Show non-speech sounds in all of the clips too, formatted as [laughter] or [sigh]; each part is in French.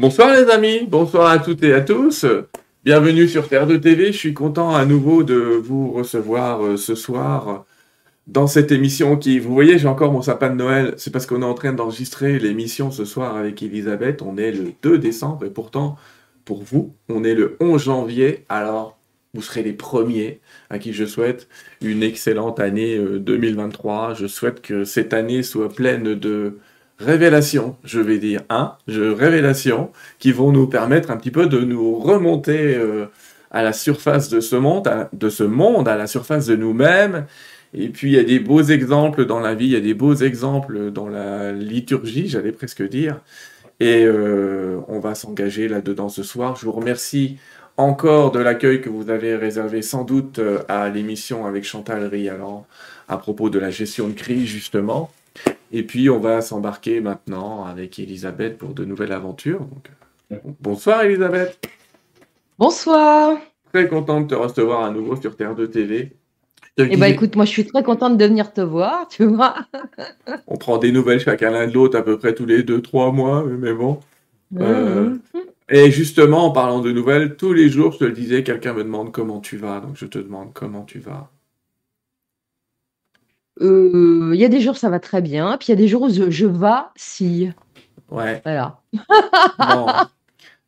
Bonsoir les amis, bonsoir à toutes et à tous. Bienvenue sur Terre de TV. Je suis content à nouveau de vous recevoir euh, ce soir dans cette émission qui, vous voyez, j'ai encore mon sapin de Noël. C'est parce qu'on est en train d'enregistrer l'émission ce soir avec Elisabeth. On est le 2 décembre et pourtant, pour vous, on est le 11 janvier. Alors, vous serez les premiers à qui je souhaite une excellente année 2023. Euh, je souhaite que cette année soit pleine de révélations, je vais dire, hein, je, révélations qui vont nous permettre un petit peu de nous remonter euh, à la surface de ce monde, à, de ce monde, à la surface de nous-mêmes. Et puis il y a des beaux exemples dans la vie, il y a des beaux exemples dans la liturgie, j'allais presque dire. Et euh, on va s'engager là-dedans ce soir. Je vous remercie encore de l'accueil que vous avez réservé sans doute euh, à l'émission avec Chantal Rialan à propos de la gestion de crise justement. Et puis, on va s'embarquer maintenant avec Elisabeth pour de nouvelles aventures. Donc, bonsoir, Elisabeth. Bonsoir. Très contente de te recevoir à nouveau sur Terre de TV. Eh bien, écoute, moi, je suis très contente de venir te voir, tu vois. on prend des nouvelles chacun l'un de l'autre à peu près tous les deux, trois mois, mais bon. Euh, mhm. Et justement, en parlant de nouvelles, tous les jours, je te le disais, quelqu'un me demande comment tu vas. Donc, je te demande comment tu vas. Euh, il y a des jours, ça va très bien, puis il y a des jours où je, je vacille. Ouais. Voilà. [laughs]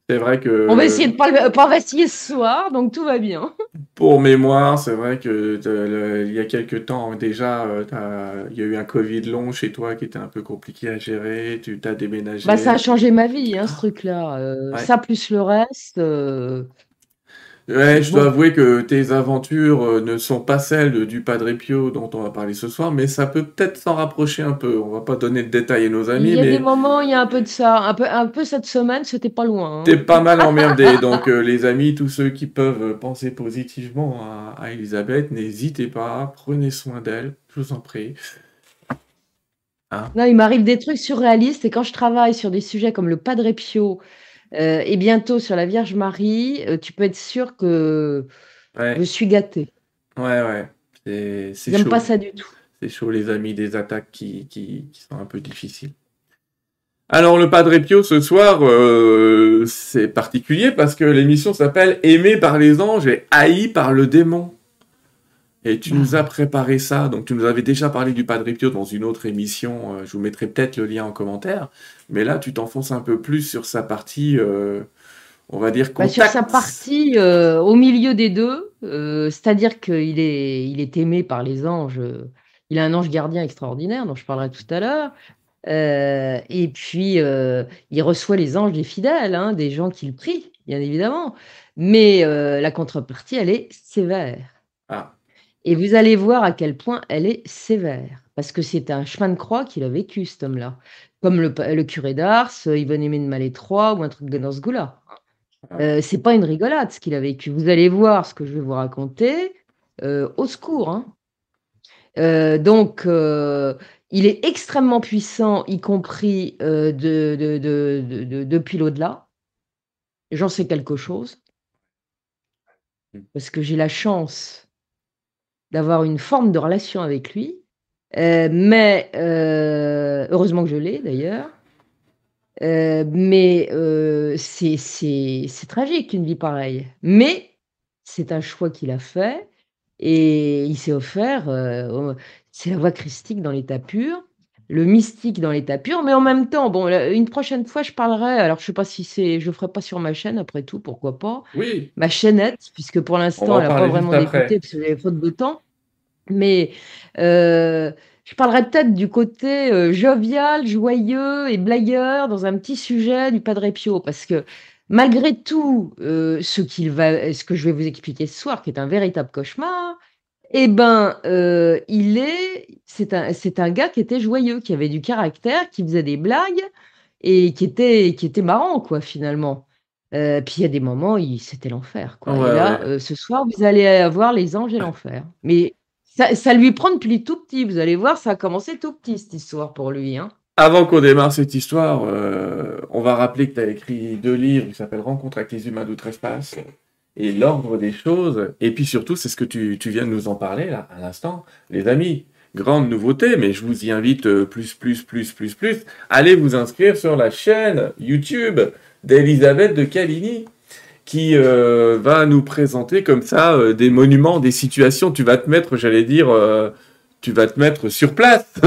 c'est vrai que. On va essayer de pas, pas vaciller ce soir, donc tout va bien. [laughs] Pour mémoire, c'est vrai que il y a quelques temps déjà, euh, il y a eu un Covid long chez toi qui était un peu compliqué à gérer. Tu t'as déménagé. Bah, ça a changé ma vie, hein, ce truc-là. Euh, ça plus le reste. Ouais, je dois avouer que tes aventures euh, ne sont pas celles du Padre Pio dont on va parler ce soir, mais ça peut peut-être s'en rapprocher un peu. On va pas donner de détails à nos amis. Il y a des moments, il y a un peu de ça. Un peu, un peu cette semaine, c'était pas loin. Hein. T'es pas mal emmerdé. [laughs] donc, euh, les amis, tous ceux qui peuvent penser positivement à, Elisabeth, n'hésitez pas. Prenez soin d'elle. Je vous en prie. Hein? Non, il m'arrive des trucs surréalistes et quand je travaille sur des sujets comme le Padre Pio, euh, et bientôt sur la Vierge Marie, euh, tu peux être sûr que je suis gâtée. Ouais, ouais. C'est J'aime pas ça du tout. C'est chaud, les amis, des attaques qui, qui, sont un peu difficiles. Alors, le Padre Pio, ce soir, euh, c'est particulier parce que l'émission s'appelle Aimé par les anges et haï par le démon. Et tu nous as préparé ça, donc tu nous avais déjà parlé du Padre Pio dans une autre émission, euh, je vous mettrai peut-être le lien en commentaire, mais là tu t'enfonces un peu plus sur sa partie, euh, on va dire contact. Bah, sur sa partie euh, au milieu des deux, c'est-à-dire qu'il est, il est aimé par les anges, il a un ange gardien extraordinaire dont je parlerai tout à l'heure, et puis il reçoit les anges des fidèles, hein, des gens qu'il prie, bien évidemment, mais la contrepartie elle est sévère. Et vous allez voir à quel point elle est sévère, parce que c'est un chemin de croix qu'il a vécu, cet homme-là. Comme le, curé d'Ars, Yvonne Aimé de Malétroit ou un truc de dans ce goût-là. Euh, c'est pas une rigolade ce qu'il a vécu. Vous allez voir ce que je vais vous raconter. Euh, au secours. Hein. Euh, donc, il est extrêmement puissant, y compris de, de, de, depuis l'au-delà. J'en sais quelque chose. Mmh. Parce que j'ai la chance d'avoir une forme de relation avec lui. Euh, mais euh, heureusement que je l'ai d'ailleurs. Euh, mais c'est tragique une vie pareille. Mais c'est un choix qu'il a fait et il s'est offert. c'est la voie christique dans l'état pur, le mystique dans l'état pur, mais en même temps, bon, une prochaine fois, je parlerai. Alors, je sais pas si c'est, je le ferai pas sur ma chaîne après tout, pourquoi pas. Oui. Ma chaînette, puisque pour l'instant, elle n'a pas vraiment d'écouter parce que j'avais faute de temps. Mais euh, je parlerai peut-être du côté euh, jovial, joyeux et blagueur dans un petit sujet du Padre Pio, parce que malgré tout euh, ce qu'il va, ce que je vais vous expliquer ce soir, qui est un véritable cauchemar, eh ben, il est, c'est un, c'est un gars qui était joyeux, qui avait du caractère, qui faisait des blagues et qui était, qui était marrant, quoi, finalement. puis il y a des moments, c'était l'enfer. Quoi. et là, ce soir, vous allez avoir les anges et l'enfer. Mais ça, lui prend depuis tout petit. Vous allez voir, ça a commencé tout petit, cette histoire pour lui. Hein. Avant qu'on démarre cette histoire, euh, on va rappeler que tu as écrit deux livres qui s'appellent Rencontre avec les humains d'outre-espace et L'ordre des choses. Et puis surtout, c'est ce que tu, viens de nous en parler là, à l'instant. Les amis, grande nouveauté, mais je vous y invite euh, plus, plus, plus, plus, plus. Allez vous inscrire sur la chaîne YouTube d'Elisabeth de Caligny qui euh, va nous présenter comme ça euh, des monuments, des situations. Tu vas te mettre, j'allais dire, euh, tu vas te mettre sur place. [laughs]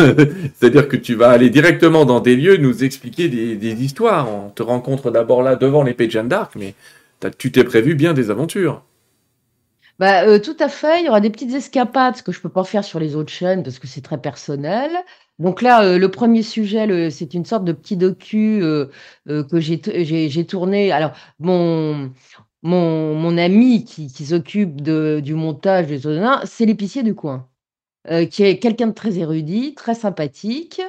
C'est-à-dire que tu vas aller directement dans des lieux, nous expliquer des, des histoires. On te rencontre d'abord là devant l'épée de Jeanne d'Arc, mais tu t'es prévu bien des aventures. Bah, euh, tout à fait, il y aura des petites escapades, que je peux pas faire sur les autres chaînes parce que c'est très personnel. Donc là, euh, le premier sujet, c'est une sorte de petit docu euh, que j'ai tourné. Alors, mon, mon, mon ami qui, qui s'occupe du montage des Zonins, c'est l'épicier du coin, qui est quelqu'un de très érudit, très sympathique.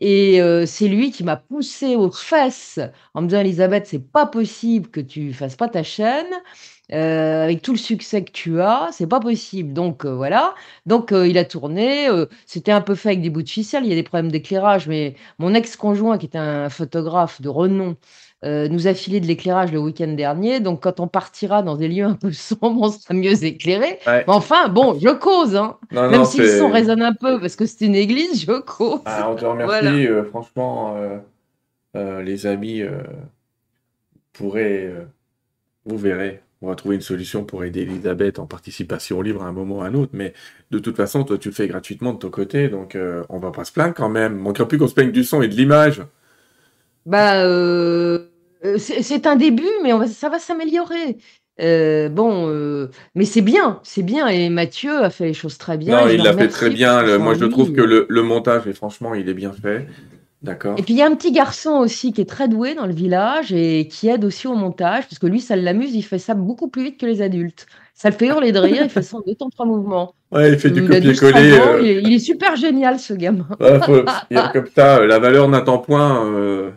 Et euh, c'est lui qui m'a poussé aux fesses en me disant, Elisabeth, c'est pas possible que tu fasses pas ta chaîne. Euh, avec tout le succès que tu as, c'est pas possible. Donc euh, voilà. Donc il a tourné. c'était un peu fait avec des bouts de ficelle. Il y a des problèmes d'éclairage, mais mon ex-conjoint, qui était un photographe de renom, euh, nous a filé de l'éclairage le week-end dernier. Donc quand on partira dans des lieux un peu [laughs] sombres, on sera mieux éclairé. Ouais. Mais enfin, bon, je cause, hein. Non, Même non, si le son résonne un peu parce que c'est une église, je cause. Ah, on te remercie, Voilà. euh, franchement, euh, les amis pourraient, vous verrez, on va trouver une solution pour aider Elisabeth en participation libre à un moment ou à un autre, mais de toute façon, toi, tu le fais gratuitement de ton côté, donc euh, on va pas se plaindre quand même. Manquera plus qu'on se plaigne du son et de l'image. Bah, euh, c'est c'est un début, mais on va, ça va s'améliorer. Euh, bon, euh, mais c'est bien, c'est bien. Et Mathieu a fait les choses très bien. Non, il l'a fait très bien. le- moi, je trouve que euh, le, le montage, et franchement, il est bien fait. D'accord. Et puis il y a un petit garçon aussi qui est très doué dans le village et qui aide aussi au montage, parce que lui, ça l'amuse, il fait ça beaucoup plus vite que les adultes. Ça le fait hurler de rire, il fait ça en deux temps, trois mouvements. Ouais, il fait du Il a 12 copier-coller. euh, il, est, il est super génial, ce gamin. ouais, faut- il y a comme ça, euh, la valeur n'attend point euh,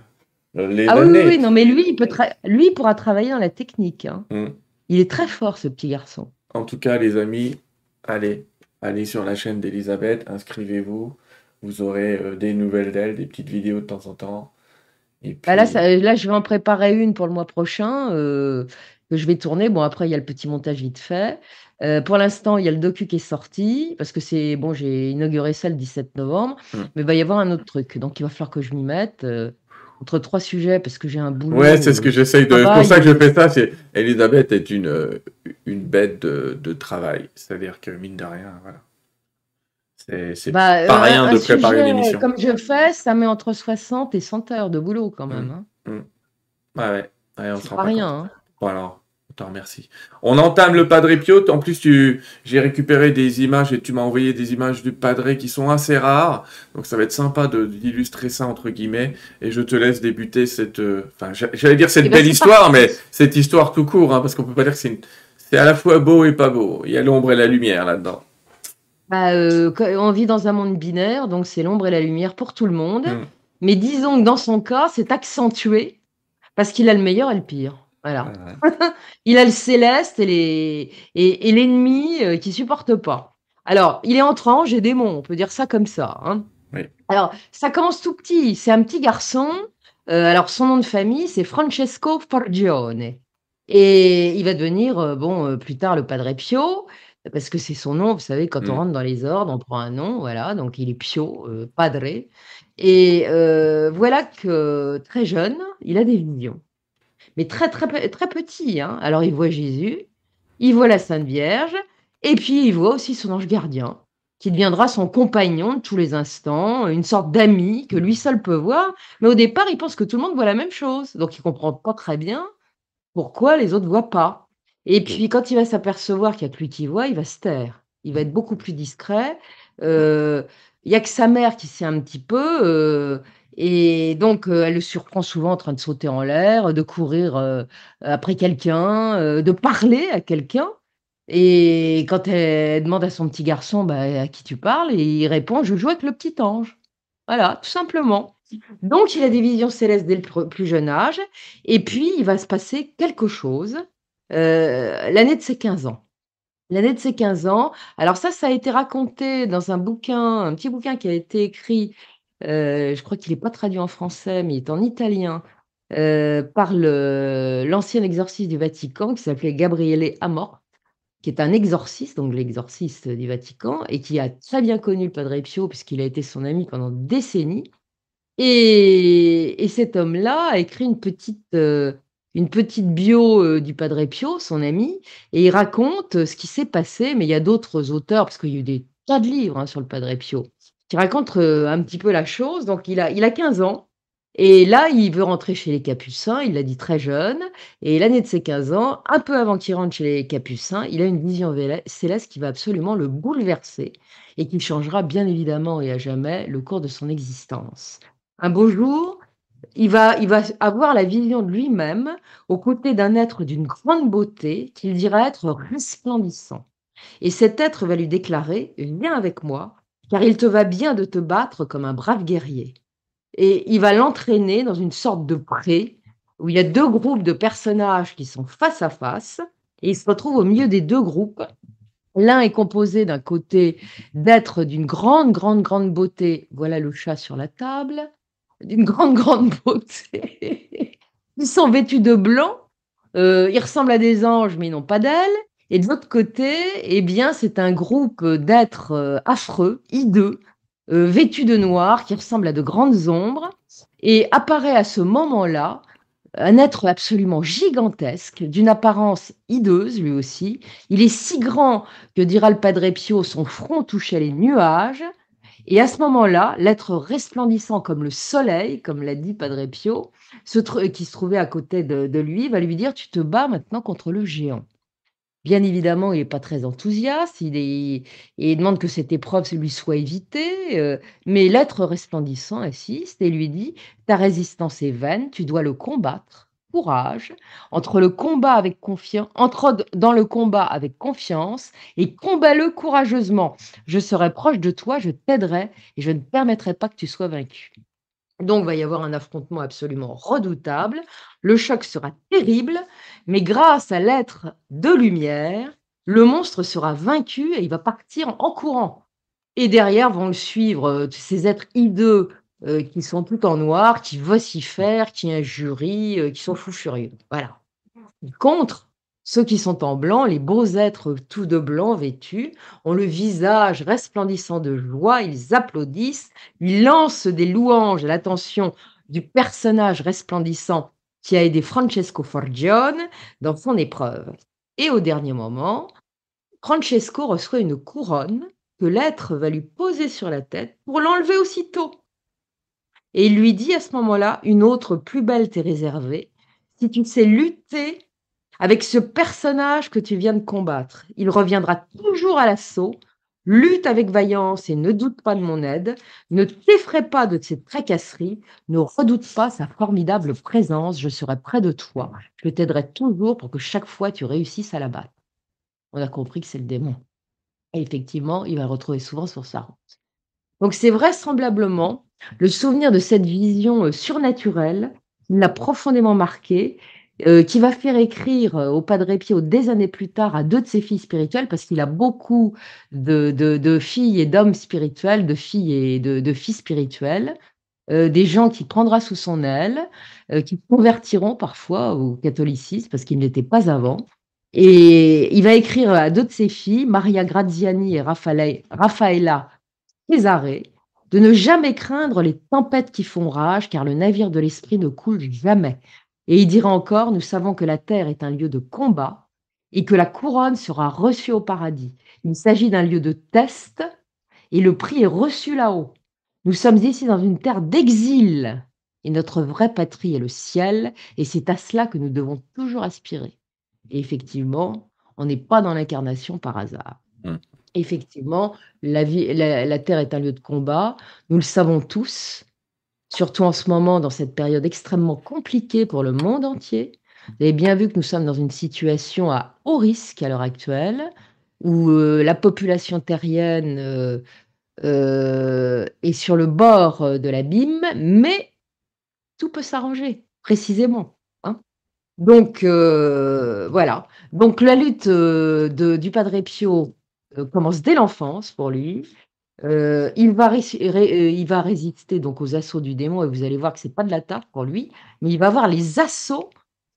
les Ah oui, oui, non, mais lui, il peut lui, il pourra travailler dans la technique. hein. Mm. Il est très fort, ce petit garçon. En tout cas, les amis, allez, allez sur la chaîne d'Elisabeth, inscrivez-vous. Vous aurez euh, des nouvelles d'elle, des petites vidéos de temps en temps. Et Bah là, ça- là, je vais en préparer une pour le mois prochain euh, que je vais tourner. Bon, après, il y a le petit montage vite fait. Euh, pour l'instant, il y a le docu qui est sorti parce que c'est bon, j'ai inauguré ça le 17 novembre, Mm. mais il va y avoir un autre truc. Donc, il va falloir que je m'y mette euh, entre trois sujets parce que j'ai un boulot. Ouais, c'est ce que euh, j'essaye de. C'est pour ça que je fais ça. C'est Elisabeth est une euh, une bête de, de travail. C'est-à-dire que mine de rien, voilà. C'est c'est Bah, euh, pas rien un de préparer une sujet émission. Comme je fais, ça met entre 60 et 100 heures de boulot quand même. Mm. hein. Ouais, ouais. Ouais, on se rend pas rien. compte. hein. Bon alors, on te remercie. On entame le Padre Pio. En plus, tu, j'ai récupéré des images et tu m'as envoyé des images du Padre qui sont assez rares. Donc ça va être sympa de, d'illustrer ça entre guillemets. Et je te laisse débuter cette, euh, enfin, j'a- j'allais dire cette Eh ben, belle histoire, mais cette histoire tout court, hein, parce qu'on peut pas dire que c'est une, c'est à la fois beau et pas beau. Il y a l'ombre et la lumière là-dedans. Bah, euh, on vit dans un monde binaire, donc c'est l'ombre et la lumière pour tout le monde. Mm. Mais disons que dans son cas, c'est accentué parce qu'il a le meilleur et le pire. Voilà. [laughs] Il a le céleste et les et, et l'ennemi euh, qui supporte pas. Alors, il est entre ange et démon, on peut dire ça comme ça. hein. Oui. Alors, ça commence tout petit. C'est un petit garçon. Euh, alors, son nom de famille, c'est Francesco Forgione. Et il va devenir, euh, bon, euh, plus tard, le Padre Pio, parce que c'est son nom. Vous savez, quand on Mm. rentre dans les ordres, on prend un nom, voilà. Donc, il est Pio, Padre. Et voilà que très jeune, il a des visions. Mais très, très, très petit. hein. Alors, il voit Jésus, il voit la Sainte Vierge, et puis il voit aussi son ange gardien, qui deviendra son compagnon de tous les instants, une sorte d'ami que lui seul peut voir. Mais au départ, il pense que tout le monde voit la même chose. Donc, il comprend pas très bien pourquoi les autres voient pas. Et puis, quand il va s'apercevoir qu'il n'y a que lui qui voit, il va se taire. Il va être beaucoup plus discret. Euh, Il y a que sa mère qui sait un petit peu. euh, et donc, euh, elle le surprend souvent en train de sauter en l'air, de courir euh, après quelqu'un, de parler à quelqu'un. Et quand elle demande à son petit garçon bah, à qui tu parles, et il répond Je joue avec le petit ange. Voilà, tout simplement. Donc, il a des visions célestes dès le plus jeune âge. Et puis, il va se passer quelque chose l'année de ses 15 ans. L'année de ses 15 ans. Alors ça, ça a été raconté dans un bouquin, un petit bouquin qui a été écrit, euh, je crois qu'il n'est pas traduit en français, mais il est en italien, euh, par l'ancien exorciste du Vatican qui s'appelait Gabriele Amor, qui est un exorciste, donc l'exorciste du Vatican, et qui a très bien connu le Padre Pio puisqu'il a été son ami pendant des décennies. Et, et cet homme-là a écrit une petite, euh, une petite bio, du Padre Pio, son ami et il raconte, ce qui s'est passé, mais il y a d'autres auteurs, parce qu'il y a eu des tas de livres, hein, sur le Padre Pio, qui racontent, un petit peu la chose. Donc il a il a 15 ans et là, il veut rentrer chez les Capucins, il l'a dit très jeune et l'année de ses 15 ans, un peu avant qu'il rentre chez les Capucins, il a une vision céleste qui va absolument le bouleverser et qui changera bien évidemment et à jamais le cours de son existence. Un beau jour, il va avoir la vision de lui-même aux côtés d'un être d'une grande beauté qu'il dira être resplendissant et cet être va lui déclarer: «Viens avec moi, car il te va bien de te battre comme un brave guerrier». Et il va l'entraîner dans une sorte de pré où il y a deux groupes de personnages qui sont face à face et il se retrouve au milieu des deux groupes. L'un est composé d'un côté d'êtres d'une grande, grande, grande beauté, voilà le chat sur la table, d'une grande, grande beauté. [laughs] Ils sont vêtus de blanc, euh, ils ressemblent à des anges mais ils n'ont pas d'ailes. Et de l'autre côté, eh bien, c'est un groupe d'êtres euh, affreux, hideux, euh, vêtus de noir, qui ressemblent à de grandes ombres, et apparaît à ce moment-là un être absolument gigantesque, d'une apparence hideuse lui aussi. Il est si grand que, dira le Padre Pio, son front touchait les nuages. Et à ce moment-là, l'être resplendissant comme le soleil, comme l'a dit Padre Pio, qui se trouvait à côté de lui, va lui dire Tu te bats maintenant contre le géant. Bien évidemment, il n'est pas très enthousiaste, il il demande que cette épreuve lui soit évitée, euh, mais l'être resplendissant insiste et lui dit: «Ta résistance est vaine, tu dois le combattre. Courage, entre le combat avec confiance, entre dans le combat avec confiance et combat-le courageusement. Je serai proche de toi, je t'aiderai et je ne permettrai pas que tu sois vaincu». Donc, va y avoir un affrontement absolument redoutable. Le choc sera terrible, mais grâce à l'être de lumière, le monstre sera vaincu et il va partir en courant. Et derrière vont le suivre euh, ces êtres hideux euh, qui sont tout en noir, qui vocifèrent, qui injurient, euh, qui sont fous furieux. Voilà. Contre, ceux qui sont en blanc, les beaux êtres tout de blanc vêtus, ont le visage resplendissant de joie, ils applaudissent, ils lancent des louanges à l'attention du personnage resplendissant qui a aidé Francesco Forgione dans son épreuve. Et au dernier moment, Francesco reçoit une couronne que l'être va lui poser sur la tête pour l'enlever aussitôt. Et il lui dit à ce moment-là, une autre plus belle t'est réservée, si tu sais lutter avec ce personnage que tu viens de combattre. Il reviendra toujours à l'assaut. Lutte avec vaillance et ne doute pas de mon aide. Ne t'effraie pas de cette tracasseries. Ne redoute pas sa formidable présence. Je serai près de toi. Je t'aiderai toujours pour que chaque fois tu réussisses à la battre. On a compris que c'est le démon. Et effectivement, il va le retrouver souvent sur sa route. Donc c'est vraisemblablement le souvenir de cette vision euh, surnaturelle qui l'a profondément marqué euh, qui va faire écrire euh, au Padre Pio des années plus tard à deux de ses filles spirituelles, parce qu'il a beaucoup de, filles et d'hommes spirituels, de filles et de, filles spirituelles, des gens qui prendra sous son aile, qui convertiront parfois au catholicisme, parce qu'il n'était pas avant. Et il va écrire à deux de ses filles, Maria Graziani et Raffaella Cesare, de ne jamais craindre les tempêtes qui font rage, car le navire de l'esprit ne coule jamais. Et il dira encore, nous savons que la terre est un lieu de combat et que la couronne sera reçue au paradis. Il s'agit d'un lieu de test et le prix est reçu là-haut. Nous sommes ici dans une terre d'exil et notre vraie patrie est le ciel et c'est à cela que nous devons toujours aspirer. Et effectivement, on n'est pas dans l'incarnation par hasard. Mmh. Effectivement, la, terre est un lieu de combat, nous le savons tous, surtout en ce moment, dans cette période extrêmement compliquée pour le monde entier. Vous avez bien vu que nous sommes dans une situation à haut risque à l'heure actuelle, où euh, la population terrienne euh, euh, est sur le bord de l'abîme, mais tout peut s'arranger, précisément. Hein. Donc voilà. Donc la lutte de, du Padre Pio commence dès l'enfance pour lui. Euh, il va euh, il va résister donc aux assauts du démon et vous allez voir que c'est pas de l'attaque pour lui, mais il va avoir les assauts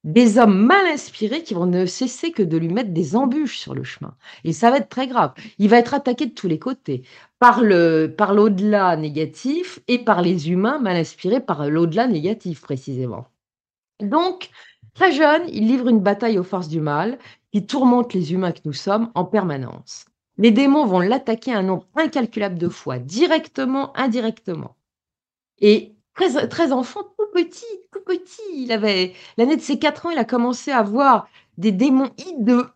des hommes mal inspirés qui vont ne cesser que de lui mettre des embûches sur le chemin et ça va être très grave. Il va être attaqué de tous les côtés, par par l'au-delà négatif et par les humains mal inspirés par l'au-delà négatif précisément. Donc Très jeune, il livre une bataille aux forces du mal qui tourmentent les humains que nous sommes en permanence. Les démons vont l'attaquer un nombre incalculable de fois, directement, indirectement. Et très, très enfant, tout petit, tout petit, il avait l'année de ses 4 ans, il a commencé à voir des démons hideux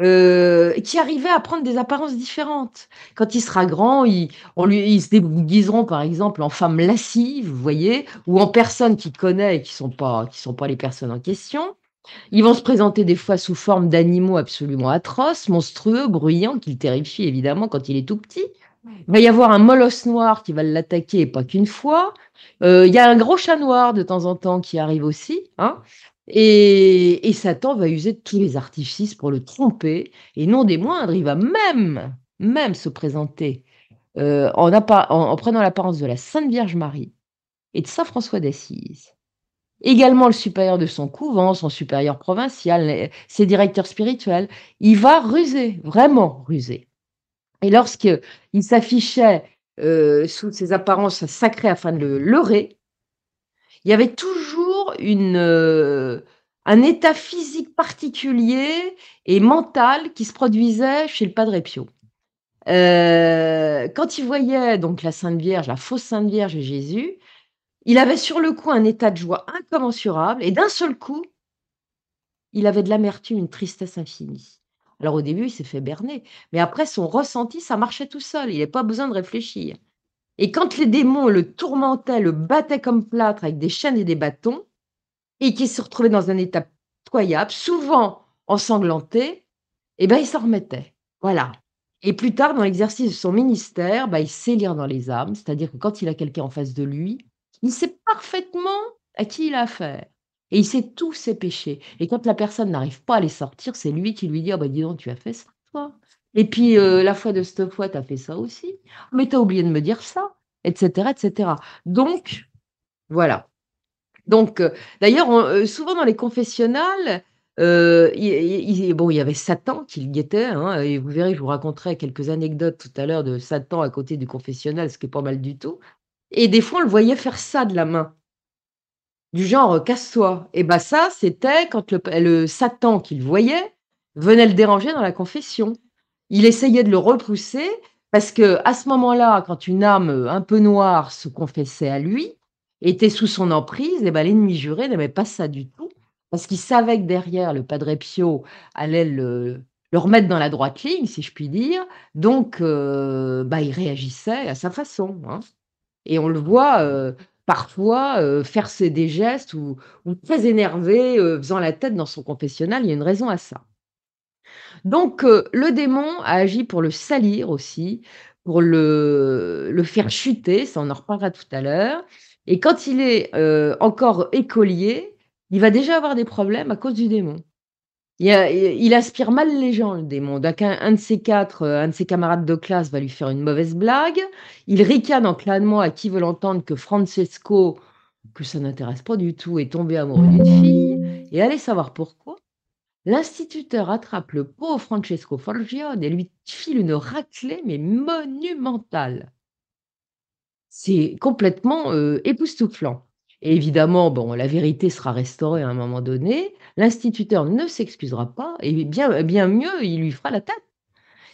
euh, qui arrivaient à prendre des apparences différentes. Quand il sera grand, ils, se déguiseront par exemple en femme lascive, vous voyez, ou en personnes qu'il connaît et qui ne qui sont pas les personnes en question. Ils vont se présenter des fois sous forme d'animaux absolument atroces, monstrueux, bruyants, qui le terrifient évidemment quand il est tout petit. Il va y avoir un molosse noir qui va l'attaquer, pas qu'une fois. Euh, il y a un gros chat noir de temps en temps qui arrive aussi. Hein et, Satan va user tous les artifices pour le tromper. Et non des moindres, il va même, même se présenter euh, en, en, prenant l'apparence de la Sainte Vierge Marie et de Saint François d'Assise. Également le supérieur de son couvent, son supérieur provincial, ses directeurs spirituels. Il va ruser, vraiment ruser. Et lorsqu'il s'affichait euh, sous ses apparences sacrées afin de le leurrer, il y avait toujours une, euh, un état physique particulier et mental qui se produisait chez le Padre Pio. Euh, quand il voyait donc la Sainte Vierge, la fausse Sainte Vierge et Jésus, il avait sur le coup un état de joie incommensurable et d'un seul coup, il avait de l'amertume, une tristesse infinie. Alors au début, il s'est fait berner, mais après son ressenti, ça marchait tout seul, il n'avait pas besoin de réfléchir. Et quand les démons le tourmentaient, le battaient comme plâtre avec des chaînes et des bâtons, et qu'il se retrouvait dans un état pitoyable, souvent ensanglanté, eh ben, il s'en remettait. Voilà. Et plus tard, dans l'exercice de son ministère, bah, il sait lire dans les âmes, c'est-à-dire que quand il a quelqu'un en face de lui, il sait parfaitement à qui il a affaire. Et il sait tous ses péchés. Et quand la personne n'arrive pas à les sortir, c'est lui qui lui dit, ah bah dis donc, tu as fait ça, toi. Et puis, euh, la fois de cette fois, tu as fait ça aussi. Mais tu as oublié de me dire ça, etc., etc. Donc, voilà. Donc, euh, d'ailleurs, euh, souvent dans les confessionnals, il y avait Satan qui le guettait, hein, et vous verrez, je vous raconterai quelques anecdotes tout à l'heure de Satan à côté du confessionnal, ce qui est pas mal du tout. Et des fois, on le voyait faire ça de la main, du genre casse-toi. Et bien ça, c'était quand le, Satan qu'il voyait venait le déranger dans la confession. Il essayait de le repousser parce que à ce moment-là, quand une âme un peu noire se confessait à lui, était sous son emprise, et eh ben l'ennemi juré n'aimait pas ça du tout parce qu'il savait que derrière le Padre Pio allait le, le remettre dans la droite ligne, si je puis dire. Donc, euh, bah, il réagissait à sa façon. Hein. Et on le voit euh, parfois euh, faire des gestes ou, très énervé, faisant la tête dans son confessionnal. Il y a une raison à ça. Donc, le démon a agi pour le salir aussi, pour le, le faire chuter, ça on en reparlera tout à l'heure. Et quand il est encore écolier, il va déjà avoir des problèmes à cause du démon. Il, aspire mal les gens, le démon. Un, de ses quatre, un de ses camarades de classe va lui faire une mauvaise blague. Il ricane en clamant à qui veut l'entendre que Francesco, que ça n'intéresse pas du tout, est tombé amoureux d'une fille. Et allez savoir pourquoi. L'instituteur attrape le pauvre Francesco Forgione et lui file une raclée, mais monumentale. C'est complètement euh, époustouflant. Évidemment, bon, la vérité sera restaurée à un moment donné. L'instituteur ne s'excusera pas et bien, mieux, il lui fera la tête.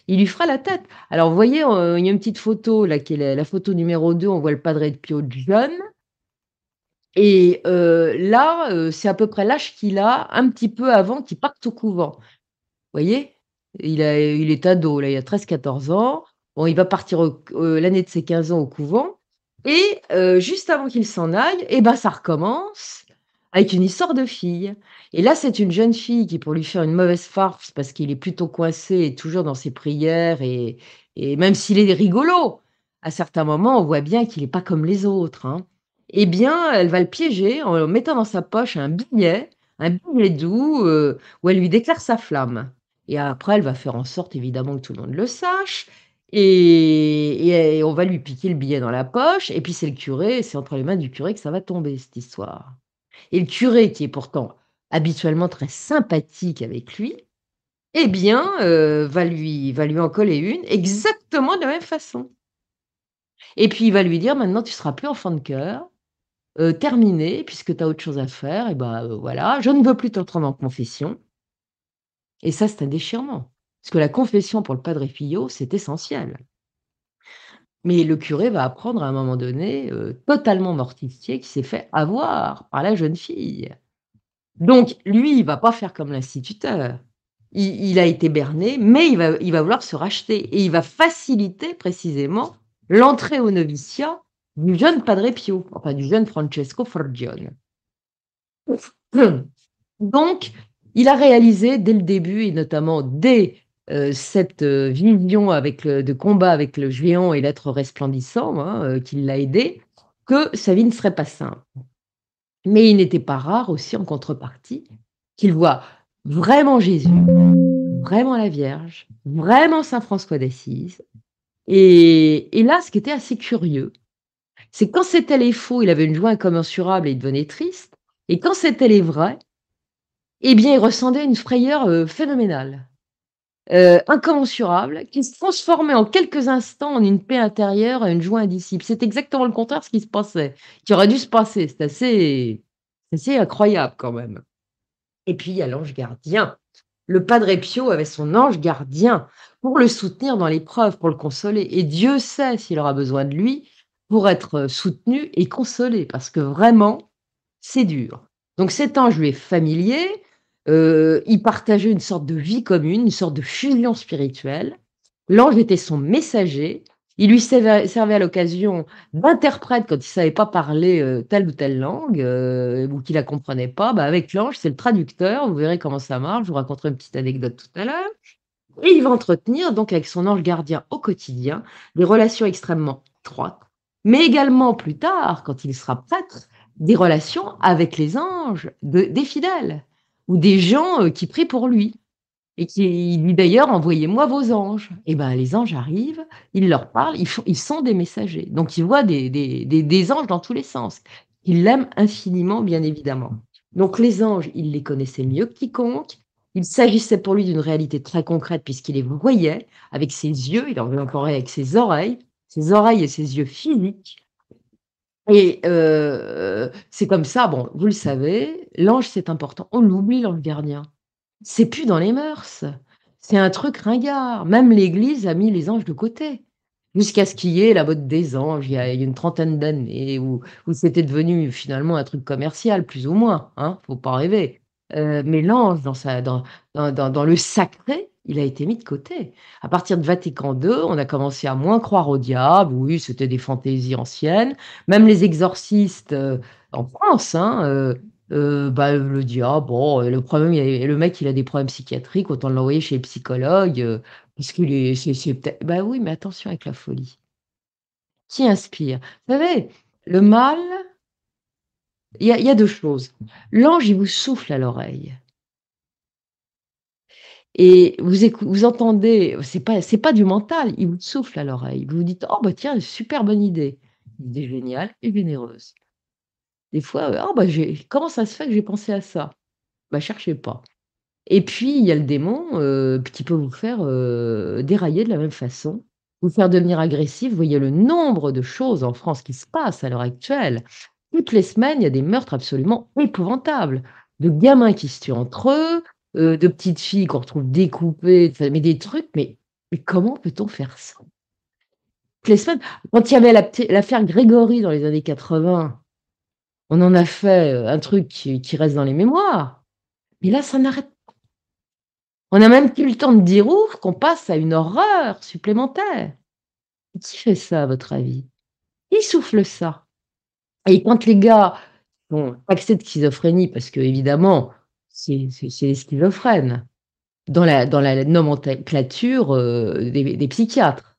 Il lui fera la tête. Alors, vous voyez, euh, il y a une petite photo, là, est la, photo numéro 2, on voit le Padre de Pio jeune. Et euh, là, euh, c'est à peu près l'âge qu'il a, un petit peu avant qu'il parte au couvent. Vous voyez? Il, a, est ado, là, il a 13-14 ans. Bon, il va partir l'année de ses 15 ans au couvent. Et juste avant qu'il s'en aille, eh ben, ça recommence avec une histoire de fille. Et là, c'est une jeune fille qui, pour lui faire une mauvaise farce, parce qu'il est plutôt coincé et toujours dans ses prières, et, et même s'il est rigolo, à certains moments, on voit bien qu'il n'est pas comme les autres. Hein. Eh bien, elle va le piéger en mettant dans sa poche un billet, un billet doux, où elle lui déclare sa flamme. Et après, elle va faire en sorte, évidemment, que tout le monde le sache. Et, on va lui piquer le billet dans la poche, et puis c'est le curé, c'est entre les mains du curé que ça va tomber, cette histoire. Et le curé, qui est pourtant habituellement très sympathique avec lui, eh bien, euh, va, lui, va lui en coller une exactement de la même façon. Et puis il va lui dire, maintenant tu seras plus enfant de cœur, terminé, puisque tu as autre chose à faire et bah, voilà, je ne veux plus t'entendre en confession». Et ça, c'est un déchirement, parce que la confession pour le Padre Pio, c'est essentiel. Mais le curé va apprendre à un moment donné, totalement mortifié, qu'il s'est fait avoir par la jeune fille. Donc lui, il va pas faire comme l'instituteur. Il, a été berné, mais il va, il va vouloir se racheter et il va faciliter précisément l'entrée au noviciat du jeune Padre Pio, enfin du jeune Francesco Forgione. [clears throat] Donc, il a réalisé dès le début, et notamment dès euh, cette euh, vision de combat avec le géant et l'être resplendissant hein, euh, qui l'a aidé, que sa vie ne serait pas simple. Mais il n'était pas rare aussi en contrepartie qu'il voit vraiment Jésus, vraiment la Vierge, vraiment Saint François d'Assise. Et, là, ce qui était assez curieux, c'est quand c'était les faux, il avait une joie incommensurable et il devenait triste. Et quand c'était les vrais, eh bien, il ressentait une frayeur phénoménale, euh, incommensurable, qui se transformait en quelques instants en une paix intérieure et une joie indicible. C'est exactement le contraire de ce qui se passait, qui aurait dû se passer. C'est assez, assez incroyable quand même. Et puis, il y a l'ange gardien. Le Padre Pio avait son ange gardien pour le soutenir dans l'épreuve, pour le consoler. Et Dieu sait s'il aura besoin de lui pour être soutenu et consolé, parce que vraiment, c'est dur. Donc cet ange lui est familier, euh, il partageait une sorte de vie commune, une sorte de fusion spirituelle. L'ange était son messager, il lui servait, à l'occasion d'interprète quand il savait pas parler euh, telle ou telle langue euh, ou qu'il la comprenait pas. Bah, avec l'ange, c'est le traducteur. Vous verrez comment ça marche. Je vous raconterai une petite anecdote tout à l'heure. Et il va entretenir donc avec son ange gardien au quotidien des relations extrêmement étroites, mais également plus tard, quand il sera prêtre, des relations avec les anges des fidèles ou des gens euh, qui prient pour lui. Et qui dit d'ailleurs, envoyez-moi vos anges. Et ben les anges arrivent, ils leur parlent, ils, sont des messagers. Donc ils voient des, des, anges dans tous les sens. Ils l'aiment infiniment, bien évidemment. Donc les anges, il les connaissait mieux que quiconque. Il s'agissait pour lui d'une réalité très concrète puisqu'il les voyait avec ses yeux, il en encore avec ses oreilles, ses oreilles et ses yeux physiques. Et euh, c'est comme ça, bon, vous le savez, l'ange, c'est important. On l'oublie, l'ange gardien. C'est plus dans les mœurs. C'est un truc ringard. Même l'Église a mis les anges de côté. Jusqu'à ce qu'il y ait la mode des anges, il y a, une trentaine d'années, où, où c'était devenu finalement un truc commercial, plus ou moins. Hein, faut pas rêver. Euh, mais l'ange, dans, dans, dans, dans, le sacré, il a été mis de côté. À partir de Vatican II, on a commencé à moins croire au diable. Oui, c'était des fantaisies anciennes. Même les exorcistes euh, en France, hein, euh, euh, bah, le diable, bon, le problème, le mec, il a des problèmes psychiatriques, autant l'envoyer chez le psychologue, parce c'est, bah oui, mais attention avec la folie. Qui inspire? Vous savez, le mal, il y, a, deux choses. L'ange, il vous souffle à l'oreille. Et vous, entendez, c'est pas, pas du mental, il vous souffle à l'oreille. Vous vous dites, oh bah tiens, super bonne idée. idée géniale et généreuse. Des fois, oh bah comment ça se fait que j'ai pensé à ça? Bah cherchez pas. Et puis, il y a le démon euh, qui peut vous faire euh, dérailler de la même façon, vous faire devenir agressif. Vous voyez le nombre de choses en France qui se passent à l'heure actuelle. Toutes les semaines, il y a des meurtres absolument épouvantables. De gamins qui se tuent entre eux, euh, de petites filles qu'on retrouve découpées, mais des trucs, mais, comment peut-on faire ça? Quand il y avait l'affaire Grégory dans les années 80, on en a fait euh, un truc qui, reste dans les mémoires. Mais là, ça n'arrête pas. On a même plus le temps de dire ouf qu'on passe à une horreur supplémentaire. Qui fait ça, à votre avis? Qui souffle ça? Et quand les gars ont accès de schizophrénie, parce que évidemment, c'est les schizophrènes, dans la, dans la nomenclature euh, des, psychiatres.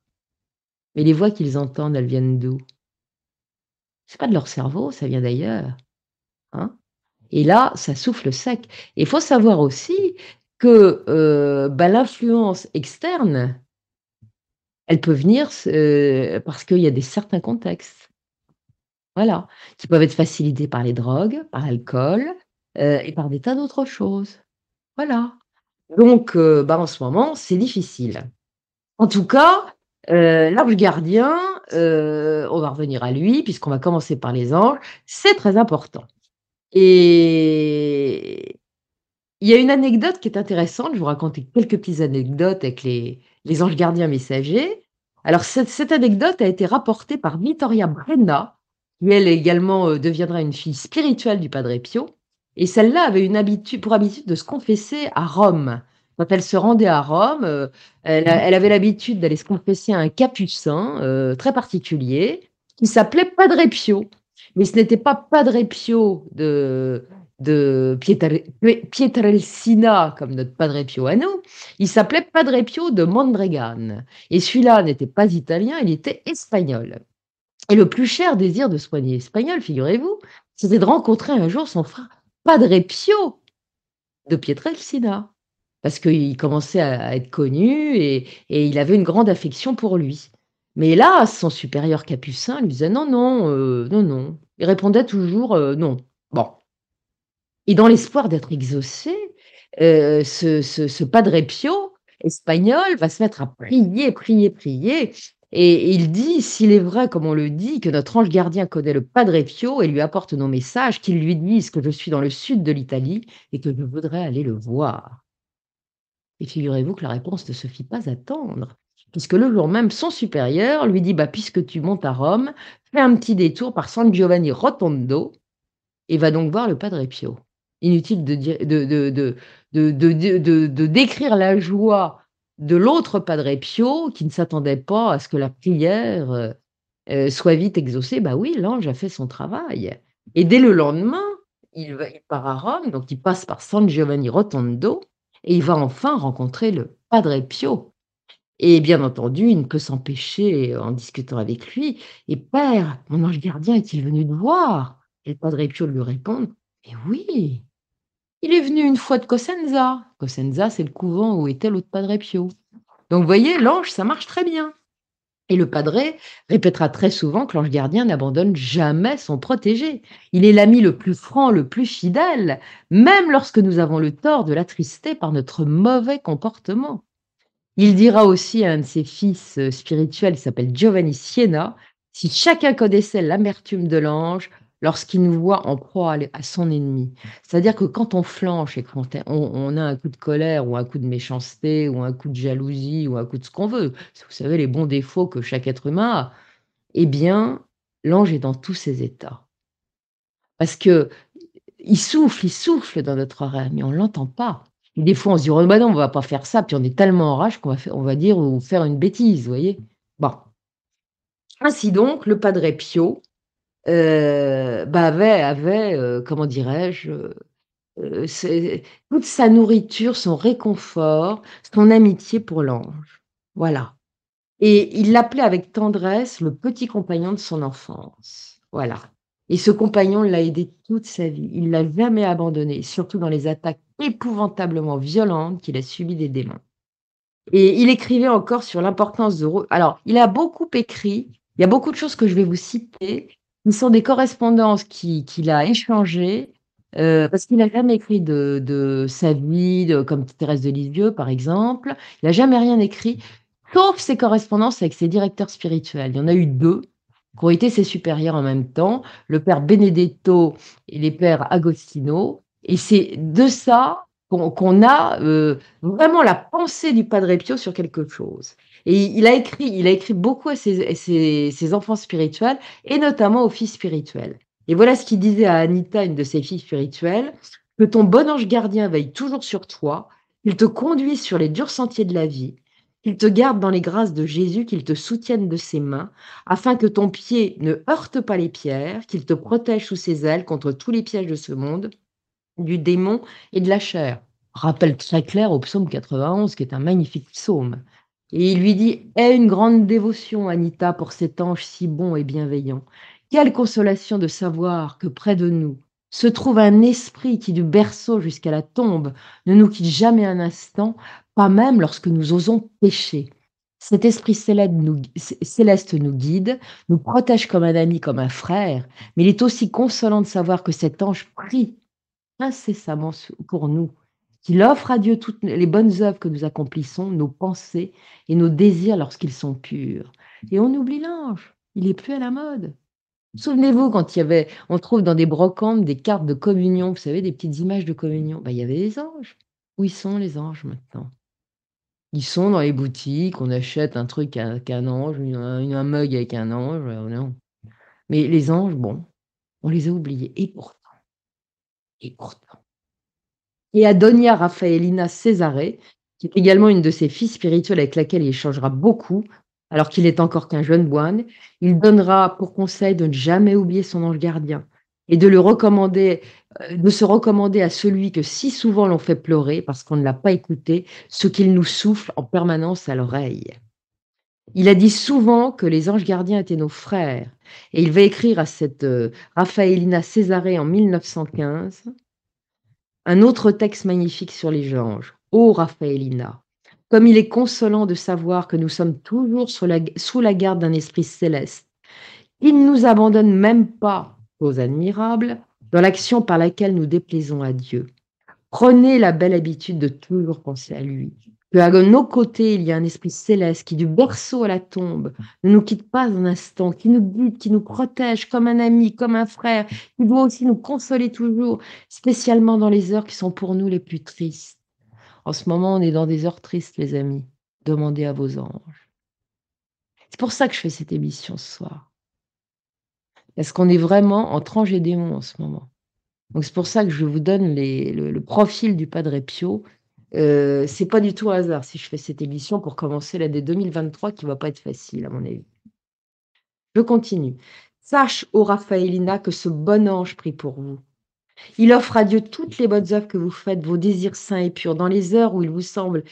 Mais les voix qu'ils entendent, elles viennent d'où? C'est pas de leur cerveau, ça vient d'ailleurs. Hein? Et là, ça souffle sec. Et il faut savoir aussi que euh, bah, l'influence externe, elle peut venir euh, parce qu'il y a des certains contextes. Voilà, qui peuvent être facilités par les drogues, par l'alcool, euh, et par des tas d'autres choses. Voilà. Donc, euh, bah, en ce moment, c'est difficile. En tout cas, Heu, l'ange gardien, heu, on va revenir à lui puisqu'on va commencer par les anges, c'est très important et il y a une anecdote qui est intéressante, je vais vous raconter quelques petites anecdotes avec les les anges gardiens messagers. Alors cette cette anecdote a été rapportée par Vittoria Brenna, qui elle également, heu, deviendra une fille spirituelle du Padre Pio et celle-là avait une habitude pour habitude de se confesser à Rome. Quand elle se rendait à Rome, heu, elle avait l'habitude d'aller se confesser à un capucin, heu, très particulier, qui s'appelait Padre Pio. Mais ce n'était pas Padre Pio de de Pietre Pie Pietrelcina comme notre Padre Pio à nous, il s'appelait Padre Pio de Mondregan et celui-là n'était pas italien, il était espagnol et le plus cher désir de ce poignet espagnol, figurez-vous, c'était de rencontrer un jour son frère Padre Pio de Pietrelcina parce qu'il commençait à être connu et et il avait une grande affection pour lui. Mais là, son supérieur capucin lui disait: «Non, non, heu, non, non». Il répondait toujours, heu: «Non». Bon et dans l'espoir d'être exaucé, heu, ce ce ce Padre Pio espagnol va se mettre à prier, prier, prier et il dit, s'il est vrai, comme on le dit, que notre ange gardien connaît le Padre Pio et lui apporte nos messages, qu'il lui dise que je suis dans le sud de l'Italie et que je voudrais aller le voir. Et figurez-vous que la réponse ne se fit pas attendre, puisque le jour même, son supérieur lui dit, bah, puisque tu montes à Rome, fais un petit détour par San Giovanni Rotondo et va donc voir le Padre Pio. Inutile de, de, de décrire la joie de l'autre Padre Pio qui ne s'attendait pas à ce que la prière, heu heu, soit vite exaucée. Bah oui, l'ange a fait son travail et dès le lendemain, il va il part à Rome, donc il passe par San Giovanni Rotondo et il va enfin rencontrer le Padre Pio et bien entendu, il ne peut s'empêcher, en discutant avec lui: «Et père, mon ange gardien est-il venu te voir?» et le Padre Pio lui répond: «Mais oui, il est venu une fois de Cosenza». Cosenza, c'est le couvent où était l'autre Padre Pio. Donc vous voyez, l'ange, ça marche très bien et le padre répétera très souvent que l'ange gardien n'abandonne jamais son protégé. Il est l'ami le plus franc, le plus fidèle, même lorsque nous avons le tort de l'attrister par notre mauvais comportement. Il dira aussi à un de ses fils, heu, spirituels, il s'appelle Giovanni Siena: «Si chacun connaissait l'amertume de l'ange lorsqu'il nous voit en proie à son ennemi». C'est-à-dire que quand on flanche et quand on a un coup de colère ou un coup de méchanceté ou un coup de jalousie ou un coup de ce qu'on veut, vous savez les bons défauts que chaque être humain a, eh bien, l'ange est dans tous ces états. Parce qu'il souffle, il souffle dans notre oreille, mais on l'entend pas. Des fois, on se dit: «Oh bah non, on va pas faire ça», puis on est tellement en rage qu'on va on va dire ou faire une bêtise, vous voyez? Bon. Ainsi donc, le Padre Pio, heu, bah, avait avait, heu, comment dirais-je? C'est toute sa nourriture, son réconfort, son amitié pour l'ange. Voilà et il l'appelait avec tendresse le petit compagnon de son enfance. Voilà et ce compagnon l'a aidé toute sa vie. Il l'a jamais abandonné, surtout dans les attaques épouvantablement violentes qu'il a subies des démons et il écrivait encore sur l'importance de alors, il a beaucoup écrit, il y a beaucoup de choses que je vais vous citer, qui sont des correspondances qui qu'il a échangées, parce qu'il a jamais écrit de sa vie, comme Thérèse de Lisieux, par exemple. Il a jamais rien écrit, sauf ses correspondances avec ses directeurs spirituels. Il y en a eu 2 qui ont été ses supérieurs en même temps, le père Benedetto et les pères Agostino et c'est de ça qu'on a, heu, vraiment la pensée du Padre Pio sur quelque chose et il a écrit beaucoup à ses ses ses enfants spirituels et notamment aux filles spirituelles et voilà ce qu'il disait à Anita, une de ses filles spirituelles: «Que ton bon ange gardien veille toujours sur toi, qu'il te conduise sur les durs sentiers de la vie, qu'il te garde dans les grâces de Jésus, qu'il te soutienne de ses mains, afin que ton pied ne heurte pas les pierres, qu'il te protège sous ses ailes contre tous les pièges de ce monde, du démon et de la chair». Rappel très clair au psaume 91 qui est un magnifique psaume et il lui dit: «Aie une grande dévotion, Anita, pour cet ange si bon et bienveillant. Quelle consolation de savoir que près de nous se trouve un esprit qui, du berceau jusqu'à la tombe, ne nous quitte jamais un instant, pas même lorsque nous osons pécher. Cet esprit célèbre nous céleste nous guide, nous protège comme un ami, comme un frère, mais il est aussi consolant de savoir que cet ange prie incessamment pour nous qu'il offre à Dieu toutes les bonnes œuvres que nous accomplissons, nos pensées et nos désirs lorsqu'ils sont purs. Et on oublie l'ange, il est plus à la mode. Souvenez-vous quand il y avait on trouve dans des brocantes des cartes de communion, vous savez, des petites images de communion, bah, il y avait les anges. Où ils sont les anges maintenant? Ils sont dans les boutiques, on achète un truc avec un ange, un mug avec un ange, euh. Mais les anges, bon, on les a oubliés et pourtant et pourtant et Adonia Raffaellina Cesare, qui est également une de ses filles spirituelles avec laquelle il échangera beaucoup, alors qu'il est encore qu'un jeune moine, il donnera pour conseil de ne jamais oublier son ange gardien et de le recommander, euh, de se recommander à celui que si souvent l'on fait pleurer parce qu'on ne l'a pas écouté, ce qu'il nous souffle en permanence à l'oreille. Il a dit souvent que les anges gardiens étaient nos frères, et il va écrire à cette euh, Raffaellina Césarée en 1915 un autre texte magnifique sur les anges. Ô Raffaellina, comme il est consolant de savoir que nous sommes toujours sous la, sous la garde d'un esprit céleste. Il ne nous abandonne même pas, aux admirables, dans l'action par laquelle nous déplaisons à Dieu. Prenez la belle habitude de toujours penser à lui. Que à nos côtés, il y a un esprit céleste qui, du berceau à la tombe, ne nous quitte pas un instant, qui nous guide, qui nous protège comme un ami, comme un frère, qui doit aussi nous consoler toujours, spécialement dans les heures qui sont pour nous les plus tristes. En ce moment, on est dans des heures tristes, les amis. Demandez à vos anges. C'est pour ça que je fais cette émission ce soir. Parce qu'on est vraiment en et démon en ce moment. Donc c'est pour ça que je vous donne le, profil du Padre Pio. Euh, c'est pas du tout hasard si je fais cette émission pour commencer l'année 2023 qui va pas être facile à mon avis. Je continue. Sache, ô Raphaélina, que ce bon ange prie pour vous. Il offre à Dieu toutes les bonnes œuvres que vous faites, vos désirs saints et purs, dans les heures où il vous semble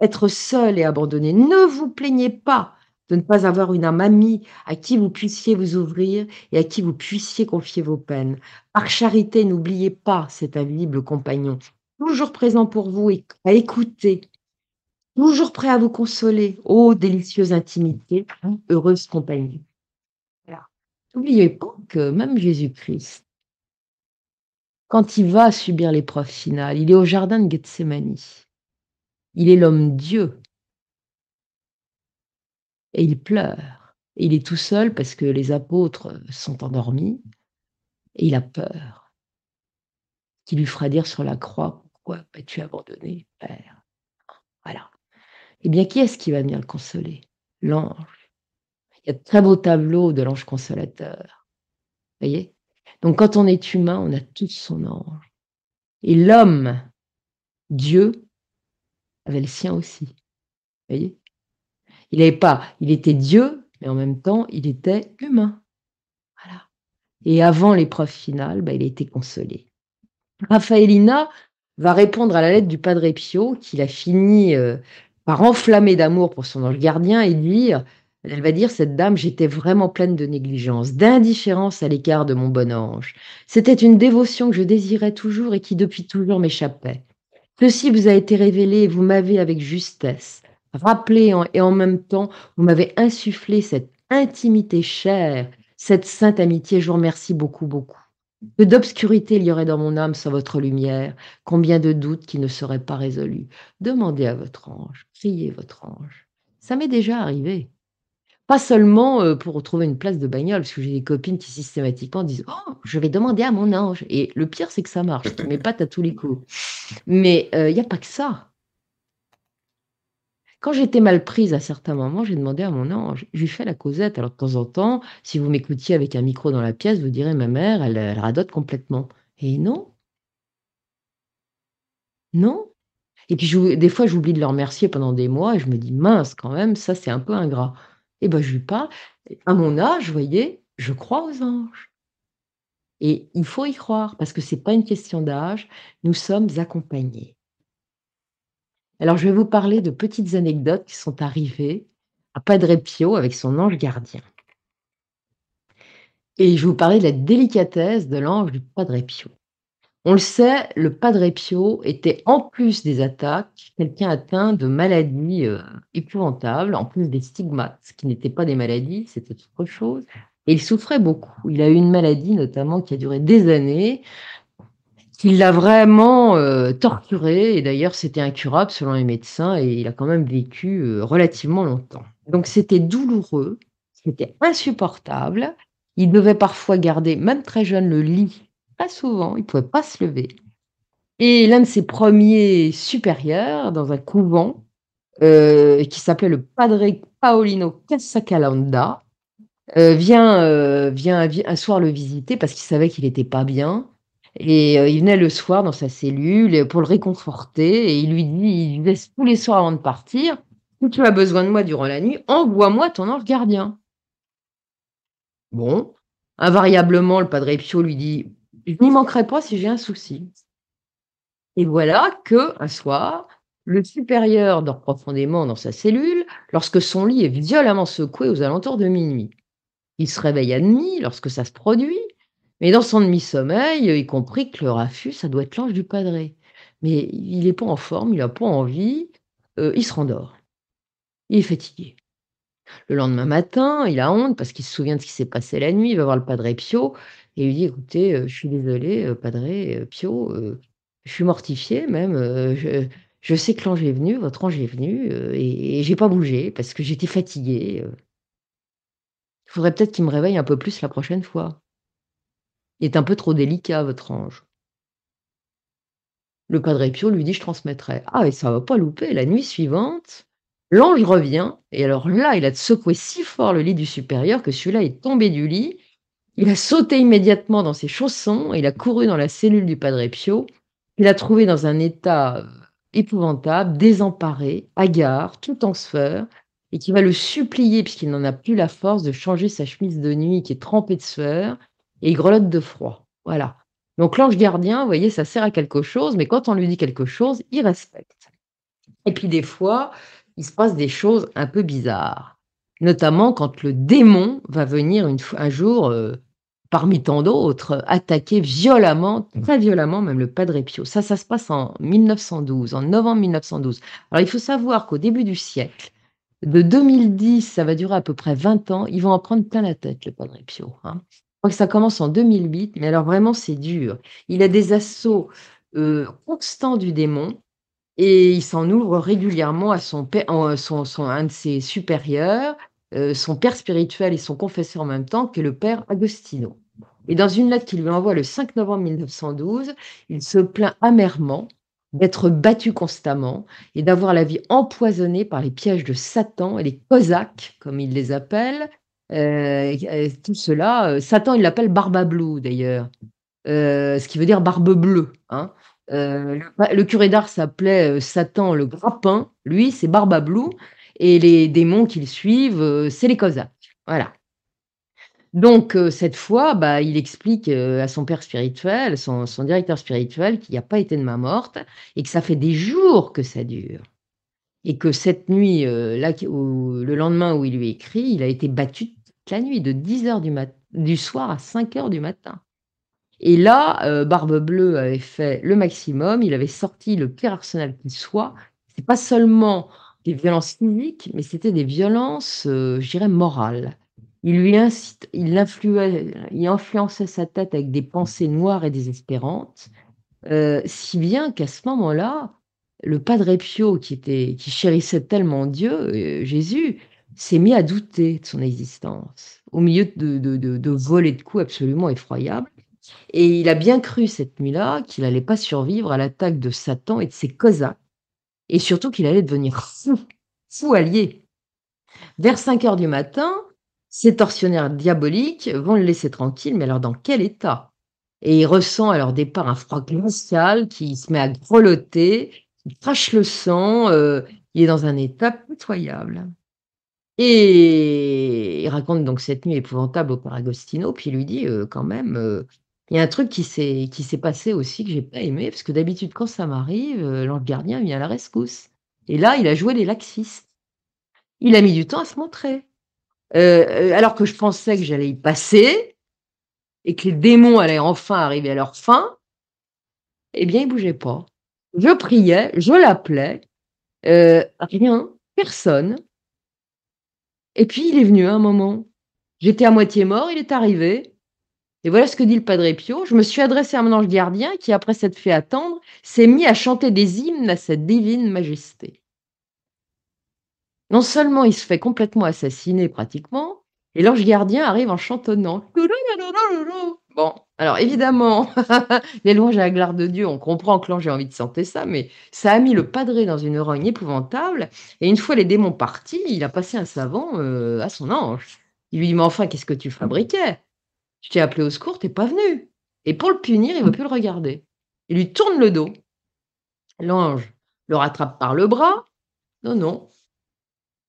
être seul et abandonné. Ne vous plaignez pas de ne pas avoir une âme amie à qui vous puissiez vous ouvrir et à qui vous puissiez confier vos peines. Par charité, n'oubliez pas cet invisible compagnon, toujours présent pour vous et à écouter, toujours prêt à vous consoler. Ô délicieuse intimité, heureuse compagnie. N'oubliez pas que même Jésus-Christ quand il va subir l'épreuve finale, il est au jardin de Gethsemane. Il est l'homme Dieu. Et il pleure. Il est tout seul parce que les apôtres sont endormis. Et il a peur. Qui lui fera dire sur la croix Pourquoi as-tu abandonné, Père? Voilà. Eh bien, qui est-ce qui va venir le consoler? L'ange. Il y a de très beaux tableaux de l'ange consolateur. Vous voyez? Donc quand on est humain, on a tout son ange. Et l'homme, Dieu, avait le sien aussi. Vous voyez? Il n'avait pas, il était Dieu, mais en même temps, il était humain. Voilà. Et avant l'épreuve finale, bah, il a été consolé. Raphaélina va répondre à la lettre du Padre Pio, qu'il a fini euh, par enflammer d'amour pour son ange gardien et dire elle va dire, cette dame, j'étais vraiment pleine de négligence, d'indifférence à l'écart de mon bon ange. C'était une dévotion que je désirais toujours et qui depuis toujours m'échappait. Ceci vous a été révélé vous m'avez avec justesse rappelé et en même temps, vous m'avez insufflé cette intimité chère, cette sainte amitié. Je vous remercie beaucoup, beaucoup. Que d'obscurité il y aurait dans mon âme sans votre lumière, combien de doutes qui ne seraient pas résolus. Demandez à votre ange, priez votre ange. Ça m'est déjà arrivé. Pas seulement, euh, pour retrouver une place de bagnole, parce que j'ai des copines qui systématiquement disent: «Oh, je vais demander à mon ange» et le pire, c'est que ça marche, mais pas à tous les coups. Mais, euh, il y a pas que ça. Quand j'étais mal prise à certains moments, j'ai demandé à mon ange, je lui fais la causette. Alors de temps en temps, si vous m'écoutiez avec un micro dans la pièce, vous direz: «Ma mère, elle, radote complètement» et non. Non. Et puis des fois, j'oublie de le remercier pendant des mois et je me dis: «Mince quand même, ça c'est un peu ingrat». Et ben, je lui parle. À mon âge, vous voyez, je crois aux anges. Et il faut y croire parce que c'est pas une question d'âge, nous sommes accompagnés. Alors je vais vous parler de petites anecdotes qui sont arrivées à Padre Pio avec son ange gardien. Et je vais vous parler de la délicatesse de l'ange du Padre Pio. On le sait, le Padre Pio était, en plus des attaques, quelqu'un atteint de maladies euh, épouvantables, en plus des stigmates, ce qui n'étaient pas des maladies, c'était autre chose. Et il souffrait beaucoup. Il a eu une maladie notamment qui a duré des années, qu'il l'a vraiment, heu, torturé et d'ailleurs c'était incurable selon les médecins et il a quand même vécu, heu, relativement longtemps. Donc c'était douloureux, c'était insupportable. Il devait parfois garder, même très jeune, le lit, pas souvent, il pouvait pas se lever et l'un de ses premiers supérieurs dans un couvent, heu, qui s'appelait le Padre Paolino Cassacalanda, heu, vient, vient vi un soir le visiter parce qu'il savait qu'il était pas bien et heu, il venait le soir dans sa cellule pour le réconforter et il lui dit il laisse tous les soirs avant de partir: «Si tu as besoin de moi durant la nuit, envoie-moi ton ange gardien». Bon, invariablement, le Padre Pio lui dit: «Je n'y manquerai pas si j'ai un souci». Et voilà qu'un soir, le supérieur dort profondément dans sa cellule lorsque son lit est violemment secoué aux alentours de minuit. Il se réveille à demi lorsque ça se produit, mais dans son demi-sommeil, il comprit que le raffut, ça doit être l'ange du padre. Mais il est pas en forme, il a pas envie, heu, il se rendort. Il est fatigué. Le lendemain matin, il a honte parce qu'il se souvient de ce qui s'est passé la nuit, il va voir le Padre Pio et lui dit: «Écoutez, heu, je suis désolé, Padre, heu, Pio, je suis mortifié même, je sais que l'ange est venu, votre ange est venu, et et j'ai pas bougé parce que j'étais fatigué. Il faudrait peut-être qu'il me réveille un peu plus la prochaine fois. Est un peu trop délicat votre ange». Le Padre Pio lui dit: «Je transmettrai». Ah et ça va pas louper, la nuit suivante, l'ange revient et alors là, il a secoué si fort le lit du supérieur que celui-là est tombé du lit. Il a sauté immédiatement dans ses chaussons il a couru dans la cellule du Padre Pio. Il l'a trouvé dans un état, heu, épouvantable, désemparé, hagard, tout en sueur et qui va le supplier, puisqu'il n'en a plus la force, de changer sa chemise de nuit qui est trempée de sueur et il grelotte de froid. Voilà. Donc l'ange gardien, vous voyez, ça sert à quelque chose, mais quand on lui dit quelque chose, il respecte. Et puis des fois, il se passe des choses un peu bizarres, notamment quand le démon va venir une un jour, heu, parmi tant d'autres, attaquer violemment, très violemment même le Padre Pio. Ça, ça se passe en 1912, en novembre 1912. Alors il faut savoir qu'au début du siècle, de 2010, ça va durer à peu près 20 ans, ils vont en prendre plein la tête, le Padre Pio, hein. Crois que ça commence en 2008, mais alors vraiment c'est dur. Il a des assauts, heu, constants du démon et il s'en ouvre régulièrement à son en son son un de ses supérieurs, heu, son père spirituel et son confesseur en même temps, qui est le père Agostino. Et dans une lettre qu'il lui envoie le 5 novembre 1912, il se plaint amèrement d'être battu constamment et d'avoir la vie empoisonnée par les pièges de Satan et les cosaques, comme il les appelle, tout cela, heu, Satan, il l'appelle Barbablou d'ailleurs, ce qui veut dire barbe bleue, hein. Le curé d'Ars s'appelait, Satan le grappin, lui, c'est Barbablou et les démons qui le suivent, c'est les cosaques. Voilà. Donc cette fois, bah, il explique, à son père spirituel, son son directeur spirituel qu'il y a pas été de main morte et que ça fait des jours que ça dure et que cette nuit, heu, là le lendemain où il lui écrit, il a été battu toute la nuit de 10:00 du soir à 5:00 du matin. Et là, heu, Barbe Bleue avait fait le maximum, il avait sorti le pire arsenal qui soit. C'est pas seulement des violences physiques, mais c'était des violences, heu, je dirais morales. Il lui incite il il influençait sa tête avec des pensées noires et désespérantes, heu, si bien qu'à ce moment-là, le Padre Pio qui chérissait tellement Dieu, heu, Jésus, s'est mis à douter de son existence, au milieu de de de de de coups absolument effroyables et il a bien cru cette nuit-là qu'il allait pas survivre à l'attaque de Satan et de ses cosaques et surtout qu'il allait devenir fou, fou allié. Vers 5:00 du matin, ces tortionnaires diaboliques vont le laisser tranquille, mais alors dans quel état? Et il ressent à leur départ un froid glacial qui se met à grelotter, il crache le sang, heu, il est dans un état pitoyable. Et il raconte donc cette nuit épouvantable au père Agostino, puis il lui dit: «Heu, quand même, heu, il y a un truc qui s'est passé aussi que j'ai pas aimé, parce que d'habitude quand ça m'arrive, l'ange gardien vient à la rescousse et là, il a joué les laxistes. Il a mis du temps à se montrer, alors que je pensais que j'allais y passer et que les démons allaient enfin arriver à leur fin eh bien, il bougeait pas. Je priais, je l'appelais, heu, rien, personne. Et puis il est venu un moment. J'étais à moitié mort, il est arrivé Et voilà ce que dit le Padre Pio: «Je me suis adressé à mon ange gardien qui, après s'être fait attendre, s'est mis à chanter des hymnes à sa divine majesté». Non seulement il se fait complètement assassiner pratiquement et l'ange gardien arrive en chantonnant. Bon, alors évidemment, [laughs] les louanges à la gloire de Dieu, on comprend que l'ange a envie de chanter ça, mais ça a mis le padré dans une rogne épouvantable et une fois les démons partis, il a passé un savant, heu, à son ange. Il lui dit: «Mais enfin, qu'est-ce que tu fabriquais? Je t'ai appelé au secours, tu es pas venu» et pour le punir, il veut plus le regarder. Il lui tourne le dos. L'ange le rattrape par le bras: «Non, non,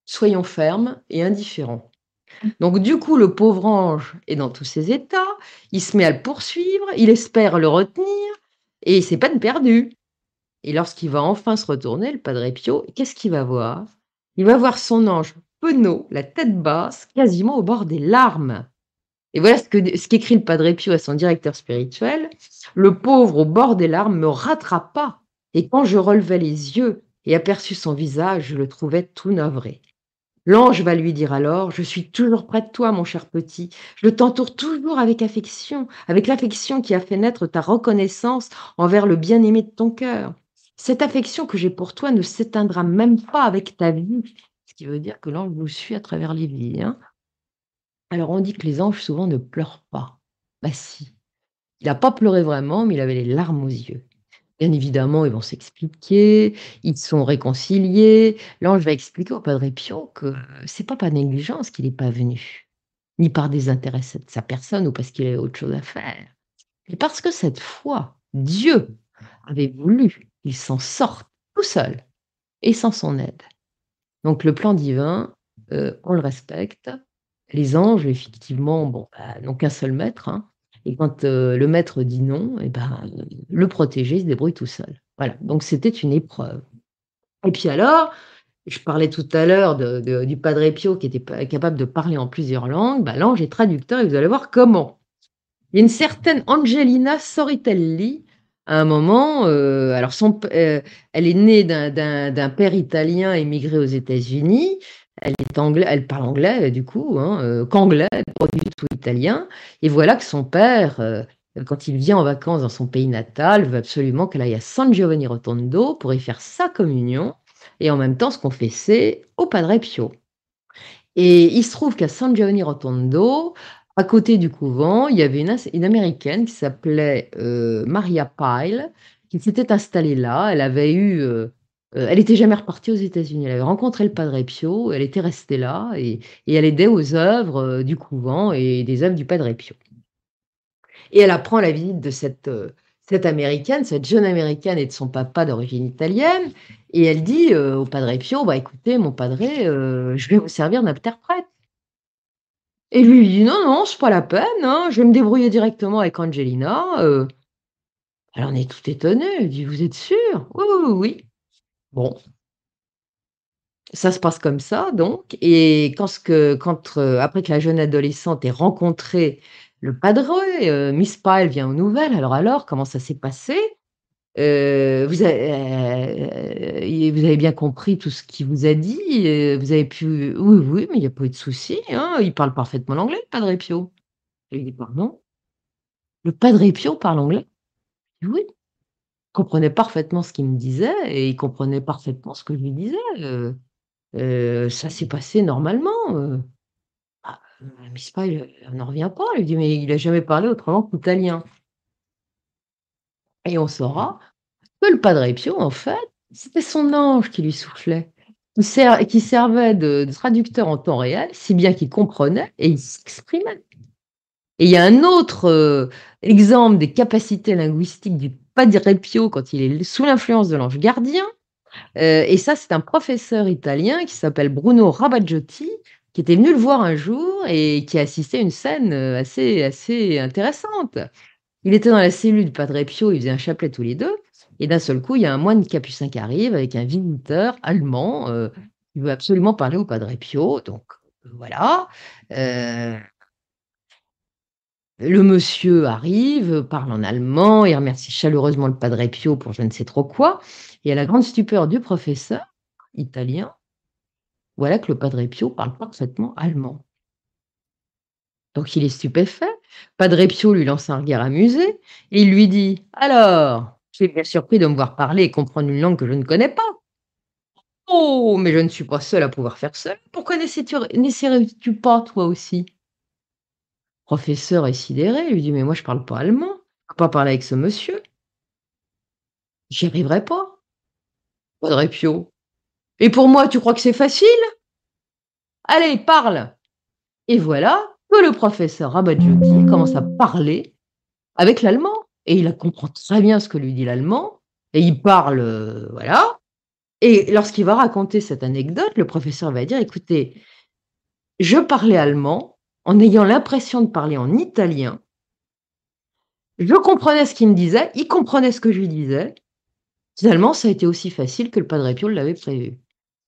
soyons fermes et indifférents». Donc du coup, le pauvre ange est dans tous ses états, il se met à le poursuivre, il espère le retenir et c'est peine perdue. Et lorsqu'il va enfin se retourner, le Padre Pio, qu'est-ce qu'il va voir? Il va voir son ange penaud, la tête basse, quasiment au bord des larmes. Et voilà ce que ce qu'écrit le Padre Pio à son directeur spirituel: «Le pauvre au bord des larmes me rattrapa et quand je relevai les yeux et aperçus son visage, je le trouvais tout navré». L'ange va lui dire alors: «Je suis toujours près de toi, mon cher petit. Je t'entoure toujours avec affection, avec l'affection qui a fait naître ta reconnaissance envers le bien-aimé de ton cœur. Cette affection que j'ai pour toi ne s'éteindra même pas avec ta vie». Ce qui veut dire que l'ange nous suit à travers les vies, hein. Alors on dit que les anges souvent ne pleurent pas. Bah si, il a pas pleuré vraiment, mais il avait les larmes aux yeux. Bien évidemment, ils vont s'expliquer, ils sont réconciliés. L'ange va expliquer au Padre Pio que c'est pas par négligence qu'il est pas venu, ni par désintérêt de sa personne ou parce qu'il avait autre chose à faire, mais parce que cette fois, Dieu avait voulu qu'il s'en sorte tout seul et sans son aide. Donc le plan divin, heu, on le respecte. Les anges effectivement, bon, bah, n'ont qu'un seul maître, hein et quand, heu, le maître dit non et ben, le protégé se débrouille tout seul. Voilà, donc c'était une épreuve. Et puis alors, je parlais tout à l'heure du Padre Pio qui était pa capable de parler en plusieurs langues, bah, l'ange est traducteur et vous allez voir comment. Il y a une certaine Angelina Soritelli, à un moment, heu, alors son heu, elle est née d'un père italien émigré aux États-Unis. Elle parle anglais, du coup, hein, heu, qu'anglais, pas du tout italien et voilà que son père, heu, quand il vient en vacances dans son pays natal, veut absolument qu'elle aille à San Giovanni Rotondo pour y faire sa communion et en même temps se confesser au Padre Pio. Et il se trouve qu'à San Giovanni Rotondo, à côté du couvent, il y avait une américaine qui s'appelait, heu, Maria Pile, qui s'était installée là. Elle avait eu, heu, elle était jamais repartie aux États-Unis. Elle avait rencontré le Padre Pio, elle était restée là et elle aidait aux œuvres, heu, du couvent et des œuvres du Padre Pio. Et elle apprend la visite de cette, cette américaine, cette jeune américaine et de son papa d'origine italienne et elle dit, au Padre Pio: «Bah écoutez mon padre, je vais vous servir d'interprète». Et lui, dit: «Non, non, c'est pas la peine, hein, je vais me débrouiller directement avec Angelina, heu». Alors on est tout étonné, elle dit: «Vous êtes sûr?» «Oui, oui, oui, oui». Bon. Ça se passe comme ça donc et quand heu, après que la jeune adolescente ait rencontré le padre, heu, Miss Pile vient aux nouvelles: «Alors alors, comment ça s'est passé? Heu, vous avez bien compris tout ce qu'il vous a dit? Vous avez pu» «Oui, oui, mais il y a pas eu de souci, hein, il parle parfaitement l'anglais le Padre Pio». Je lui dis: «Pardon?» «Le Padre Pio parle anglais?» «Oui». Il comprenait parfaitement ce qu'il me disait et il comprenait parfaitement ce que je lui disais, heu heu, ça s'est passé normalement, heu. Bah, heu, Miss Pile, elle n'en revient pas, elle lui dit: «Mais il a jamais parlé autrement qu'italien». Et on saura que le Padre Pio, en fait, c'était son ange qui lui soufflait, qui ser qui servait de de traducteur en temps réel, si bien qu'il comprenait et il s'exprimait. Et il y a un autre, exemple des capacités linguistiques du Padre Pio quand il est sous l'influence de l'ange gardien, heu, et ça, c'est un professeur italien qui s'appelle Bruno Rabagiotti, qui était venu le voir un jour et qui a assisté à une scène, heu, assez assez intéressante. Il était dans la cellule du Padre Pio, ils faisaient un chapelet tous les 2 et d'un seul coup, il y a un moine capucin qui arrive avec un visiteur allemand, heu, qui veut absolument parler au Padre Pio, donc voilà, heu le monsieur arrive, parle en allemand, il remercie chaleureusement le Padre Pio pour je ne sais trop quoi et à la grande stupeur du professeur, italien voilà que le Padre Pio parle parfaitement allemand. Donc il est stupéfait Padre Pio lui lance un regard amusé et il lui dit Alors, je suis bien surpris de me voir parler et comprendre une langue que je ne connais pas. Oh, mais je ne suis pas seul à pouvoir faire seul. Pourquoi n'essaierais-tu pas, toi aussi? Professeur est sidéré, lui dit Mais moi, je parle pas allemand. Je peux pas parler avec ce monsieur. J'y arriverai pas. Padre Pio. Et pour moi, tu crois que c'est facile? Allez, parle Et voilà que le professeur Rabadjouki commence à parler avec l'allemand. Et il comprend très bien ce que lui dit l'allemand. Et il parle, euh, voilà. Et lorsqu'il va raconter cette anecdote, le professeur va dire, écoutez, je parlais allemand en ayant l'impression de parler en italien. Je comprenais ce qu'il me disait, il comprenait ce que je lui disais. Finalement, ça a été aussi facile que le Padre Pio l'avait prévu.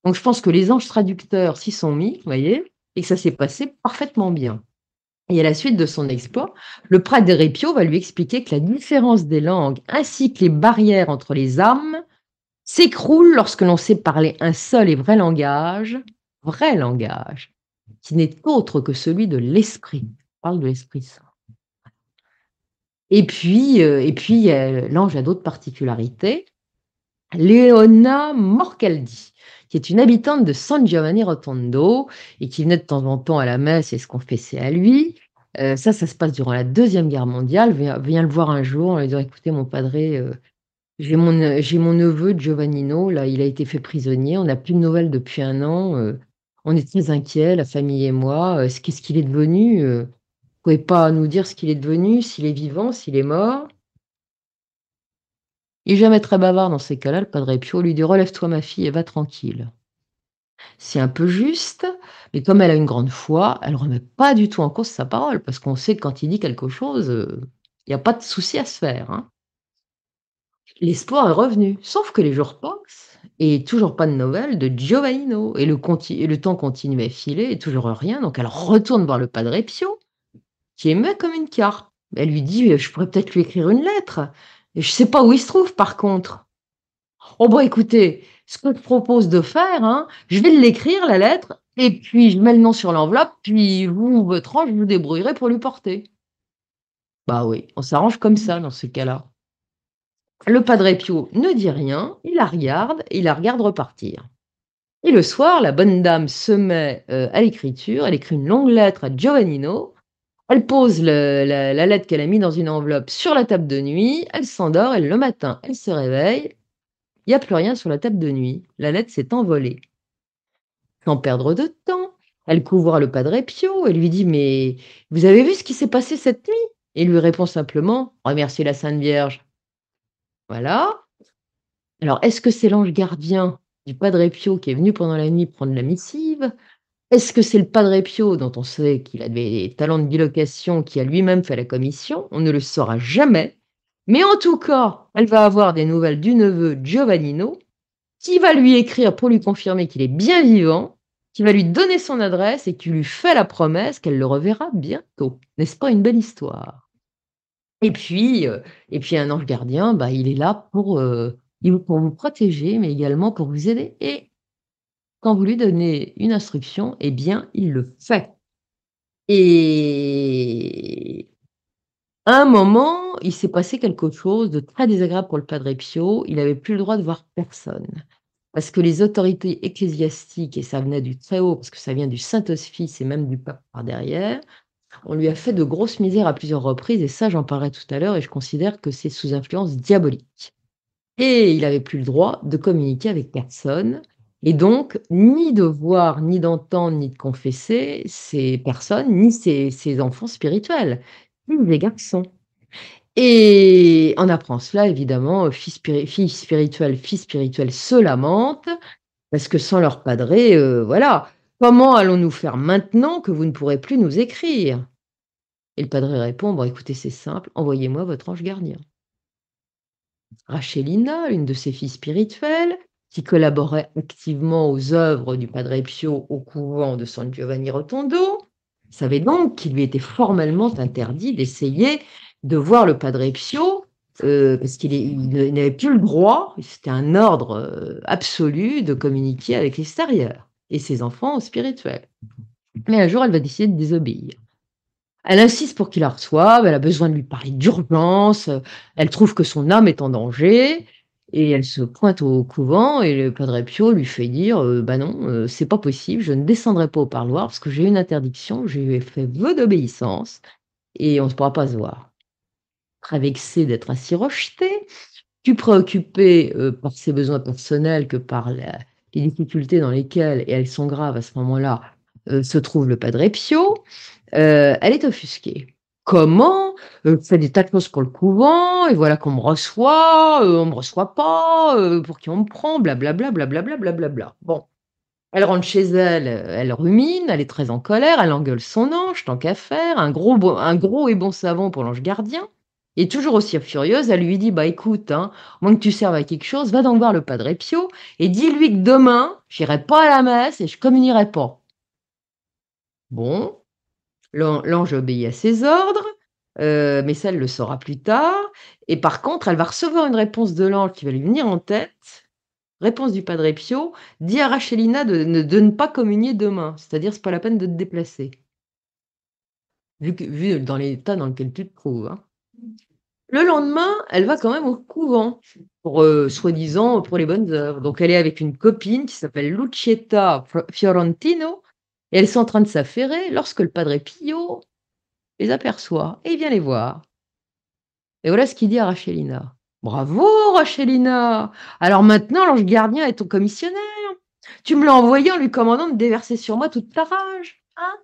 Donc je pense que les anges traducteurs s'y sont mis, vous voyez, et que ça s'est passé parfaitement bien. Et à la suite de son exploit, le Padre Pio va lui expliquer que la différence des langues ainsi que les barrières entre les âmes s'écroulent lorsque l'on sait parler un seul et vrai langage, vrai langage, qui n'est autre que celui de l'esprit. On parle de l'esprit saint. Et puis, euh, et puis l'ange a d'autres particularités. Leona Morcaldi, qui est une habitante de San Giovanni Rotondo et qui venait de temps en temps à la messe et se confessait à lui. Euh, ça, ça se passe durant la Deuxième Guerre mondiale. Viens, le voir un jour, on lui dit écoutez, mon padré, euh, j'ai mon, mon neveu Giovannino, là, il a été fait prisonnier, on n'a plus de nouvelles depuis un an. Euh, on est très inquiets, la famille et moi. Qu'est-ce qu'il est devenu Vous ne pouvez pas nous dire ce qu'il est devenu, s'il est vivant, s'il est mort il n'est jamais très bavard dans ces cas-là, le Padre Pio lui dit Relève-toi, ma fille, et va tranquille. C'est un peu juste, mais comme elle a une grande foi, elle ne remet pas du tout en cause sa parole, parce qu'on sait que quand il dit quelque chose, euh, il n'y a pas de souci à se faire. Hein. L'espoir est revenu, sauf que les jours passent et toujours pas de nouvelles de Giovannino. Et le, temps continue à filer et toujours rien. Donc elle retourne voir le Padre Pio, qui émet comme une carte. Elle lui dit Je pourrais peut-être lui écrire une lettre. Et je ne sais pas où il se trouve, par contre. Oh, bon, écoutez, ce que je propose de faire, hein, je vais l'écrire, la lettre, et puis je mets le nom sur l'enveloppe, puis vous, votre ange, vous débrouillerez pour lui porter. Bah oui, on s'arrange comme ça dans ce cas-là. Le Padre Pio ne dit rien, il la regarde et il la regarde repartir. Et le soir, la bonne dame se met euh, à l'écriture, elle écrit une longue lettre à Giovannino, elle pose la, lettre qu'elle a mise dans une enveloppe sur la table de nuit, elle s'endort, et le matin, elle se réveille. Il n'y a plus rien sur la table de nuit. La lettre s'est envolée. Sans perdre de temps, elle couvre le Padre Pio et lui dit Mais vous avez vu ce qui s'est passé cette nuit? Et lui répond simplement Remerciez la Sainte Vierge. Voilà. Alors, est-ce que c'est l'ange gardien du Padre Pio qui est venu pendant la nuit prendre la missive? Est-ce que c'est le Padre Pio, dont on sait qu'il a des talents de bilocation, qui a lui-même fait la commission? On ne le saura jamais. Mais en tout cas, elle va avoir des nouvelles du neveu Giovannino, qui va lui écrire pour lui confirmer qu'il est bien vivant, qui va lui donner son adresse et qui lui fait la promesse qu'elle le reverra bientôt. N'est-ce pas une belle histoire? Et puis, euh, et puis un ange gardien, bah, il est là pour, euh, pour vous protéger, mais également pour vous aider. Et quand vous lui donnez une instruction, eh bien, il le fait. Et à un moment, il s'est passé quelque chose de très désagréable pour le Padre Pio. Il n'avait plus le droit de voir personne. Parce que les autorités ecclésiastiques, et ça venait du très haut, parce que ça vient du Saint-Hospice et même du pape par derrière, on lui a fait de grosses misères à plusieurs reprises, et ça, j'en parlerai tout à l'heure, et je considère que c'est sous influence diabolique. Et il n'avait plus le droit de communiquer avec personne. Et donc, ni de voir, ni d'entendre, ni de confesser ces personnes, ni ces, enfants spirituels, ni les garçons. Et on apprend cela, évidemment, fils fille spirituelle, fils spirituel se lamentent, parce que sans leur padré, euh, voilà, comment allons-nous faire maintenant que vous ne pourrez plus nous écrire? Et le padré répond, bon écoutez, c'est simple, envoyez-moi votre ange gardien. Rachelina, une de ses filles spirituelles, qui collaborait activement aux œuvres du Padre Pio au couvent de San Giovanni Rotondo, savait donc qu'il lui était formellement interdit d'essayer de voir le Padre Pio, euh, parce qu'il n'avait plus le droit, c'était un ordre euh, absolu de communiquer avec l'extérieur et ses enfants spirituels. Mais un jour, elle va décider de désobéir. Elle insiste pour qu'il la reçoive, elle a besoin de lui parler d'urgence, elle trouve que son âme est en danger et elle se pointe au couvent et le Padre Pio lui fait dire, euh, «Bah non, euh, c'est pas possible, je ne descendrai pas au parloir parce que j'ai une interdiction, j'ai fait vœu d'obéissance et on ne pourra pas se voir». Très vexé d'être ainsi rejeté, plus préoccupé, euh, par ses besoins personnels que par la les difficultés dans lesquelles, et elles sont graves à ce moment-là, se trouve le Padre Pio, elle est offusquée. Comment? Euh, je fais des tas de choses pour le couvent et voilà qu'on me reçoit, euh, on me reçoit pas, euh, pour qui on me prend, blablabla, blablabla, blablabla. Bon, elle rentre chez elle, elle rumine, elle est très en colère, elle engueule son ange, tant qu'à faire, un gros un gros et bon savon pour l'ange gardien et toujours aussi furieuse, elle lui dit: «Bah écoute, hein, moins que tu serves à quelque chose, va donc voir le Padre Pio et dis-lui que demain, j'irai pas à la messe et je communierai pas». Bon. L'ange obéit à ses ordres, euh, mais ça, elle le saura plus tard. Et par contre, elle va recevoir une réponse de l'ange qui va lui venir en tête. Réponse du Padre Pio, dis à Rachelina de, ne pas communier demain, c'est-à-dire c'est pas la peine de te déplacer. Vu, dans l'état dans lequel tu te trouves. Hein. Le lendemain, elle va quand même au couvent, pour euh, soi-disant pour les bonnes œuvres. Donc elle est avec une copine qui s'appelle Lucietta Fiorentino, et elles sont en train de s'affairer lorsque le padre Pio les aperçoit et il vient les voir. Et voilà ce qu'il dit à Rachelina. Bravo, Rachelina Alors maintenant, l'ange gardien est ton commissionnaire. Tu me l'as envoyé en lui commandant de déverser sur moi toute ta rage. Hein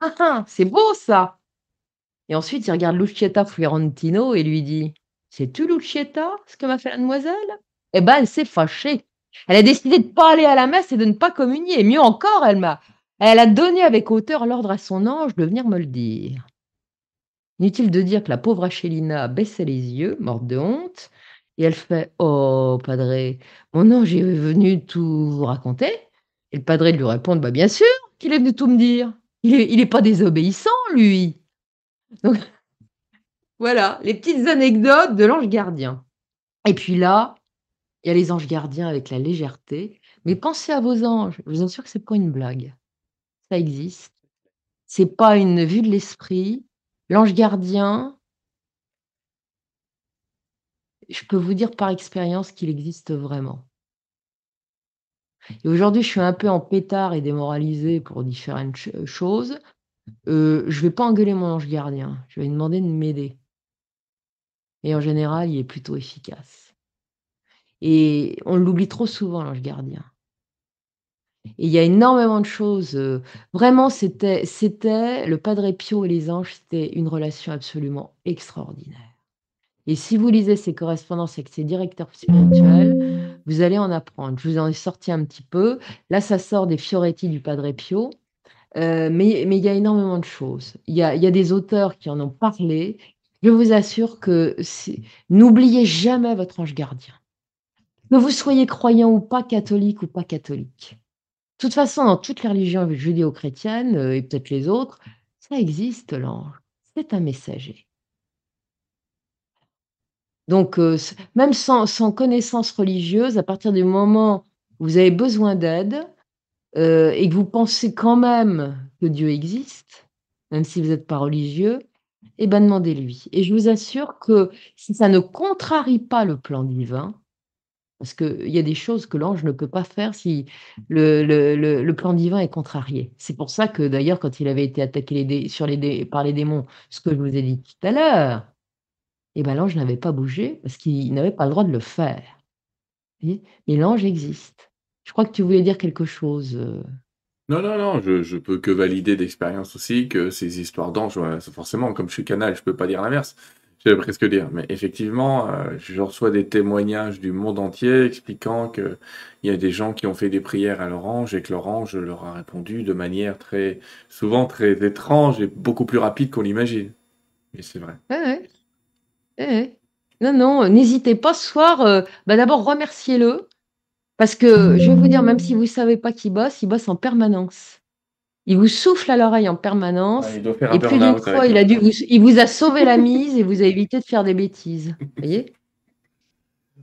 ah, ah, C'est beau, ça Et ensuite, il regarde Lucietta Fiorentino et lui dit Sais-tu, Lucietta, ce que m'a fait la demoiselle? Eh ben, elle s'est fâchée. Elle a décidé de ne pas aller à la messe et de ne pas communier. Et mieux encore, elle m'a elle a donné avec hauteur l'ordre à son ange de venir me le dire. Inutile de dire que la pauvre Achelina baissait les yeux, morte de honte, et elle fait Oh, padre, mon ange est venu tout vous raconter? Et le padre lui répond Bah, bien sûr qu'il est venu tout me dire. Il n'est pas désobéissant, lui. Donc, [laughs] voilà, les petites anecdotes de l'ange gardien. Et puis là, il y a les anges gardiens avec la légèreté. Mais pensez à vos anges, je vous assure que c'est pas une blague ça existe. C'est pas une vue de l'esprit. L'ange gardien je peux vous dire par expérience qu'il existe vraiment. Et aujourd'hui, je suis un peu en pétard et démoralisée pour différentes choses. Euh, je vais pas engueuler mon ange gardien, je vais lui demander de m'aider. Et en général, il est plutôt efficace. Et on l'oublie trop souvent, l'ange gardien. Et il y a énormément de choses, euh, vraiment c'était c'était le Padre Pio et les anges, c'était une relation absolument extraordinaire. Et si vous lisez ses correspondances avec ses directeurs spirituels, vous allez en apprendre. Je vous en ai sorti un petit peu. Là, ça sort des Fioretti du Padre Pio, euh, mais il y a énormément de choses. Il y a des auteurs qui en ont parlé. Je vous assure que n'oubliez jamais votre ange gardien. Que vous soyez croyant ou pas, catholique ou pas catholique. De toute façon, dans toutes les religions judéo-chrétiennes, euh, et peut-être les autres, ça existe l'ange. C'est un messager. Donc, euh, même sans connaissance religieuse, à partir du moment où vous avez besoin d'aide, euh, et que vous pensez quand même que Dieu existe, même si vous n'êtes pas religieux, eh ben, demandez-lui et je vous assure que si ça ne contrarie pas le plan divin parce qu'il y a des choses que l'ange ne peut pas faire si le plan divin est contrarié. C'est pour ça que d'ailleurs quand il avait été attaqué sur les par les démons, ce que je vous ai dit tout à l'heure, eh ben l'ange n'avait pas bougé parce qu'il n'avait pas le droit de le faire. Mais l'ange existe. Je crois que tu voulais dire quelque chose, euh? Non, non, non, je je peux que valider d'expérience aussi que ces histoires d'anges, forcément comme je suis canal, je peux pas dire l'inverse. Je vais presque dire, mais effectivement, euh, je reçois des témoignages du monde entier expliquant qu'il y a des gens qui ont fait des prières à l'orange et que l'orange leur a répondu de manière très, souvent très étrange et beaucoup plus rapide qu'on l'imagine. Mais c'est vrai. Ouais, ouais. Non, non, n'hésitez pas ce soir. Euh, bah d'abord, remerciez-le. Parce que je vais vous dire, même si vous ne savez pas qui bosse, il bosse en permanence. Il vous souffle à l'oreille en permanence. et plus d'une fois, il, a dû vous, il vous a sauvé la mise et vous a évité de faire des bêtises. Vous voyez?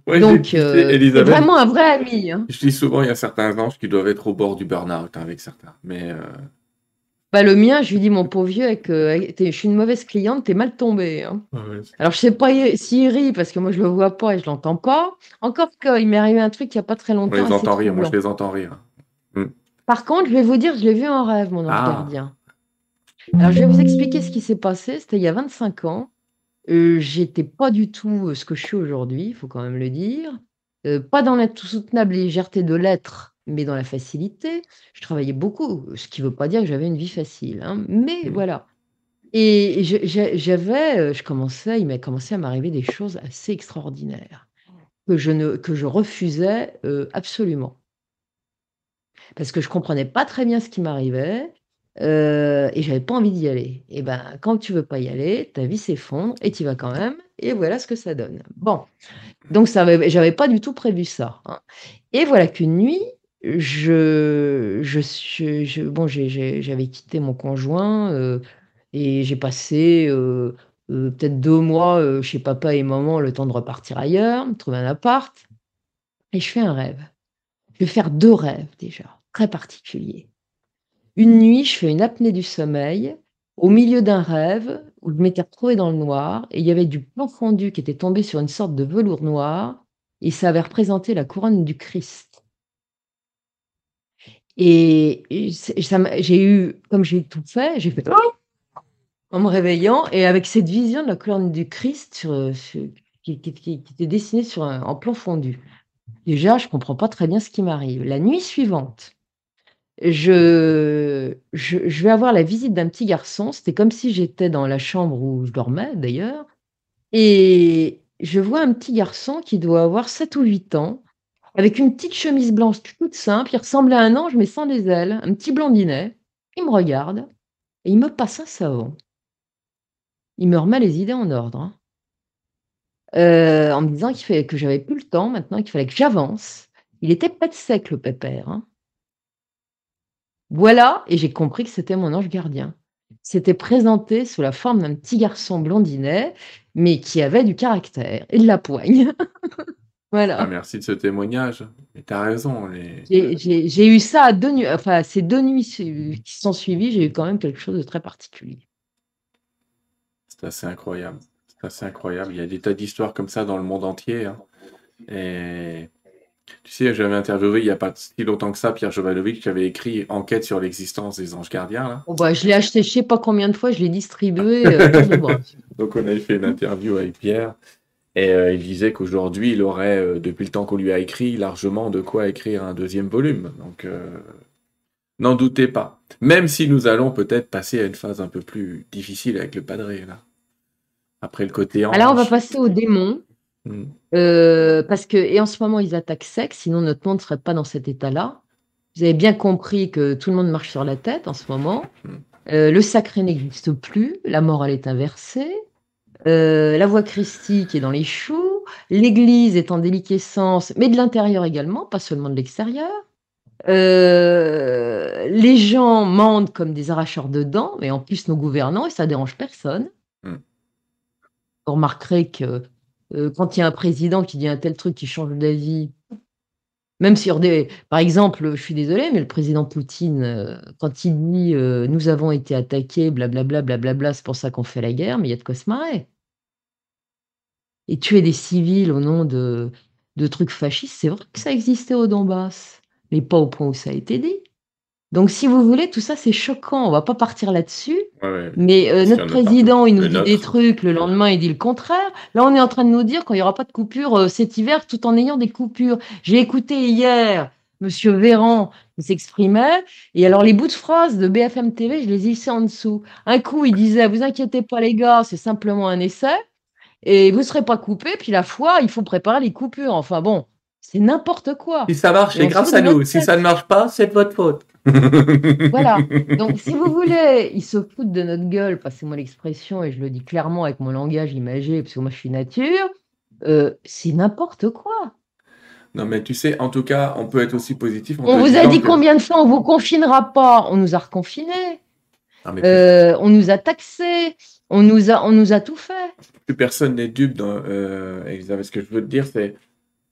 Donc, euh, vraiment un vrai ami. Hein. Je dis souvent, il y a certains anges qui doivent être au bord du burn-out hein, avec certains. Mais euh, Bah, le mien, je lui dis: «Mon pauvre vieux, avec, heu, je suis une mauvaise cliente, tu es mal tombé, hein». Ouais. Alors je sais pas s'il rit parce que moi je le vois pas et je l'entends pas. Encore qu'il m'est arrivé un truc il y a pas très On longtemps les assez entend rire, moi je les entends rire. Mmh. Par contre, je vais vous dire, je l'ai vu en rêve, mon ange Ah! gardien. Alors je vais vous expliquer ce qui s'est passé, c'était il y a 25 ans. Heu, j'étais pas du tout, heu, ce que je suis aujourd'hui, il faut quand même le dire. Heu, pas dans l'insoutenable légèreté de l'être, mais dans la facilité. Je travaillais beaucoup, ce qui veut pas dire que j'avais une vie facile, hein, mais Mmh. voilà et j'avais, heu, je commençais il m'est commencé à m'arriver des choses assez extraordinaires que je ne que je refusais, heu, absolument. Parce que je comprenais pas très bien ce qui m'arrivait, heu et j'avais pas envie d'y aller et ben, quand tu veux pas y aller, ta vie s'effondre et tu y vas quand même et voilà ce que ça donne. Bon, donc ça j'avais pas du tout prévu ça, hein et voilà qu'une nuit, je je je bon, j'avais quitté mon conjoint, heu et j'ai passé, heu heu, peut-être 2 mois, chez papa et maman, le temps de repartir ailleurs, de trouver un appart et je fais un rêve. Je vais faire 2 rêves déjà, très particuliers. Une nuit, je fais une apnée du sommeil, au milieu d'un rêve où je m'étais retrouvée dans le noir et il y avait du plomb fondu qui était tombé sur une sorte de velours noir et ça avait représenté la couronne du Christ. Et j'ai eu comme j'ai tout fait, j'ai fait: «Oh!» en me réveillant et avec cette vision de la couronne du Christ sur, heu, sur qui qui qui qui était dessinée sur un en plomb fondu. Déjà, je comprends pas très bien ce qui m'arrive. La nuit suivante, je je je vais avoir la visite d'un petit garçon, c'était comme si j'étais dans la chambre où je dormais d'ailleurs et je vois un petit garçon qui doit avoir 7 ou 8 ans, avec une petite chemise blanche toute simple, il ressemblait à un ange mais sans les ailes, un petit blondinet. Il me regarde et il me passe un savon. Il me remet les idées en ordre, hein. Heu, en me disant qu'il fallait que j'avais plus le temps maintenant, qu'il fallait que j'avance. Il était pet sec le pépère, hein. Voilà et j'ai compris que c'était mon ange gardien. Il s'était présenté sous la forme d'un petit garçon blondinet, mais qui avait du caractère et de la poigne. [laughs] Ah merci de ce témoignage. Mais tu as raison, les J'ai eu ça à 2 nuits, enfin ces 2 nuits qui se sont suivies, j'ai eu quand même quelque chose de très particulier. C'est assez incroyable. C'est assez incroyable. Il y a des tas d'histoires comme ça dans le monde entier, hein et tu sais, j'avais interviewé il y a pas si longtemps que ça Pierre Jovanovic qui avait écrit «Enquête sur l'existence des anges gardiens» là. Oh bah, je l'ai acheté je sais pas combien de fois, je l'ai distribué, [laughs] bras. Donc on avait fait une interview avec Pierre et heu, il disait qu'aujourd'hui, il aurait, heu, depuis le temps qu'on lui a écrit, largement de quoi écrire un 2e volume. Donc heu, n'en doutez pas. Même si nous allons peut-être passer à une phase un peu plus difficile avec le Padré là. Après le côté là, on va passer aux démons. Mmh. Heu, parce que et en ce moment, ils attaquent sec, sinon notre monde serait pas dans cet état-là. Vous avez bien compris que tout le monde marche sur la tête en ce moment. Mmh. Heu, le sacré n'existe plus, la morale est inversée. Heu, la voie christique est dans les choux, l'église est en déliquescence, mais de l'intérieur également, pas seulement de l'extérieur. Heu, les gens mentent comme des arracheurs de dents, mais en plus nos gouvernants et ça dérange personne. Mmh. Vous remarquerez que, heu, quand il y a un président qui dit un tel truc qui change d'avis même sur des par exemple, je suis désolée, mais le président Poutine, heu, quand il dit, heu: «Nous avons été attaqués, blablabla, blablabla, c'est pour ça qu'on fait la guerre», mais il y a de quoi se marrer. Et tuer des civils au nom de de trucs fascistes, c'est vrai que ça existait au Donbass, mais pas au point où ça a été dit. Donc si vous voulez, tout ça, c'est choquant, on va pas partir là-dessus, Ouais, ouais. mais y notre président, il nous Le dit des trucs, le lendemain, il dit le contraire. Là, on est en train de nous dire qu'il y aura pas de coupure, heu, cet hiver, tout en ayant des coupures. J'ai écouté hier monsieur Véran qui s'exprimait et alors les bouts de phrases de BFM TV, je les ai laissés en dessous. Un coup, il disait: «Vous inquiétez pas les gars, c'est simplement un essai et vous serez pas coupés, puis la foi, il faut préparer les coupures». Enfin bon, c'est n'importe quoi Si ça marche, c'est grâce à nous. Si ça ne marche pas, c'est de votre faute. [laughs] [laughs] Voilà, donc si vous voulez, ils se foutent de notre gueule, passez-moi l'expression et je le dis clairement avec mon langage imagé, parce que moi je suis nature, heu, c'est n'importe quoi. Non, mais tu sais, en tout cas, on peut être aussi positif On vous a dit que combien de fois on vous confinera pas? On nous a reconfinés, non, mais plus heu, on nous a taxés, on nous a on nous a tout fait. plus personne n'est dupe dans, heu, Elisabeth. Ce que je veux te dire, c'est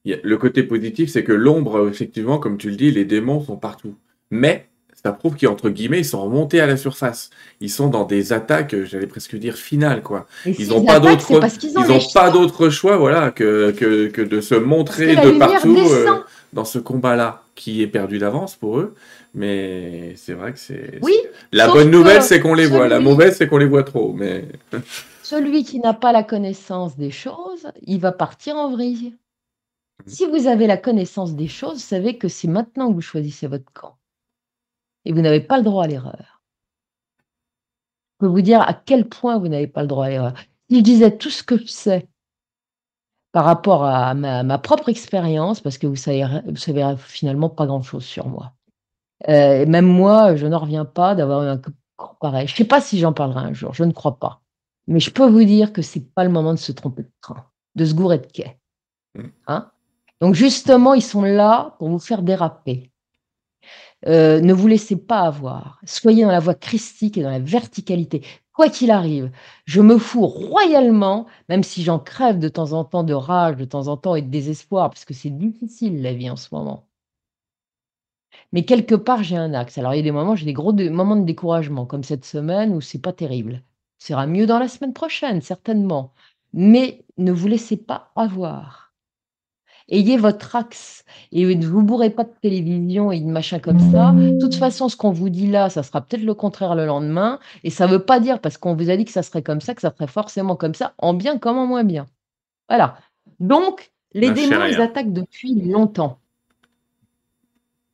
le côté positif, c'est que l'ombre, effectivement, comme tu le dis, les démons sont partout. Mais ça prouve qu'entre guillemets, ils sont remontés à la surface. Ils sont dans des attaques, j'allais presque dire finales, quoi. ils n'ont pas d'autre, ils ont, pas d'autre choix, voilà, que, que, que de se montrer de partout euh, dans ce combat-là, qui est perdu d'avance pour eux. Mais c'est vrai que c'est. Oui. La bonne nouvelle, c'est qu'on les voit. La mauvaise, c'est qu'on les voit trop. Mais. celui qui n'a pas la connaissance des choses, il va partir en vrille. Si vous avez la connaissance des choses, vous savez que c'est maintenant que vous choisissez votre camp. Et vous n'avez pas le droit à l'erreur. Je peux vous dire à quel point vous n'avez pas le droit à l'erreur. Si je disais tout ce que je sais par rapport à ma, propre expérience, parce que vous savez, vous savez finalement pas grand-chose sur moi. Euh, même moi, je n'en reviens pas d'avoir un camp pareil. Je ne sais pas si j'en parlerai un jour, je ne crois pas. Mais je peux vous dire que c'est pas le moment de se tromper de train, de se gourer de quai. Mmh. Hein? Donc justement, ils sont là pour vous faire déraper. Euh, ne vous laissez pas avoir. Soyez dans la voie christique et dans la verticalité. Quoi qu'il arrive, je me fous royalement, même si j'en crève de temps en temps de rage, de temps en temps et de désespoir, parce que c'est difficile la vie en ce moment. Mais quelque part, j'ai un axe. Alors, il y a des moments, j'ai des gros moments de découragement, comme cette semaine où c'est pas terrible. Ce sera mieux dans la semaine prochaine, certainement. Mais ne vous laissez pas avoir. Ayez votre axe et ne vous bourrez pas de télévision et de machin comme ça. De toute façon, ce qu'on vous dit là, ça sera peut-être le contraire le lendemain. Et ça ne veut pas dire, parce qu'on vous a dit que ça serait comme ça, que ça serait forcément comme ça, en bien comme en moins bien. Voilà. Donc, les démons, ils attaquent depuis longtemps.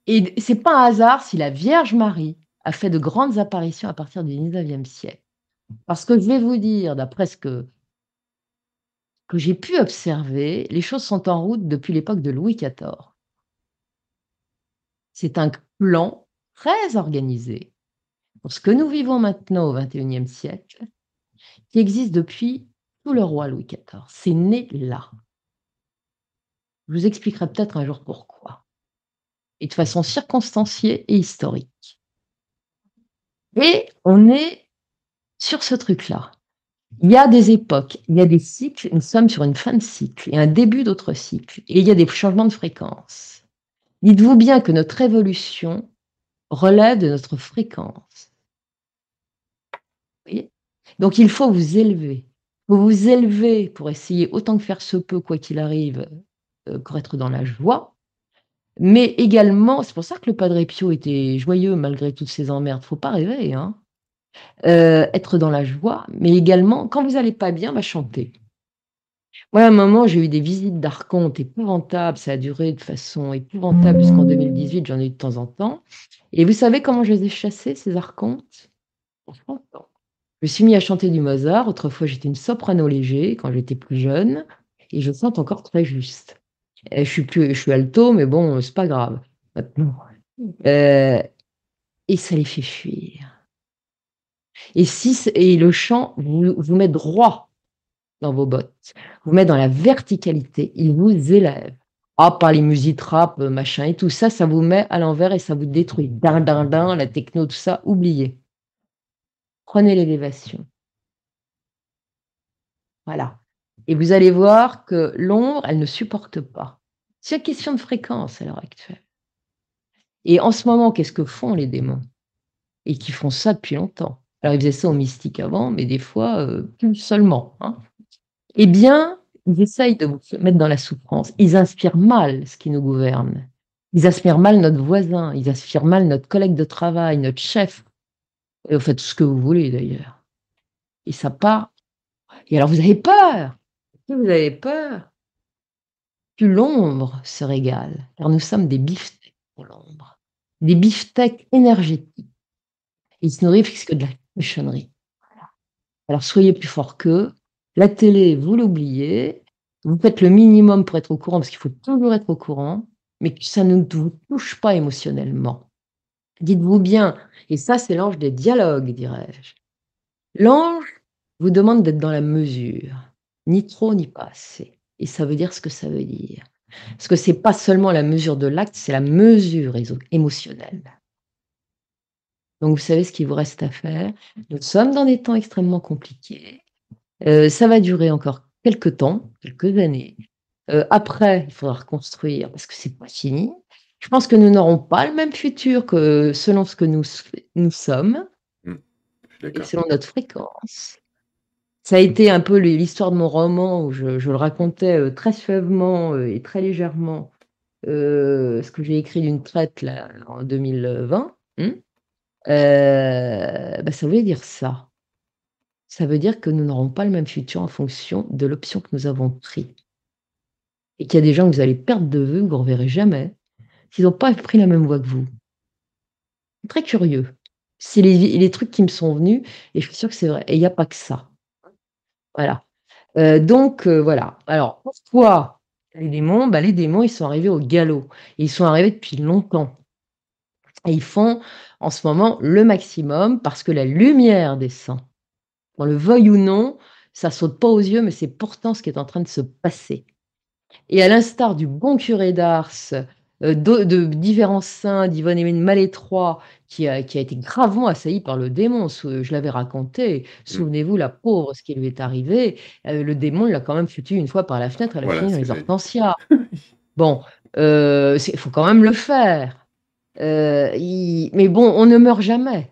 Et c'est pas un hasard si la Vierge Marie a fait de grandes apparitions à partir du 19e siècle. Parce que je vais vous dire, d'après ce que, que j'ai pu observer, les choses sont en route depuis l'époque de Louis XIV. C'est un plan très organisé pour ce que nous vivons maintenant au XXIe siècle, qui existe depuis tout le roi Louis XIV. C'est né là. Je vous expliquerai peut-être un jour pourquoi. Et de façon circonstanciée et historique. Et on est sur ce truc-là. Il y a des époques, il y a des cycles, nous sommes sur une fin de cycle et un début d'autre cycle, et il y a des changements de fréquence. Dites-vous bien que notre évolution relève de notre fréquence. Donc il faut vous élever. Vous vous élever pour essayer autant que faire se peut, quoi qu'il arrive, euh, pour être dans la joie. Mais également, c'est pour ça que le Padre Pio était joyeux malgré toutes ces emmerdes. Faut pas rêver, hein. Euh, être dans la joie, mais également, quand vous n'allez pas bien, bah, chanter. Moi, à un moment, j'ai eu des visites d'archontes épouvantables, ça a duré de façon épouvantable jusqu'en 2018, j'en ai eu de temps en temps. Et vous savez comment je les ai chassés, ces archontes Je me suis mis à chanter du Mozart. Autrefois, j'étais une soprano léger quand j'étais plus jeune, et je chante encore très juste. je suis plus, je suis alto, mais bon, c'est pas grave. Euh, et ça les fait fuir. Et, si, et le chant vous, vous met droit dans vos bottes, vous met dans la verticalité, il vous élève. Ah, pas les musiques rap, euh, machin et tout ça, ça vous met à l'envers et ça vous détruit. Din, din, din, la techno, tout ça, oubliez. Prenez l'élévation. Voilà. Et vous allez voir que l'ombre, elle ne supporte pas. C'est une question de fréquence à l'heure actuelle. Et en ce moment, qu'est-ce que font les démons? Et qui font ça depuis longtemps. Alors, ils faisaient ça au mystique avant, mais des fois, euh, plus seulement. Hein. Eh bien, ils essayent de vous mettre dans la souffrance. Ils inspirent mal ce qui nous gouverne. Ils inspirent mal notre voisin. Ils inspirent mal notre collègue de travail, notre chef. Et vous faites tout ce que vous voulez, d'ailleurs. Et ça part. Et alors, vous avez peur. Vous avez peur, plus l'ombre se régale. Car nous sommes des biftecks pour l'ombre. Des biftecks énergétiques. Ils se nourrissent que de la alors soyez plus fort qu'eux. La télé, vous l'oubliez. Vous faites le minimum pour être au courant, parce qu'il faut toujours être au courant, mais ça ne vous touche pas émotionnellement. Dites-vous bien, et ça c'est l'ange des dialogues, dirais-je. L'ange vous demande d'être dans la mesure, ni trop ni pas assez. Et ça veut dire ce que ça veut dire. Parce que c'est pas seulement la mesure de l'acte, c'est la mesure émotionnelle. Donc, vous savez ce qu'il vous reste à faire. Nous sommes dans des temps extrêmement compliqués. Euh, ça va durer encore quelques temps, quelques années. Euh, après, il faudra reconstruire parce que c'est pas fini. Je pense que nous n'aurons pas le même futur que selon ce que nous nous sommes Mmh. Suis et selon notre fréquence. Ça a été un peu l'hi l'histoire de mon roman où je je le racontais, heu, très suavement, et très légèrement, ce que j'ai écrit d'une traite là, en 2020. Mmh. Heu, bah, ça voulait dire ça. Ça veut dire que nous n'aurons pas le même futur en fonction de l'option que nous avons pris. Et qu'il y a des gens que vous allez perdre de vue, que vous reverrez jamais, s'ils ont pas pris la même voie que vous. Très curieux. C'est les les trucs qui me sont venus et je suis sûre que c'est vrai et il y a pas que ça. Voilà. Heu, donc heu, voilà. Alors pourquoi les démons? Bah, les démons, ils sont arrivés au galop. Ils sont arrivés depuis longtemps et ils font en ce moment le maximum parce que la lumière descend. Qu'on le veuille ou non, ça saute pas aux yeux, mais c'est pourtant ce qui est en train de se passer et à l'instar du bon curé d'Ars, heu, de de différents saints, d'Yvonne-Aimée de Malétroit qui a qui a été gravement assailli par le démon. Sou je l'avais raconté. Mmh. Souvenez-vous, la pauvre, ce qui lui est arrivé, heu, le démon l'a quand même foutu une fois par la fenêtre, elle a Voilà fini dans les hortensias. [laughs] Bon, c'est faut quand même le faire. Heu, i mais bon, on ne meurt jamais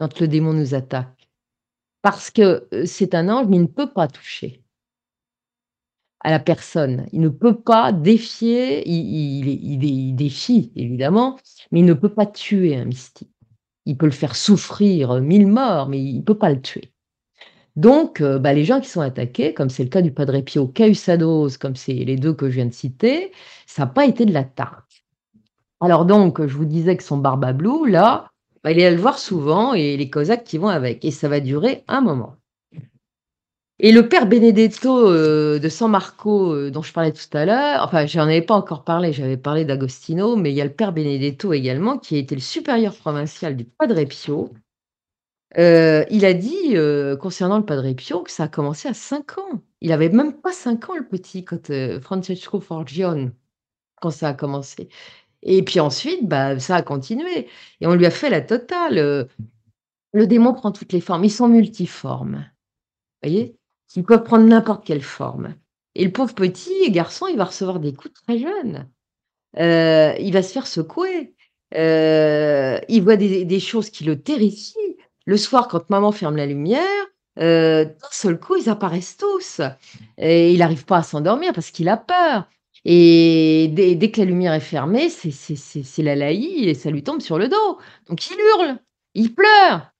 quand le démon nous attaque parce que, heu, c'est un ange, mais il ne peut pas toucher à la personne. Il ne peut pas défier, il il dé il défie évidemment, mais il ne peut pas tuer un mystique. Il peut le faire souffrir, 1000 morts, mais il peut pas le tuer. Donc heu, bah, les gens qui sont attaqués, comme c'est le cas du Padre Pio Cahusados, comme c'est les 2 que je viens de citer, ça a pas été de la tarte. Alors donc je vous disais que son barbablou là, bah, il est allé le voir souvent et les cosaques qui vont avec et ça va durer un moment. Et le père Benedetto, heu, de San Marco, heu, dont je parlais tout à l'heure, enfin j'en avais pas encore parlé, j'avais parlé d'Agostino, mais il y a le père Benedetto également qui a été le supérieur provincial du Padre Pio. Heu, il a dit, concernant le Padre Pio que ça a commencé à 5 ans. Il avait même pas 5 ans le petit quand, Francesco Forgione, quand ça a commencé et puis ensuite, bah, ça a continué et on lui a fait la totale, heu, le démon prend toutes les formes, ils sont multiformes. Voyez? Ils peuvent prendre n'importe quelle forme et le pauvre petit garçon, il va recevoir des coups très jeune. Heu, il va se faire secouer. Heu, il voit des choses qui le terrifient. Le soir, quand maman ferme la lumière, d'un seul coup, ils apparaissent tous et il arrive pas à s'endormir parce qu'il a peur et dès que la lumière est fermée, c'est c'est l'halaï et ça lui tombe sur le dos. Donc il hurle, il pleure.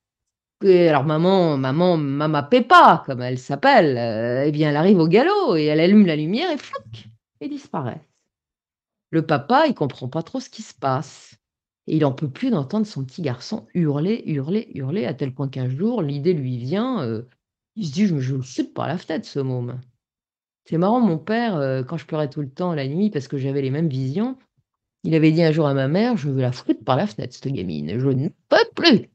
Et alors maman maman Mama Pepa, comme elle s'appelle, heu et bien, elle arrive au galop et elle allume la lumière et flouc, ils disparaissent. Le papa, il comprend pas trop ce qui se passe et il en peut plus d'entendre son petit garçon hurler, hurler, hurler à tel point qu'un jour, l'idée lui vient, heu, il se dit: «Je je le saute par la fenêtre ce môme». C'est marrant, mon père, heu, quand je pleurais tout le temps la nuit parce que j'avais les mêmes visions, il avait dit un jour à ma mère: «Je veux la foutre par la fenêtre cette gamine, je ne peux plus».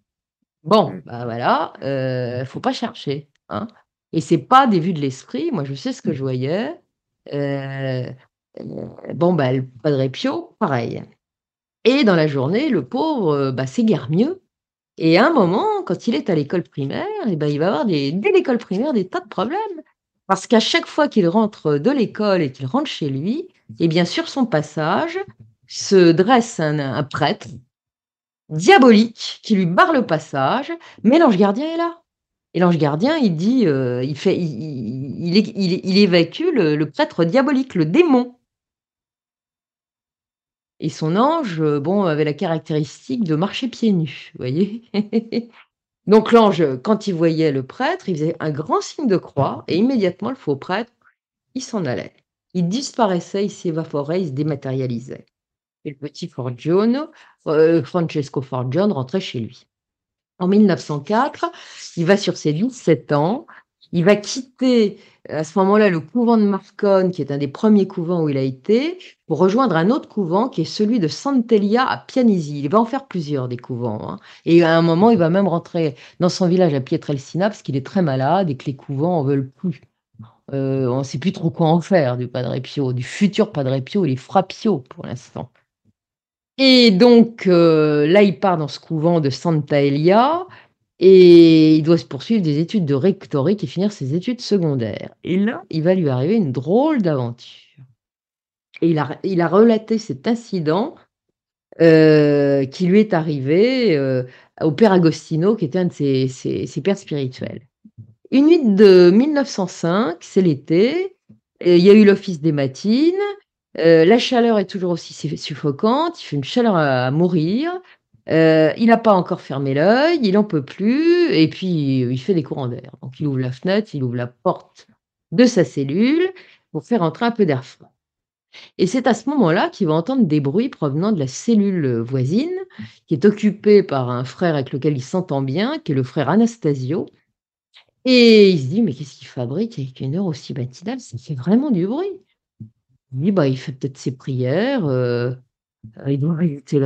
Bon, Mmh. bah, voilà, heu, faut pas chercher, hein et c'est pas des vues de l'esprit. Moi, je sais ce que je voyais. Heu heu, bon, bah, le Padre Pio, pareil et dans la journée, le pauvre, bah, s'égare mieux et à un moment, quand il est à l'école primaire et bah, il va avoir des dès l'école primaire, des tas de problèmes. Parce qu'à chaque fois qu'il rentre de l'école et qu'il rentre chez lui et bien, sur son passage, se dresse un prêtre diabolique qui lui barre le passage, mais l'ange gardien est là et l'ange gardien, il dit, heu, il fait il évacue le prêtre diabolique, le démon. Et son ange, heu, bon, avait la caractéristique de marcher pieds nus, vous voyez? [laughs] Donc l'ange, quand il voyait le prêtre, il faisait un grand signe de croix et immédiatement le faux prêtre, il s'en allait. Il disparaissait, il s'évaporait, il se dématérialisait et le petit Forgione, heu, Francesco Forgione rentrait chez lui. En 1904, il va sur ses 17 ans, il va quitter à ce moment-là le couvent de Marcone, qui est un des 1ers couvents où il a été, pour rejoindre un autre couvent qui est celui de Sant'Elia à Pianisi. Il va en faire plusieurs des couvents, hein et à un moment, il va même rentrer dans son village à Pietrelcina parce qu'il est très malade et que les couvents en veulent plus. Heu, on sait plus trop quoi en faire du Padre Pio, du futur Padre Pio, il est Fra Pio pour l'instant. Et donc heu, là, il part dans ce couvent de Santa Elia et il doit se poursuivre des études de rhétorique et finir ses études secondaires et là, il va lui arriver une drôle d'aventure. Et il a, il a relaté cet incident euh, qui lui est arrivé euh, au père Agostino, qui était un de ses, ses, pères spirituels. Une nuit de 1905, c'est l'été, il y a eu l'office des matines, euh, la chaleur est toujours aussi suffocante, il fait une chaleur à, mourir, il n'a pas encore fermé l'œil, il n'en peut plus, et puis il fait des courants d'air. Donc il ouvre la fenêtre, il ouvre la porte de sa cellule pour faire entrer un peu d'air froid. Et c'est à ce moment-là qu'il va entendre des bruits provenant de la cellule euh, voisine, qui est occupée par un frère avec lequel il s'entend bien, qui est le frère Anastasio. Et il se dit, mais qu'est-ce qu'il fabrique avec une heure aussi matinale? Ça fait vraiment du bruit. Il dit, bah, il fait peut-être ses prières, euh, il doit réciter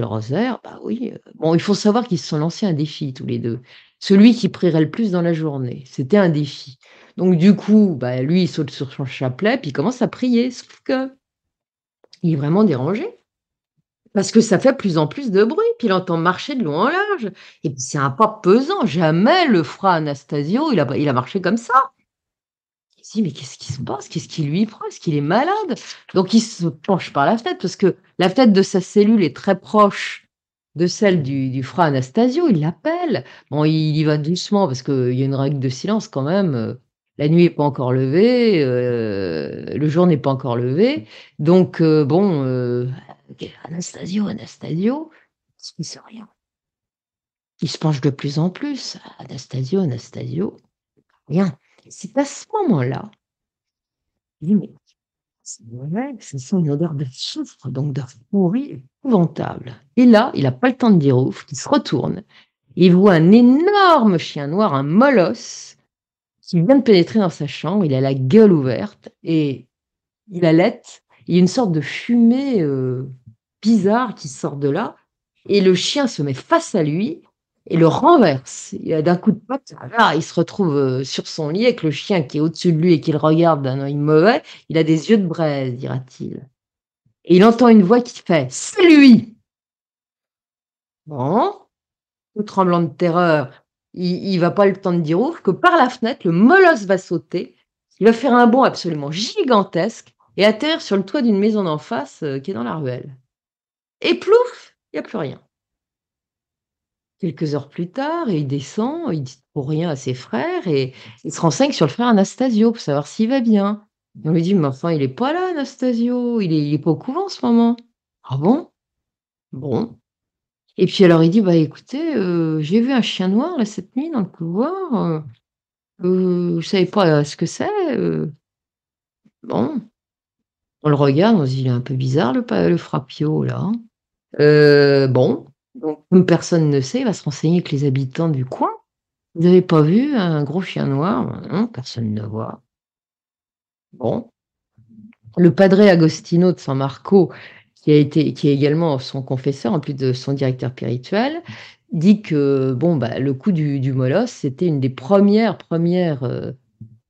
le, rosaire. Bah oui. Euh, bon, il faut savoir qu'ils se sont lancés un défi tous les deux. Celui qui prierait le plus dans la journée, c'était un défi. Donc du coup, bah, lui, il saute sur son chapelet, puis il commence à prier. Sauf que il est vraiment dérangé. Parce que ça fait plus en plus de bruit, puis il entend marcher de long en large. Et puis c'est un pas pesant. Jamais le frère Anastasio, il a marché comme ça. Se dit, mais qu'est-ce qui se passe? Qu'est-ce qui lui prend? Est-ce qu'il est malade? Donc il se penche par la fenêtre, parce que la fenêtre de sa cellule est très proche de celle du, du frère Anastasio. Il l'appelle. Bon, il y va doucement, parce qu'il y a une règle de silence quand même la nuit n'est pas encore levée, euh, le jour n'est pas encore levé. Donc, euh, bon, euh, Anastasio, Anastasio, il se rien. Il se penche de plus en plus. Anastasio, Anastasio, rien. C'est à ce moment-là, il dit, mais c'est vrai, c'est une odeur de soufre, donc de pourri épouvantable. Et là, il n'a pas le temps de dire ouf, il se retourne. Il voit un énorme chien noir, un molosse, il vient de pénétrer dans sa chambre, il a la gueule ouverte et il allait. Il y a une sorte de fumée euh, bizarre qui sort de là. Et le chien se met face à lui et le renverse. D'un coup de patte, là, il se retrouve euh, sur son lit avec le chien qui est au-dessus de lui et qui le regarde d'un œil mauvais. Il a des yeux de braise, dira-t-il. Et il entend une voix qui fait C'est lui Bon, tout tremblant de terreur, il, ne va pas le temps de dire ouf, que par la fenêtre, le molosse va sauter, il va faire un bond absolument gigantesque et atterrir sur le toit d'une maison d'en face euh, qui est dans la ruelle. Et plouf, il n'y a plus rien. Quelques heures plus tard, il descend, il dit pour rien à ses frères et il se renseigne sur le frère Anastasio pour savoir s'il va bien. on lui dit, mais enfin, il n'est pas là, Anastasio, il est, il est pas au couvent en ce moment. Ah bon? Bon, et puis alors il dit: «Bah écoutez, euh, j'ai vu un chien noir cette nuit dans le couloir, euh, euh, je pas ce que c'est, Bon, on le regarde, on se dit: «Il est un peu bizarre le le Frappio là, hein». bon, donc comme personne ne sait, il va se renseigner avec les habitants du coin. «Vous avez pas vu un gros chien noir?» «Non, personne ne voit». Bon. Le padre Agostino de San Marco qui a été, qui est également son confesseur, en plus de son directeur spirituel, dit que bon, bah, le coup du, du molosse, c'était une des premières, premières euh,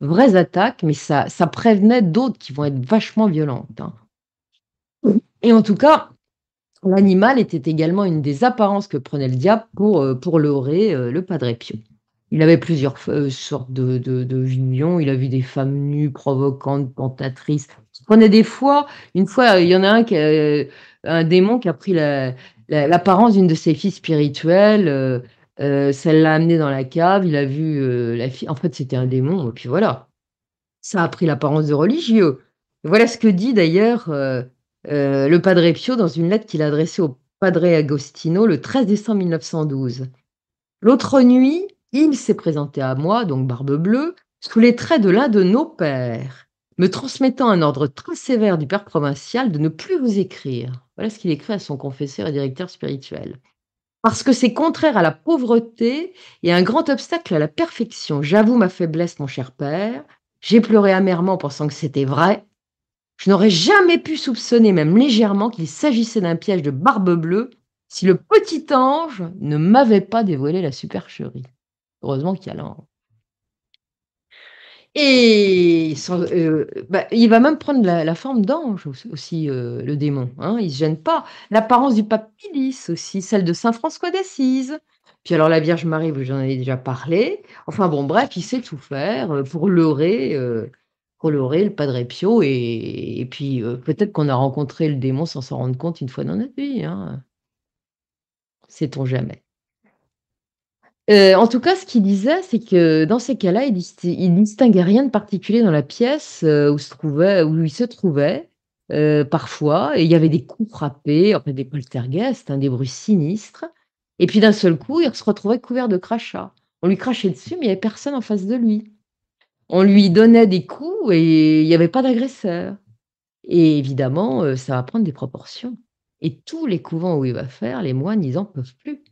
vraies attaques, mais ça, ça prévenait d'autres qui vont être vachement violentes. Hein. Et en tout cas, l'animal était également une des apparences que prenait le diable pour, euh, pour leurrer euh, le Padre Pio. Il avait plusieurs sortes de, de, visions. Il a vu des femmes nues, provocantes, tentatrices, prenait des fois, une fois, il y en a un, qui un démon qui a pris l'apparence d'une de ses filles spirituelles. Euh, euh, ça l'a amené dans la cave, il a vu euh, la fille. En fait, c'était un démon, et puis voilà. Ça a pris l'apparence de religieux. Voilà ce que dit d'ailleurs le Padre Pio dans une lettre qu'il a au Padre Agostino le 13 décembre 1912. L'autre nuit, il s'est présenté à moi, donc barbe bleue, sous les traits de l'un de nos pères me transmettant un ordre très sévère du père provincial de ne plus vous écrire. Voilà ce qu'il écrit à son confesseur et directeur spirituel. Parce que c'est contraire à la pauvreté et un grand obstacle à la perfection. J'avoue ma faiblesse, mon cher père. J'ai pleuré amèrement pensant que c'était vrai. Je n'aurais jamais pu soupçonner, même légèrement, qu'il s'agissait d'un piège de barbe bleue si le petit ange ne m'avait pas dévoilé la supercherie. Heureusement qu'il y a là. Et euh, bah, il va même prendre la, forme d'ange aussi, euh, le démon. Hein, il ne se gêne pas. L'apparence du pape Pilis aussi, celle de Saint François d'Assise. Puis alors la Vierge Marie, j'en ai déjà parlé. Enfin bon, bref, il sait tout faire euh, pour leurrer, colorer le Padre Pio et et puis, heu, peut-être qu'on a rencontré le démon sans s'en rendre compte une fois dans notre vie, hein. Sait-on jamais. Heu, en tout cas, ce qu'il disait, c'est que dans ces cas-là, il il distinguait rien de particulier dans la pièce, heu, où se trouvait où il se trouvait, parfois et il y avait des coups frappés, des poltergeists, hein, des bruits sinistres et puis d'un seul coup, il se retrouvait couvert de crachats. On lui crachait dessus, mais il y avait personne en face de lui. On lui donnait des coups et il y avait pas d'agresseur. Et évidemment, heu, ça va prendre des proportions. Et tous les couvents où il va faire, les moines, ils en peuvent plus.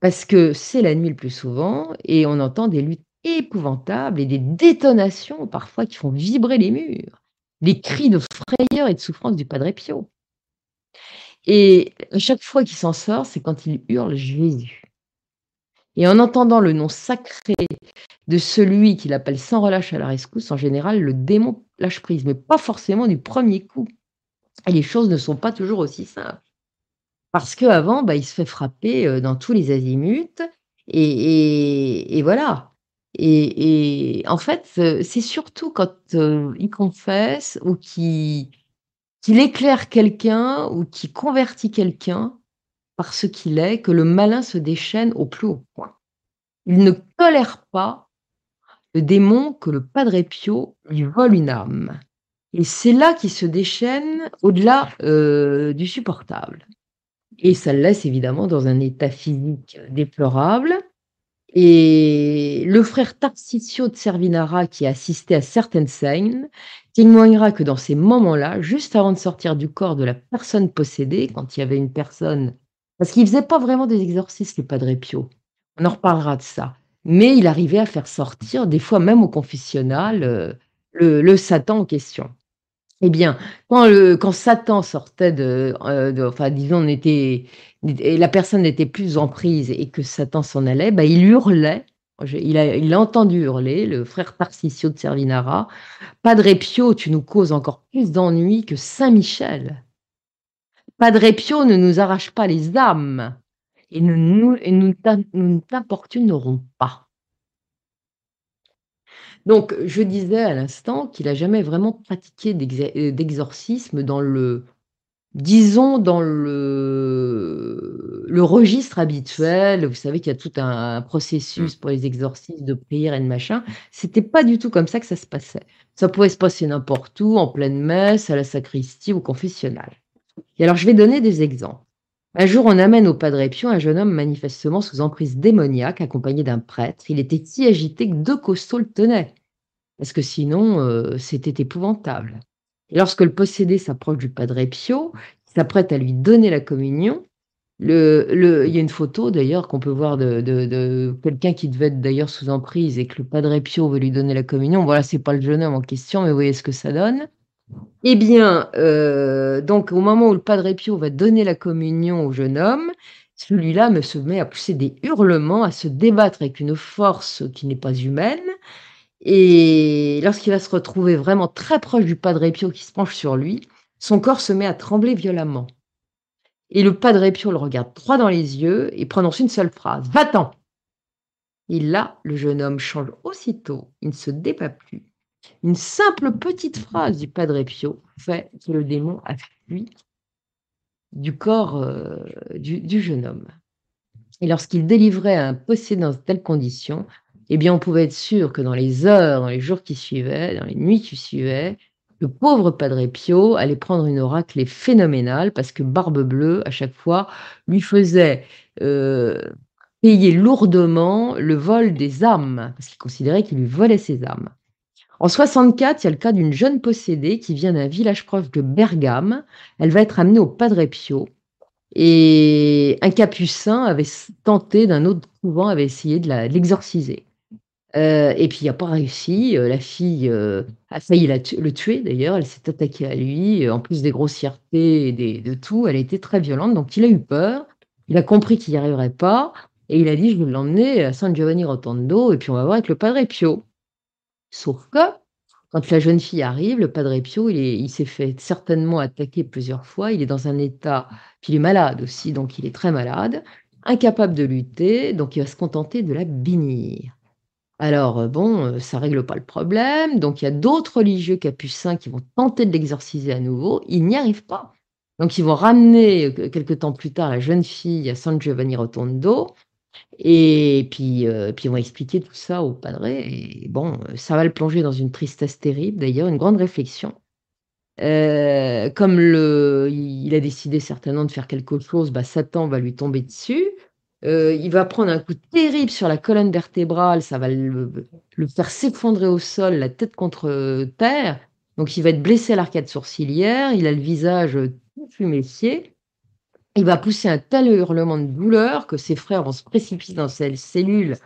Parce que c'est la nuit le plus souvent et on entend des luttes épouvantables et des détonations parfois qui font vibrer les murs, des cris de frayeur et de souffrance du Padre Pio. Et chaque fois qu'il s'en sort, c'est quand il hurle Jésus et en entendant le nom sacré de celui qu'il appelle sans relâche à la rescousse, en général, le démon lâche prise, mais pas forcément du premier coup et les choses ne sont pas toujours aussi simples. Parce qu'avant, bah, il se fait frapper, heu, dans tous les azimuts et voilà et en fait, heu, c'est surtout quand, heu, il confesse ou qu'il éclaire quelqu'un ou qu'il convertit quelqu'un par ce qu'il est, que le malin se déchaîne au plus haut point. Il ne tolère pas le démon que le Padre Pio lui vole une âme. Et c'est là qu'il se déchaîne au-delà, heu, du supportable. Et ça le laisse évidemment dans un état physique déplorable. Et le frère Tarcisio de Cervinara, qui a assisté à certaines scènes, témoignera que dans ces moments-là, juste avant de sortir du corps de la personne possédée, quand il y avait une personne parce qu'il faisait pas vraiment des exorcismes, le Padre Pio. On en reparlera de ça, mais il arrivait à faire sortir, des fois même au confessionnal, heu, le Satan en question. Eh bien, quand Satan sortait de, heu, de enfin disons on était et la personne n'était plus en prise et que Satan s'en allait, bah, il hurlait. Il a entendu hurler, le frère Tarcisio de Cervinara: «Padre Pio, tu nous causes encore plus d'ennuis que saint Michel. Padre Pio ne nous arrache pas les âmes et nous nous t'im nous ne t'importunerons pas». Donc je disais à l'instant qu'il a jamais vraiment pratiqué heu, d'exorcisme dans le disons dans le le registre habituel. Vous savez qu'il y a tout un processus pour les exorcismes de prière et de machin. C'était pas du tout comme ça que ça se passait. Ça pouvait se passer n'importe où, en pleine messe, à la sacristie, au confessionnal et alors je vais donner des exemples. Un jour, on amène au Padre Pio un jeune homme manifestement sous emprise démoniaque, accompagné d'un prêtre. Il était si agité que 2 costauds le tenaient, parce que sinon, heu, c'était épouvantable et lorsque le possédé s'approche du Padre Pio, il s'apprête à lui donner la communion, le il y a une photo d'ailleurs qu'on peut voir de quelqu'un qui devait être d'ailleurs sous emprise et que le Padre Pio veut lui donner la communion. Voilà, c'est pas le jeune homme en question, mais vous voyez ce que ça donne. Eh bien, heu, donc au moment où le Padre Pio va donner la communion au jeune homme, celui-là me se met à pousser des hurlements, à se débattre avec une force qui n'est pas humaine et lorsqu'il va se retrouver vraiment très proche du Padre Pio qui se penche sur lui, son corps se met à trembler violemment et le Padre Pio le regarde droit dans les yeux et prononce une seule phrase: «Va-t'en!» et là, le jeune homme change aussitôt, il ne se débat plus. Une simple petite phrase du Padre Pio fait que le démon a fui du corps, heu, du jeune homme et lorsqu'il délivrait un possédé dans de telles conditions, eh bien, on pouvait être sûr que dans les heures, dans les jours qui suivaient, dans les nuits qui suivaient, le pauvre Padre Pio allait prendre une aura clé phénoménale parce que Barbe Bleue, à chaque fois, lui faisait, heu, payer lourdement le vol des âmes, parce qu'il considérait qu'il lui volait ses âmes. En 64, il y a le cas d'une jeune possédée qui vient d'un village proche de Bergame. Elle va être amenée au Padre Pio et un capucin avait tenté d'un autre couvent, avait essayé de l'exorciser, heu et puis il a pas réussi, heu, la fille, heu, a failli la le tuer d'ailleurs. Elle s'est attaquée à lui, en plus des grossièretés et de tout, elle été très violente donc il a eu peur. Il a compris qu'il y arriverait pas et il a dit: «Je vais l'emmener à San Giovanni Rotondo et puis on va voir avec le Padre Pio». Sauf que, quand la jeune fille arrive, le Padre Pio, il est il s'est fait certainement attaquer plusieurs fois. Il est dans un état puis il est malade aussi, donc il est très malade, incapable de lutter, donc il va se contenter de la bénir Alors, bon, ça règle pas le problème, donc il y a d'autres religieux capucins qui vont tenter de l'exorciser à nouveau, ils n'y arrivent pas. Donc ils vont ramener, quelque temps plus tard, la jeune fille à San Giovanni Rotondo et puis, puis ils vont expliquer tout ça au padre et bon, ça va le plonger dans une tristesse terrible, d'ailleurs, une grande réflexion. comme le il a décidé certainement de faire quelque chose, bah, Satan va lui tomber dessus. il va prendre un coup terrible sur la colonne vertébrale, ça va le le faire s'effondrer au sol, la tête contre terre. Donc il va être blessé à l'arcade sourcilière, il a le visage, tout fuméfié. Il va pousser un tel hurlement de douleur que ses frères vont se précipiter dans cette cellule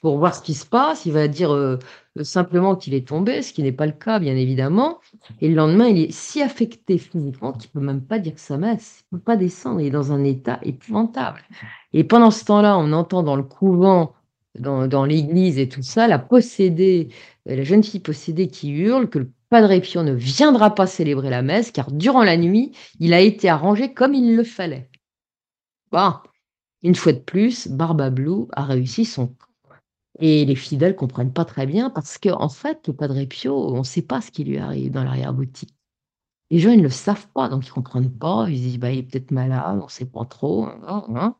pour voir ce qui se passe. Il va dire euh, simplement qu'il est tombé, ce qui n'est pas le cas, bien évidemment. Et le lendemain, il est si affecté physiquement qu'il ne peut même pas dire sa messe. Il ne peut pas descendre. Il est dans un état épouvantable. Et pendant ce temps-là, on entend dans le couvent, dans, l'église et tout ça, la possédée, la jeune fille possédée qui hurle que le Padre Pio ne viendra pas célébrer la messe car durant la nuit, il a été arrangé comme il le fallait. Bah, une fois de plus, Barbablou a réussi son coup. Et les fidèles comprennent pas très bien parce qu'en en fait, le Padre Pio, on ne sait pas ce qui lui arrive dans l'arrière-boutique. Les gens, ils ne le savent pas, donc ils ne comprennent pas. Ils disent, bah, il est peut-être malade, on ne sait pas trop. Hein, hein.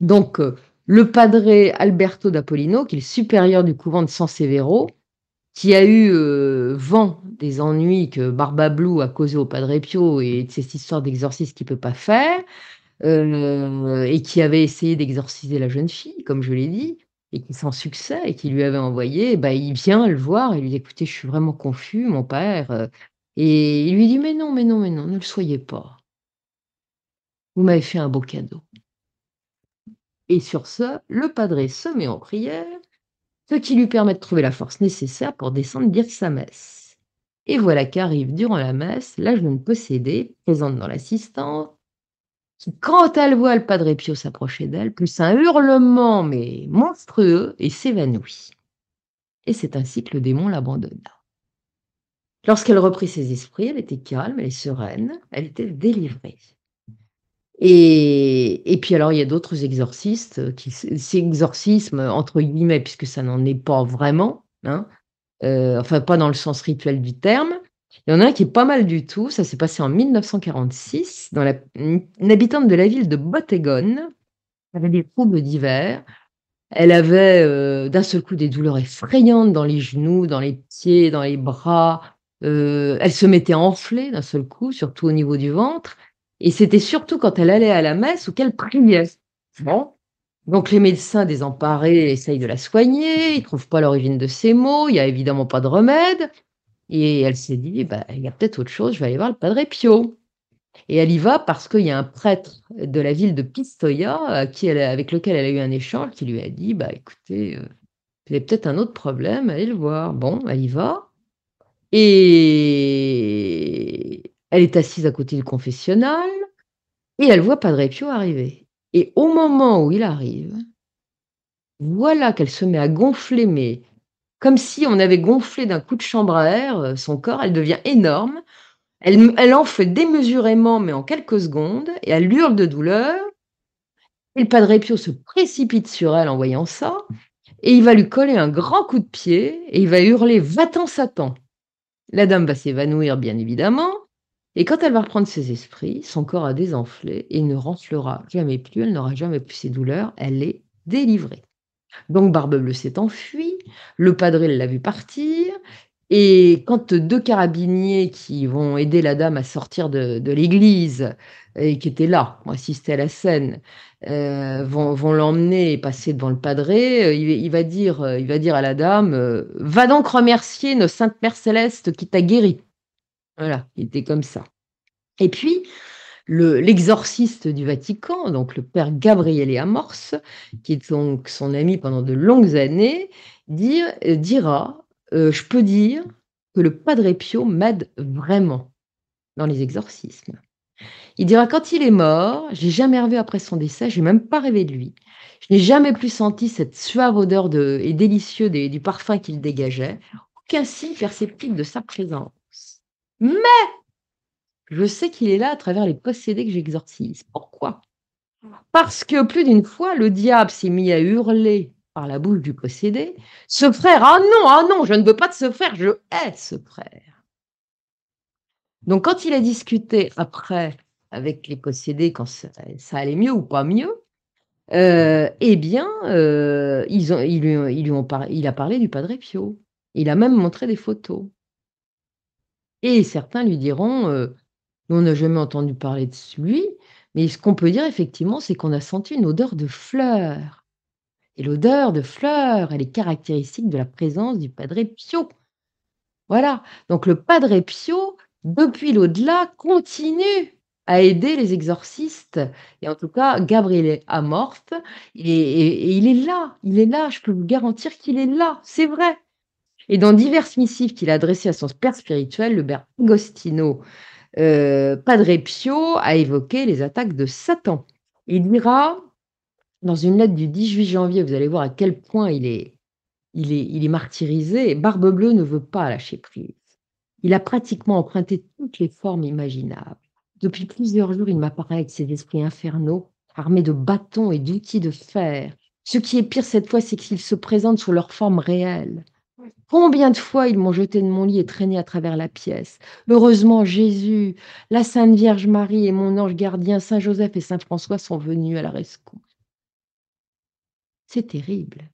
Donc, euh, le Padre Alberto d'Apollino, qui est le supérieur du couvent de San Severo, qui a eu euh, vent des ennuis que Barbablou a causé au Padre Pio et de cette histoire d'exorcisme qu'il ne peut pas faire, euh, et qui avait essayé d'exorciser la jeune fille, comme je l'ai dit, et qui sans succès, et qui lui avait envoyé, bah, il vient le voir et lui dit écoutez, je suis vraiment confus, mon père. Euh, et il lui dit mais non, mais non, mais non, ne le soyez pas. Vous m'avez fait un beau cadeau. Et sur ce, le padre se met en prière, ce qui lui permet de trouver la force nécessaire pour descendre dire sa messe. Et voilà qu'arrive durant la messe la jeune possédée, présente dans l'assistance, quand elle voit le Padre Pio s'approcher d'elle, plus un hurlement, mais monstrueux, et s'évanouit. Et c'est ainsi que le démon l'abandonna. Lorsqu'elle reprit ses esprits, elle était calme, elle est sereine, elle était délivrée. Et, puis alors, il y a d'autres exorcistes, qui, ces exorcismes, entre guillemets, puisque ça n'en est pas vraiment, hein, euh, enfin pas dans le sens rituel du terme, il y en a un qui est pas mal du tout, ça s'est passé en 1946, dans la, une, habitante de la ville de Bottegone, avait des troubles divers, elle avait euh, d'un seul coup des douleurs effrayantes dans les genoux, dans les pieds, dans les bras, euh, elle se mettait enflée d'un seul coup, surtout au niveau du ventre, et c'était surtout quand elle allait à la messe ou qu'elle priait. Bon. Donc les médecins désemparés essayent de la soigner, ils trouvent pas l'origine de ces maux, il y a évidemment pas de remède. Et elle s'est dit, bah, il y a peut-être autre chose, je vais aller voir le Padre Pio. Et elle y va parce qu'il y a un prêtre de la ville de Pistoia qui avec lequel elle a eu un échange qui lui a dit, bah, écoutez, euh, vous avez peut-être un autre problème, allez le voir. Bon, elle y va. Et elle est assise à côté du confessionnal et elle voit Padre Pio arriver. Et au moment où il arrive, voilà qu'elle se met à gonfler, mais comme si on avait gonflé d'un coup de chambre à air euh, son corps, elle devient énorme. Elle, elle en fait démesurément, mais en quelques secondes, et elle hurle de douleur. Et le Padre Pio se précipite sur elle en voyant ça, et il va lui coller un grand coup de pied, et il va hurler Va-t'en, Satan La dame va s'évanouir, bien évidemment, et quand elle va reprendre ses esprits, son corps a désenflé, et ne renflera jamais plus, elle n'aura jamais plus ses douleurs, elle est délivrée. Donc Barbe s'est enfui, le padre l'a vu partir, et quand deux carabiniers qui vont aider la dame à sortir de, l'église, et qui étaient là, ont assisté à la scène, euh, vont, l'emmener et passer devant le padre, euh, il, va dire, euh, il va dire à la dame Va donc remercier nos saintes mères célestes qui t'a guéri. Voilà, il était comme ça. Et puis, l'exorciste du Vatican, donc le père Gabriele Amorce, qui est donc son ami pendant de longues années, euh, dira euh, Je peux dire que le Padre Pio m'aide vraiment dans les exorcismes. Il dira Quand il est mort, j'ai jamais revu après son décès, j'ai même pas rêvé de lui. Je n'ai jamais plus senti cette suave odeur de, et délicieuse du parfum qu'il dégageait, aucun signe perceptible de sa présence. Mais je sais qu'il est là à travers les possédés que j'exorcise. Pourquoi? Parce que plus d'une fois, le diable s'est mis à hurler par la bouche du possédé, ce frère, ah non, ah non, je ne veux pas de ce frère, je hais ce frère. Donc quand il a discuté après avec les possédés, quand ça, allait mieux ou pas mieux, euh, eh bien, euh, ils ont, ils, lui, ont il a parlé du Padre Pio. Il a même montré des photos. Et certains lui diront, euh, on n'a jamais entendu parler de lui, mais ce qu'on peut dire effectivement, c'est qu'on a senti une odeur de fleurs. Et l'odeur de fleurs, elle est caractéristique de la présence du Padre Pio. Voilà. Donc le Padre Pio, depuis l'au-delà, continue à aider les exorcistes. Et en tout cas, Gabriel est amorphe et, il est là. Il est là. Je peux vous garantir qu'il est là. C'est vrai. Et dans diverses missives qu'il a adressées à son père spirituel, le père Agostino euh, Padre Pio a évoqué les attaques de Satan. Il dira, dans une lettre du 18 janvier, vous allez voir à quel point il est, il est, il est martyrisé, Barbe Bleue ne veut pas lâcher prise. Il a pratiquement emprunté toutes les formes imaginables. Depuis plusieurs jours, il m'apparaît avec ses esprits infernaux, armés de bâtons et d'outils de fer. Ce qui est pire cette fois, c'est qu'ils se présentent sous leur forme réelle. Combien de fois ils m'ont jeté de mon lit et traîné à travers la pièce. Heureusement, Jésus, la Sainte Vierge Marie et mon ange gardien, Saint Joseph et Saint François sont venus à la rescousse. C'est terrible.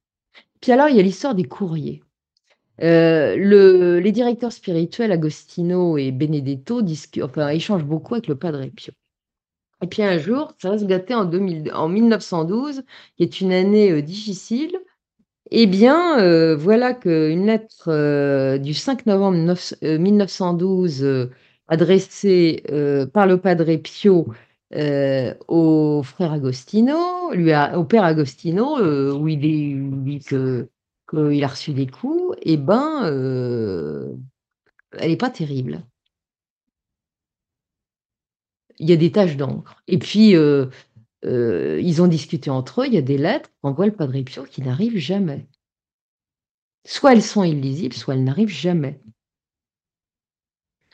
Puis alors, il y a l'histoire des courriers. Euh, le, les directeurs spirituels Agostino et Benedetto enfin, échangent beaucoup avec le Padre Pio. Et puis un jour, ça va se gâter en, 2000, en 1912, qui est une année euh, difficile. Eh bien, euh, voilà qu'une lettre euh, du 5 novembre 1912 euh, adressée par le Padre Pio au frère Agostino, au père Agostino, où il dit qu'il a reçu des coups, eh ben, elle n'est pas terrible. Il y a des taches d'encre. Et puis, euh, ils ont discuté entre eux, il y a des lettres qu'envoie le Padre Pio qui n'arrivent jamais. Soit elles sont illisibles, soit elles n'arrivent jamais.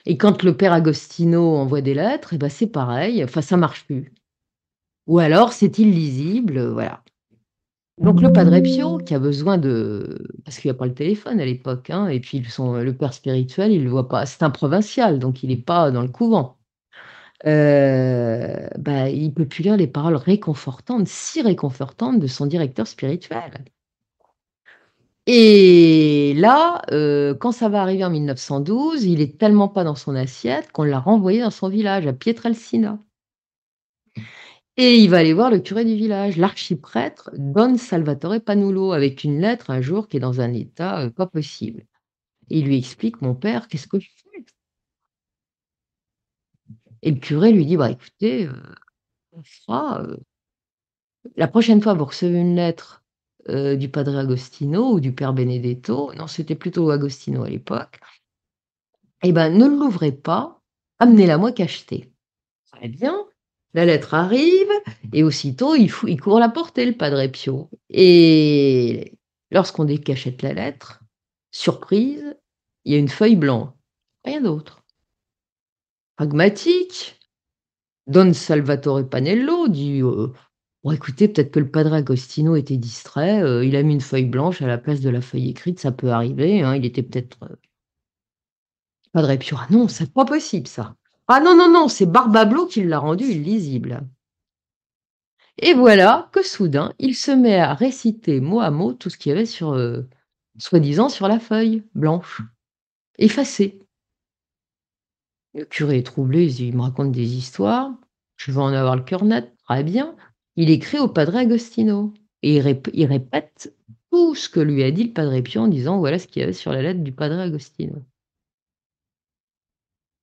Et quand le père Agostino envoie des lettres, et eh ben c'est pareil, enfin ça marche plus. Ou alors c'est illisible, voilà. Donc le Padre Pio, qui a besoin de... Parce qu'il n'y a pas le téléphone à l'époque, hein, et puis le père spirituel, il ne le voit pas. C'est un provincial, donc il n'est pas dans le couvent. Euh, bah, il peut plus lire les paroles réconfortantes, si réconfortantes de son directeur spirituel. Et là, euh, quand ça va arriver en 1912, il est tellement pas dans son assiette qu'on l'a renvoyé dans son village, à Pietrelcina. Et il va aller voir le curé du village, l'archiprêtre Don Salvatore Panulo, avec une lettre un jour qui est dans un état euh, pas possible. Il lui explique, mon père, qu'est-ce que je et le curé lui dit, bah écoutez, euh, euh, la prochaine fois vous recevez une lettre euh, du Padre Agostino ou du Père Benedetto, non, c'était plutôt Agostino à l'époque, eh ben ne l'ouvrez pas, amenez-la moi cachetée. Très bien. La lettre arrive et aussitôt il, il court la porter, le Padre Pio. Et lorsqu'on décachette la lettre, surprise, il y a une feuille blanche, rien d'autre pragmatique. Don Salvatore Panello dit euh, écoutez, peut-être que le padre Agostino était distrait, euh, il a mis une feuille blanche à la place de la feuille écrite, ça peut arriver, hein, il était peut-être. Euh, padre Pio, ah non, c'est pas possible ça. Ah non, non, non, c'est Barbablo qui l'a rendu illisible. Et voilà que soudain, il se met à réciter mot à mot tout ce qu'il y avait sur, soi-disant, sur la feuille blanche, effacée. Le curé est troublé, il me raconte des histoires. Je vais en avoir le cœur net, très bien. Il écrit au Padre Agostino et il, répète tout ce que lui a dit le Padre Pio en disant voilà ce qu'il y avait sur la lettre du Padre Agostino.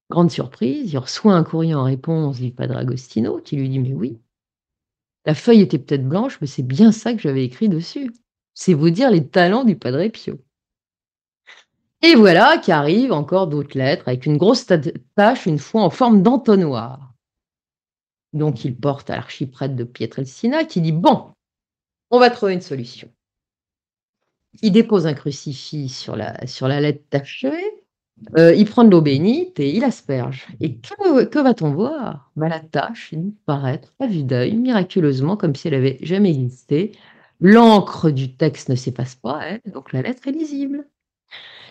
Grande surprise, il reçoit un courrier en réponse du Padre Agostino qui lui dit mais oui, la feuille était peut-être blanche, mais c'est bien ça que j'avais écrit dessus. C'est vous dire les talents du Padre Pio. Et voilà qu'arrivent encore d'autres lettres avec une grosse tache, une fois en forme d'entonnoir. Donc il porte à l'archiprêtre de Pietrelcina qui dit Bon, on va trouver une solution. Il dépose un crucifix sur la, lettre tachée, euh, il prend de l'eau bénite et il asperge. Et que, va-t-on voir? Ben, La tache finit paraître à vue d'œil, miraculeusement, comme si elle avait jamais existé. L'encre du texte ne s'efface pas, hein, donc la lettre est lisible.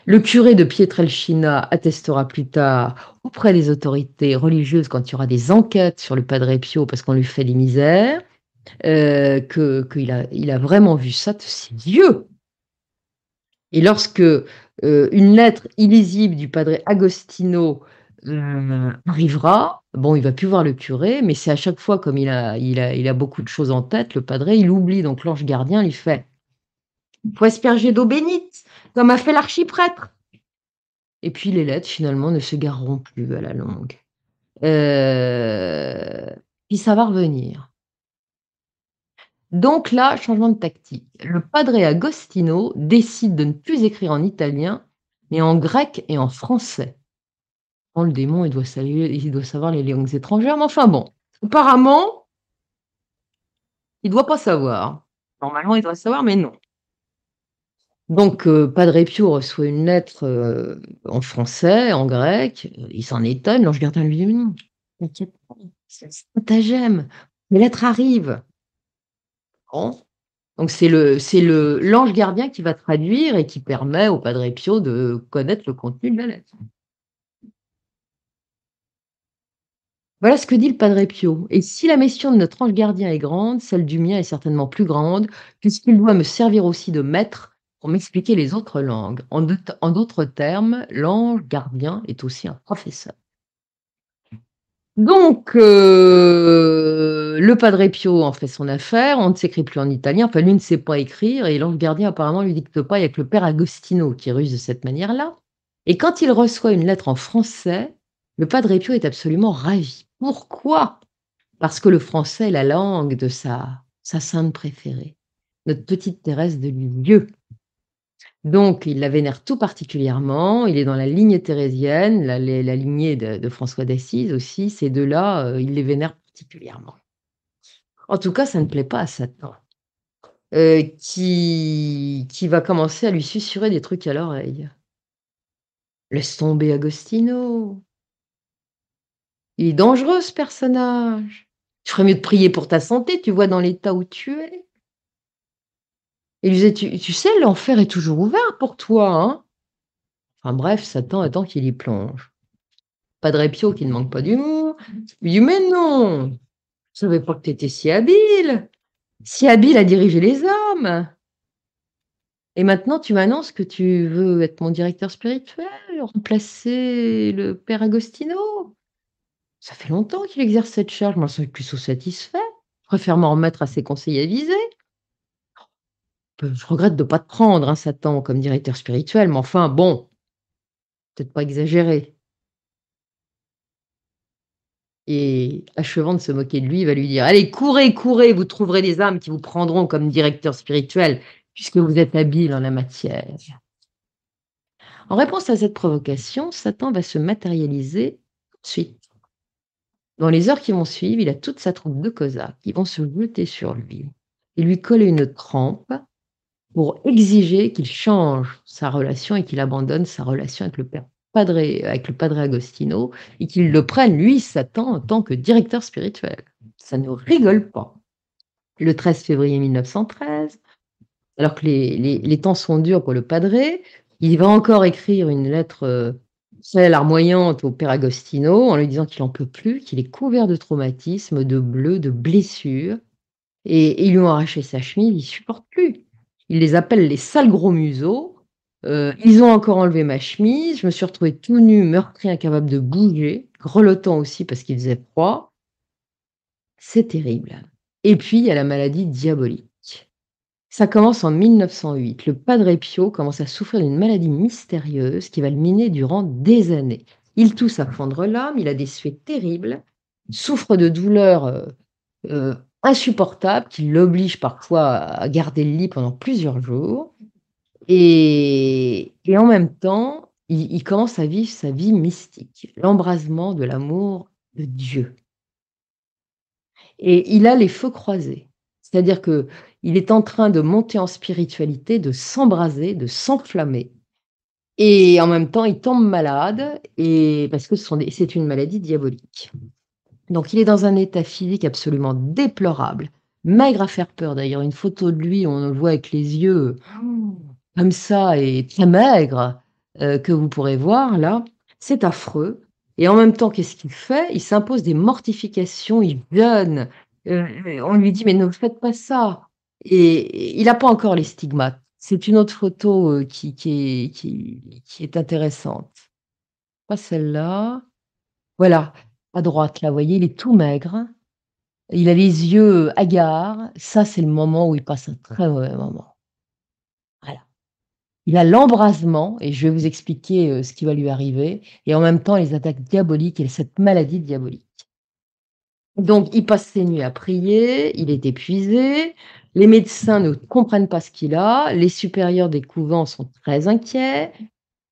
Le curé de Pietrelcina attestera plus tard auprès des autorités religieuses quand il y aura des enquêtes sur le Padre Pio parce qu'on lui fait des misères, euh, qu'il a, il a vraiment vu ça de ses yeux. Et lorsque euh, une lettre illisible du Padre Agostino euh, arrivera, bon, il va plus voir le curé, mais c'est à chaque fois, comme il a, il, a, beaucoup de choses en tête, le Padre, il oublie, donc l'ange gardien lui fait « faut asperger d'eau bénite » comme a fait l'archiprêtre. Et puis les lettres, finalement, ne se gareront plus à la longue. Euh, puis ça va revenir. Donc là, changement de tactique. Le padre Agostino décide de ne plus écrire en italien, mais en grec et en français. le démon, il doit, il doit savoir les langues étrangères, mais enfin bon. Apparemment, il ne doit pas savoir. Normalement, il doit savoir, mais non. Donc, euh, Padre Pio reçoit une lettre euh, en français, en grec, il s'en étonne, l'ange gardien lui dit non, t'inquiète pas, c'est stratagème, les lettres arrivent. Donc, c'est l'ange gardien qui va traduire et qui permet au Padre Pio de connaître le contenu de la lettre. Voilà ce que dit le Padre Pio. Et si la mission de notre ange gardien est grande, celle du mien est certainement plus grande, puisqu'il doit me servir aussi de maître pour m'expliquer les autres langues. En d'autres termes, l'ange gardien est aussi un professeur. Donc, euh, le Padre Pio en fait son affaire, on ne s'écrit plus en italien, enfin lui ne sait pas écrire, et l'ange gardien apparemment lui dicte pas, avec le père Agostino qui ruse de cette manière-là. Et quand il reçoit une lettre en français, le Padre Pio est absolument ravi. Pourquoi? Parce que le français est la langue de sa, sa sainte préférée, notre petite Thérèse de Lisieux. Donc, il la vénère tout particulièrement. Il est dans la ligne thérésienne, la, lignée de, François d'Assise aussi. Ces deux-là, euh, il les vénère particulièrement. En tout cas, ça ne plaît pas à Satan, euh, qui, qui va commencer à lui susurrer des trucs à l'oreille. Laisse tomber Agostino. Il est dangereux, ce personnage. Tu ferais mieux de prier pour ta santé, tu vois dans l'état où tu es. Il lui disait tu, sais, l'enfer est toujours ouvert pour toi. Hein enfin bref, Satan attend qu'il y plonge. Padre Pio, qui ne manque pas d'humour, lui dit Mais non, je ne savais pas que tu étais si habile, si habile à diriger les hommes. Et maintenant, tu m'annonces que tu veux être mon directeur spirituel, remplacer le père Agostino. Ça fait longtemps qu'il exerce cette charge, moi, je suis plutôt satisfait. Je préfère m'en remettre à ses conseils avisés. Je regrette de ne pas te prendre, hein, Satan, comme directeur spirituel, mais enfin, bon, peut-être pas exagéré. Et achevant de se moquer de lui, il va lui dire Allez, courez, courez, vous trouverez des âmes qui vous prendront comme directeur spirituel, puisque vous êtes habile en la matière. En réponse à cette provocation, Satan va se matérialiser tout de suite. Dans les heures qui vont suivre, il a toute sa troupe de cosaques qui vont se jeter sur lui et lui coller une trempe pour exiger qu'il change sa relation et qu'il abandonne sa relation avec le père Padre, avec le Padre Agostino et qu'il le prenne, lui, Satan, en tant que directeur spirituel. Ça ne rigole pas. Le 13 février 1913, alors que les, temps sont durs pour le Padre, il va encore écrire une lettre très larmoyante au père Agostino en lui disant qu'il n'en peut plus, qu'il est couvert de traumatismes, de bleus, de blessures. Et, et ils lui ont arraché sa chemise, il supporte plus. Il les appelle les sales gros museaux. Euh, ils ont encore enlevé ma chemise. Je me suis retrouvée tout nu, meurtri, incapable de bouger, grelottant aussi parce qu'il faisait froid. C'est terrible. Et puis, il y a la maladie diabolique. Ça commence en 1908. Le Padre Pio commence à souffrir d'une maladie mystérieuse qui va le miner durant des années. Il tousse à fondre l'âme, il a des suites terribles, souffre de douleurs euh, euh, insupportable qui l'oblige parfois à garder le lit pendant plusieurs jours. Et, en même temps, il, commence à vivre sa vie mystique, l'embrasement de l'amour de Dieu. Et il a les feux croisés, c'est-à-dire que il est en train de monter en spiritualité, de s'embraser, de s'enflammer. Et en même temps, il tombe malade, et parce que c'est une maladie diabolique. Donc il est dans un état physique absolument déplorable. maigre à faire peur d'ailleurs. Une photo de lui, on le voit avec les yeux comme ça et très maigre, euh, que vous pourrez voir là. C'est affreux. Et en même temps, qu'est-ce qu'il fait? Il s'impose des mortifications, il jeûne. Euh, on lui dit, mais ne faites pas ça. Et il n'a pas encore les stigmates. C'est une autre photo euh, qui, qui, est, qui, qui est intéressante. Pas celle-là. Voilà, à droite, là, vous voyez, il est tout maigre. Il a les yeux hagards. Ça, c'est le moment où il passe un très mauvais moment. Voilà. Il a l'embrasement, et je vais vous expliquer euh, ce qui va lui arriver, et en même temps les attaques diaboliques et cette maladie diabolique. Donc, il passe ses nuits à prier, il est épuisé, les médecins ne comprennent pas ce qu'il a, les supérieurs des couvents sont très inquiets.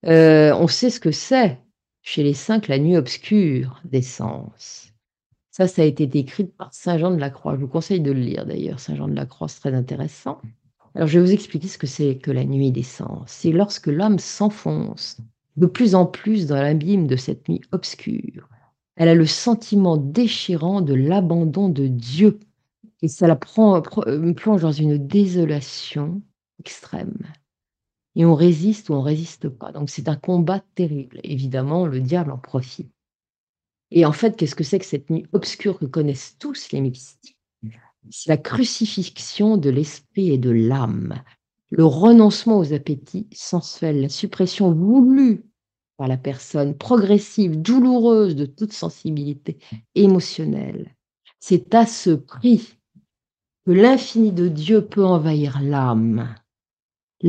Euh, on sait ce que c'est chez les cinq la nuit obscure des sens. Ça, ça a été décrit par Saint Jean de la Croix. Je vous conseille de le lire d'ailleurs. Saint Jean de la Croix, c'est très intéressant. Alors, je vais vous expliquer ce que c'est que la nuit des sens. C'est lorsque l'homme s'enfonce de plus en plus dans l'abîme de cette nuit obscure. Elle a le sentiment déchirant de l'abandon de Dieu et ça la prend, euh, plonge dans une désolation extrême. Et on résiste ou on résiste pas. Donc c'est un combat terrible. Évidemment, le diable en profite. Et en fait, qu'est-ce que c'est que cette nuit obscure que connaissent tous les mystiques c'est la crucifixion de l'esprit et de l'âme, le renoncement aux appétits sensuels, la suppression voulue par la personne, progressive, douloureuse de toute sensibilité émotionnelle. C'est à ce prix que l'infini de Dieu peut envahir l'âme.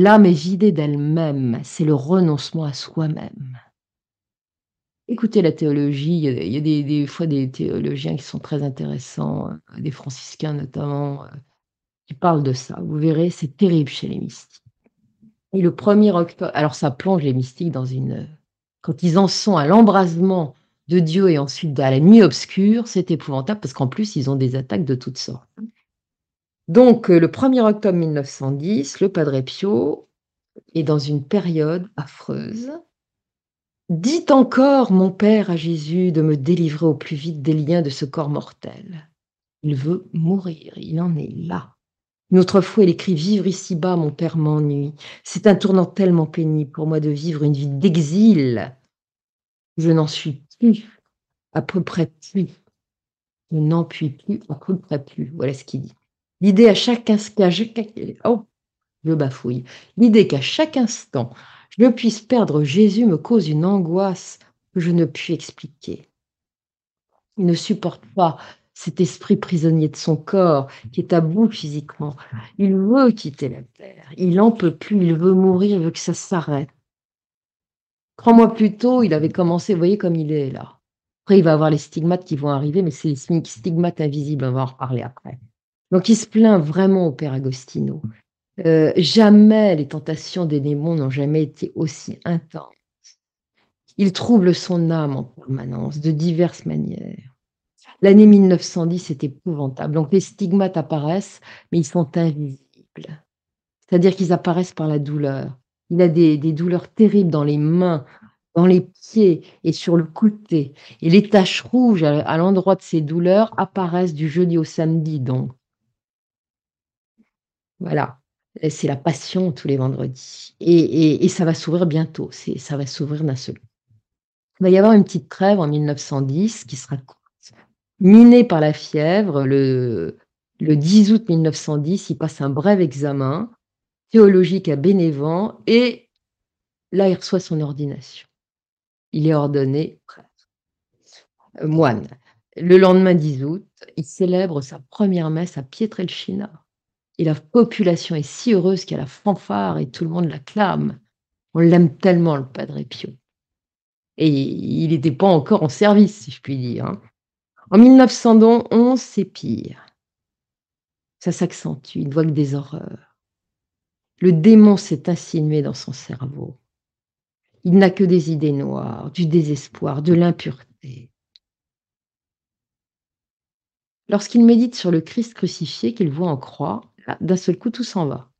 L'âme est vidée d'elle-même, c'est le renoncement à soi-même. Écoutez la théologie, il y a, des, fois des théologiens qui sont très intéressants, euh, des franciscains notamment, euh, qui parlent de ça. Vous verrez, c'est terrible chez les mystiques. Et le 1er octobre, alors ça plonge les mystiques dans une... Quand ils en sont à l'embrasement de Dieu et ensuite à la nuit obscure, c'est épouvantable parce qu'en plus, ils ont des attaques de toutes sortes. Donc, euh, le 1er octobre 1910, le Padre Pio est dans une période affreuse Dites encore, mon Père, à Jésus de me délivrer au plus vite des liens de ce corps mortel. Il veut mourir, il en est là. Une autre fois, il écrit Vivre ici-bas, mon Père m'ennuie. C'est un tournant tellement pénible pour moi de vivre une vie d'exil. Je n'en suis plus, à peu près plus. Je n'en puis plus, à peu près plus. Voilà ce qu'il dit. L'idée à chaque instant, oh, je bafouille. L'idée qu'à chaque instant, je puisse perdre Jésus me cause une angoisse que je ne puis expliquer. Il ne supporte pas cet esprit prisonnier de son corps qui est à bout physiquement. Il veut quitter la terre. Il n'en peut plus. Il veut mourir. Il veut que ça s'arrête. Trois mois plus tôt, il avait commencé, vous voyez comme il est là. Après, il va avoir les stigmates qui vont arriver, mais c'est les stigmates invisibles, on va en reparler après. Donc, il se plaint vraiment au père Agostino. Euh, jamais les tentations des démons n'ont jamais été aussi intenses. Il trouble son âme en permanence, de diverses manières. L'année 1910 est épouvantable. Donc les stigmates apparaissent, mais ils sont invisibles. C'est-à-dire qu'ils apparaissent par la douleur. Il a des, douleurs terribles dans les mains, dans les pieds et sur le côté. Et les taches rouges à l'endroit de ces douleurs apparaissent du jeudi au samedi, donc. Voilà c'est la passion tous les vendredis. Et, ça va s'ouvrir bientôt. Ça va s'ouvrir d'un seul. Il va y avoir une petite trêve en 1910 qui sera courte. Miné par la fièvre, le, le 10 août 1910, il passe un bref examen théologique à Bénévent et là, il reçoit son ordination. Il est ordonné prêtre, moine. Le lendemain 10 août, il célèbre sa première messe à Pietrelcina et la population est si heureuse qu'il y a la fanfare et tout le monde l'acclame. On l'aime tellement, le Padre Pio. Et il n'était pas encore en service, si je puis dire. Hein. En 1911, c'est pire. Ça s'accentue, il ne voit que des horreurs. Le démon s'est insinué dans son cerveau. Il n'a que des idées noires, du désespoir, de l'impureté. Lorsqu'il médite sur le Christ crucifié qu'il voit en croix, d'un seul coup, tout s'en va.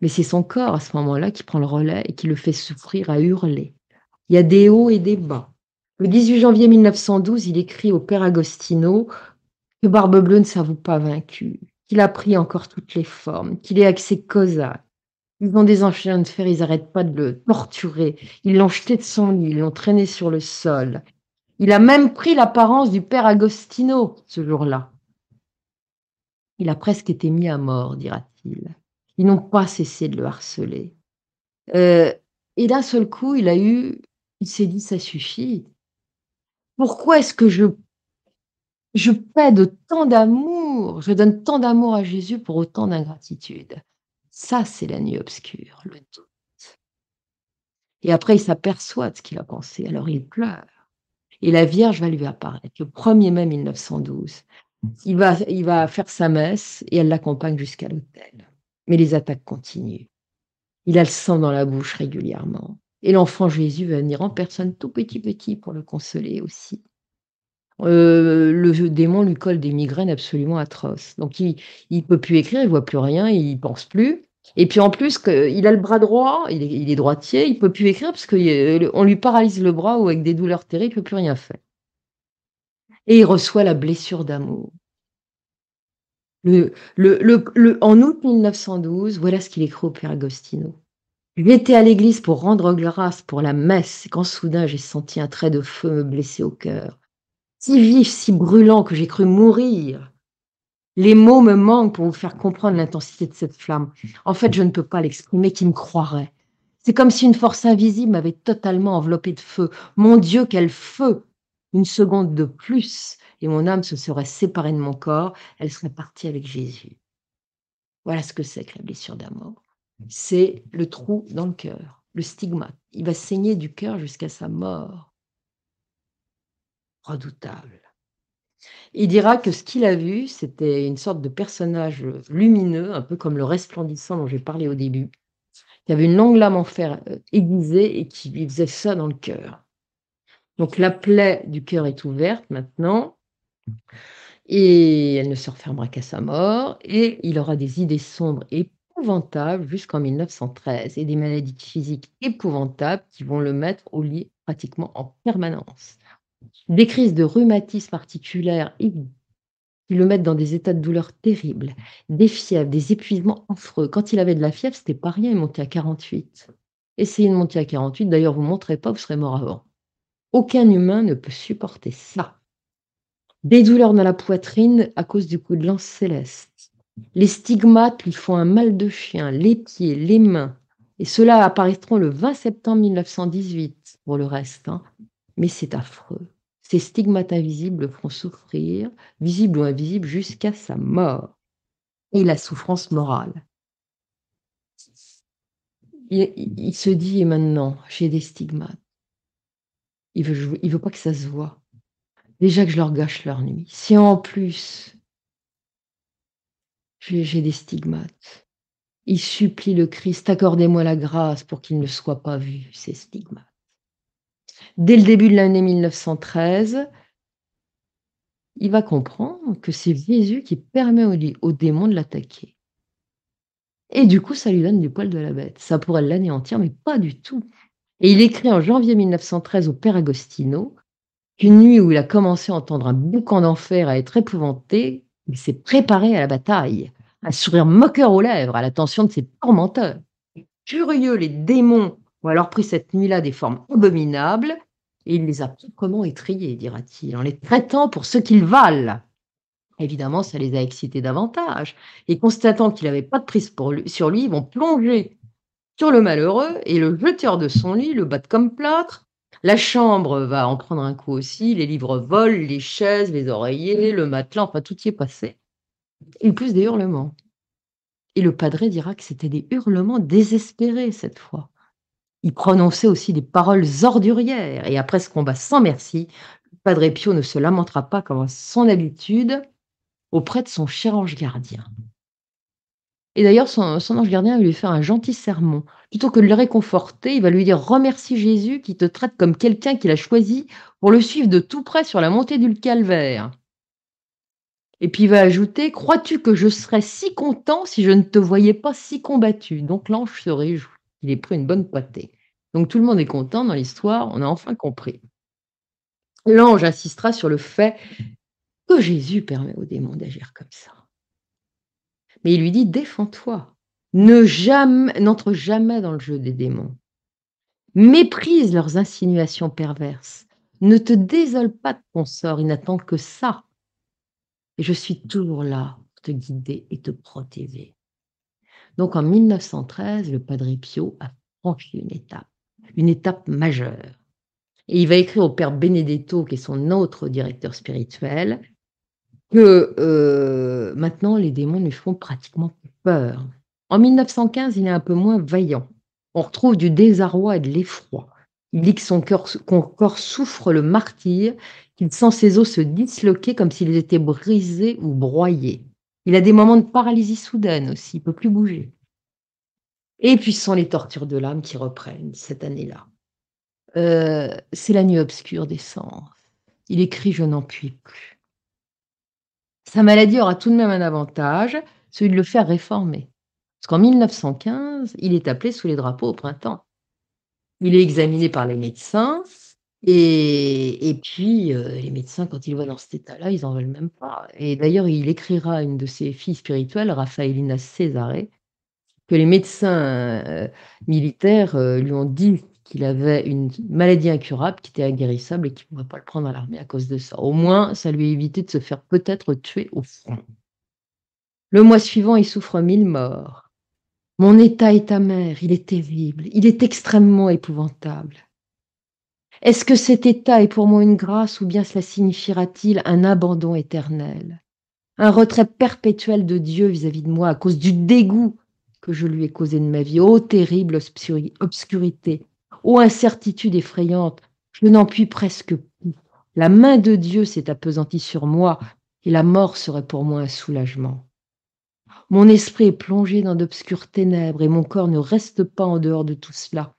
Mais c'est son corps à ce moment-là qui prend le relais et qui le fait souffrir à hurler. Il y a des hauts et des bas. Le 18 janvier 1912, il écrit au père Agostino que Barbe Bleue ne s'avoue pas vaincu, qu'il a pris encore toutes les formes, qu'il est avec ses cosaques. Ils ont des enchaînements de fer, ils n'arrêtent pas de le torturer. Ils l'ont jeté de son lit, ils l'ont traîné sur le sol. Il a même pris l'apparence du père Agostino ce jour-là. Il a presque été mis à mort, dira-t-il. Ils n'ont pas cessé de le harceler. Euh, et d'un seul coup, il a eu, il s'est dit, ça suffit. Pourquoi est-ce que je, je paie tant d'amour, je donne tant d'amour à Jésus pour autant d'ingratitude? Ça, c'est la nuit obscure, le doute. Et après, il s'aperçoit de ce qu'il a pensé, alors il pleure. Et la Vierge va lui apparaître le 1er mai 1912. Il va, il faire sa messe et elle l'accompagne jusqu'à l'hôtel. Mais les attaques continuent. Il a le sang dans la bouche régulièrement. Et l'enfant Jésus va venir en personne tout petit petit pour le consoler aussi. Euh, le démon lui colle des migraines absolument atroces. Donc il ne peut plus écrire, il voit plus rien, il pense plus. Et puis en plus, il a le bras droit, il est, droitier, il peut plus écrire parce qu'on lui paralyse le bras ou avec des douleurs terribles, il peut plus rien faire. Et il reçoit la blessure d'amour. En août 1912, voilà ce qu'il écrit au Père Agostino. J'étais à l'église pour rendre grâce pour la messe quand soudain j'ai senti un trait de feu me blesser au cœur. Si vif, si brûlant que j'ai cru mourir. Les mots me manquent pour vous faire comprendre l'intensité de cette flamme. En fait, je ne peux pas l'exprimer, qui me croirait C'est comme si une force invisible m'avait totalement enveloppé de feu. Mon Dieu, quel feu Une seconde de plus, et mon âme se serait séparée de mon corps, elle serait partie avec Jésus. Voilà ce que c'est que la blessure d'amour. C'est le trou dans le cœur, le stigmate. Il va saigner du cœur jusqu'à sa mort. Redoutable. Il dira que ce qu'il a vu, c'était une sorte de personnage lumineux, un peu comme le resplendissant dont j'ai parlé au début, qui avait une longue lame en fer euh, aiguisée et qui lui faisait ça dans le cœur. Donc la plaie du cœur est ouverte maintenant, et elle ne se refermera qu'à sa mort, et il aura des idées sombres épouvantables jusqu'en 1913, et des maladies physiques épouvantables qui vont le mettre au lit pratiquement en permanence des crises de rhumatisme articulaire qui le mettent dans des états de douleur terribles, des fièvres, des épuisements affreux. Quand il avait de la fièvre, c'était pas rien, il montait à 48. Essayez de monter à 48, d'ailleurs, vous ne monterez pas, vous serez mort avant. Aucun humain ne peut supporter ça. Des douleurs dans la poitrine à cause du coup de lance céleste. Les stigmates lui font un mal de chien, les pieds, les mains. Et ceux-là apparaîtront le 20 septembre 1918 pour le reste. Hein. Mais c'est affreux. Ces stigmates invisibles le feront souffrir, visibles ou invisibles, jusqu'à sa mort. Et la souffrance morale. Il, se dit, et maintenant, j'ai des stigmates. Il veut, veut pas que ça se voit. Déjà que je leur gâche leur nuit. Si en plus, j'ai des stigmates, il supplie le Christ, accordez-moi la grâce pour qu'il ne soit pas vu, ces stigmates dès le début de l'année 1913, il va comprendre que c'est Jésus qui permet au, démon de l'attaquer. Et du coup, ça lui donne du poil de la bête. Ça pourrait l'anéantir, mais pas du tout. Et il écrit en janvier 1913 au Père Agostino qu'une nuit où il a commencé à entendre un boucan d'enfer, à être épouvanté, il s'est préparé à la bataille, un sourire moqueur aux lèvres, à l'attention de ses tormenteurs. Furieux, les démons ont alors pris cette nuit-là des formes abominables et il les a proprement étriés, dira-t-il, en les traitant pour ce qu'ils valent. Évidemment, ça les a excités davantage. Et constatant qu'il n'avait pas de prise sur lui, ils vont plonger sur le malheureux et le jeteur de son lit le battre comme plâtre. La chambre va en prendre un coup aussi, les livres volent, les chaises, les oreillers, le matelas, enfin tout y est passé. Et plus des hurlements. Et le padré dira que c'était des hurlements désespérés cette fois. Il prononçait aussi des paroles ordurières, et après ce combat sans merci, le Padre Pio ne se lamentera pas comme son habitude auprès de son cher ange gardien. Et d'ailleurs, son, ange gardien va lui faire un gentil sermon. Plutôt que de le réconforter, il va lui dire Remercie Jésus qui te traite comme quelqu'un qu'il a choisi pour le suivre de tout près sur la montée du calvaire. Et puis il va ajouter Crois-tu que je serais si content si je ne te voyais pas si combattu? Donc l'ange se réjouit. Il est pris une bonne poitée. Donc tout le monde est content dans l'histoire, on a enfin compris. L'ange insistera sur le fait que Jésus permet aux démons d'agir comme ça. Mais il lui dit défends-toi. Ne n'entre jamais dans le jeu des démons. Méprise leurs insinuations perverses. Ne te désole pas de ton sort, il n'attend que ça. Et je suis toujours là pour te guider et te protéger. Donc en 1913, le Padre Pio a franchi une étape, une étape majeure. Et il va écrire au Père Benedetto, qui est son autre directeur spirituel, que euh, maintenant les démons lui font pratiquement peur. En 1915, il est un peu moins vaillant. On retrouve du désarroi et de l'effroi. Il dit que son corps souffre le martyr, qu'il sent ses os se disloquer comme s'ils étaient brisés ou broyés. Il a des moments de paralysie soudaine aussi, il peut plus bouger. Et puis ce sont les tortures de l'âme qui reprennent cette année-là. Euh, c'est la nuit obscure des sens. Il écrit Je n'en puis plus. Sa maladie aura tout de même un avantage, celui de le faire réformer. Parce qu'en 1915, il est appelé sous les drapeaux au printemps. Il est examiné par les médecins, et, et puis euh, les médecins, quand ils le voient dans cet état-là, ils n'en veulent même pas. Et d'ailleurs, il écrira à une de ses filles spirituelles, Raphaëlina Césaré, que les médecins euh, militaires euh, lui ont dit qu'il avait une maladie incurable qui était inguérissable et qu'il ne pourrait pas le prendre à l'armée à cause de ça. Au moins, ça lui a évité de se faire peut-être tuer au front. Le mois suivant, il souffre mille morts. Mon état est amer, il est terrible, il est extrêmement épouvantable. Est-ce que cet état est pour moi une grâce ou bien cela signifiera-t-il un abandon éternel? Un retrait perpétuel de Dieu vis-à-vis de moi à cause du dégoût que je lui ai causé de ma vie Ô terrible obscurité, ô incertitude effrayante, je n'en puis presque plus. La main de Dieu s'est appesantie sur moi et la mort serait pour moi un soulagement. Mon esprit est plongé dans d'obscures ténèbres et mon corps ne reste pas en dehors de tout cela.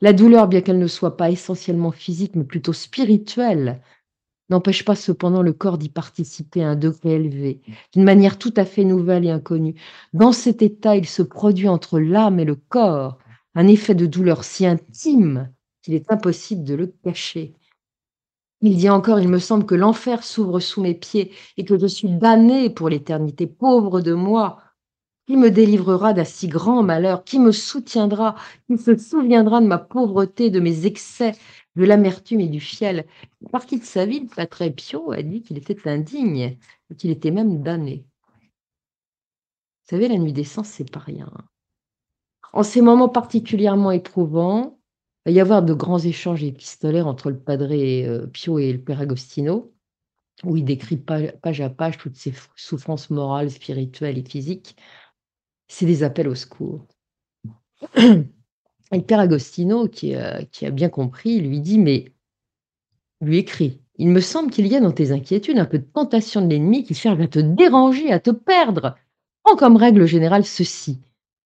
La douleur, bien qu'elle ne soit pas essentiellement physique, mais plutôt spirituelle, n'empêche pas cependant le corps d'y participer à un degré élevé, d'une manière tout à fait nouvelle et inconnue. Dans cet état, il se produit entre l'âme et le corps un effet de douleur si intime qu'il est impossible de le cacher. Il dit encore, il me semble que l'enfer s'ouvre sous mes pieds et que je suis damné pour l'éternité, pauvre de moi. Qui me délivrera d'un si grand malheur Qui me soutiendra Qui se souviendra de ma pauvreté, de mes excès, de l'amertume et du fiel? Par qui de sa vie, le Pio a dit qu'il était indigne qu'il était même damné. Vous savez, la nuit des sens, c'est pas rien. En ces moments particulièrement éprouvants, il va y avoir de grands échanges épistolaires entre le Padre euh, Pio et le Père Agostino, où il décrit page à page toutes ces souffrances morales, spirituelles et physiques c'est des appels au secours. Et Père Agostino, qui, a bien compris, lui dit, mais lui écrit, il me semble qu'il y a dans tes inquiétudes un peu de tentation de l'ennemi qui cherche à te déranger, à te perdre. Prends comme règle générale ceci.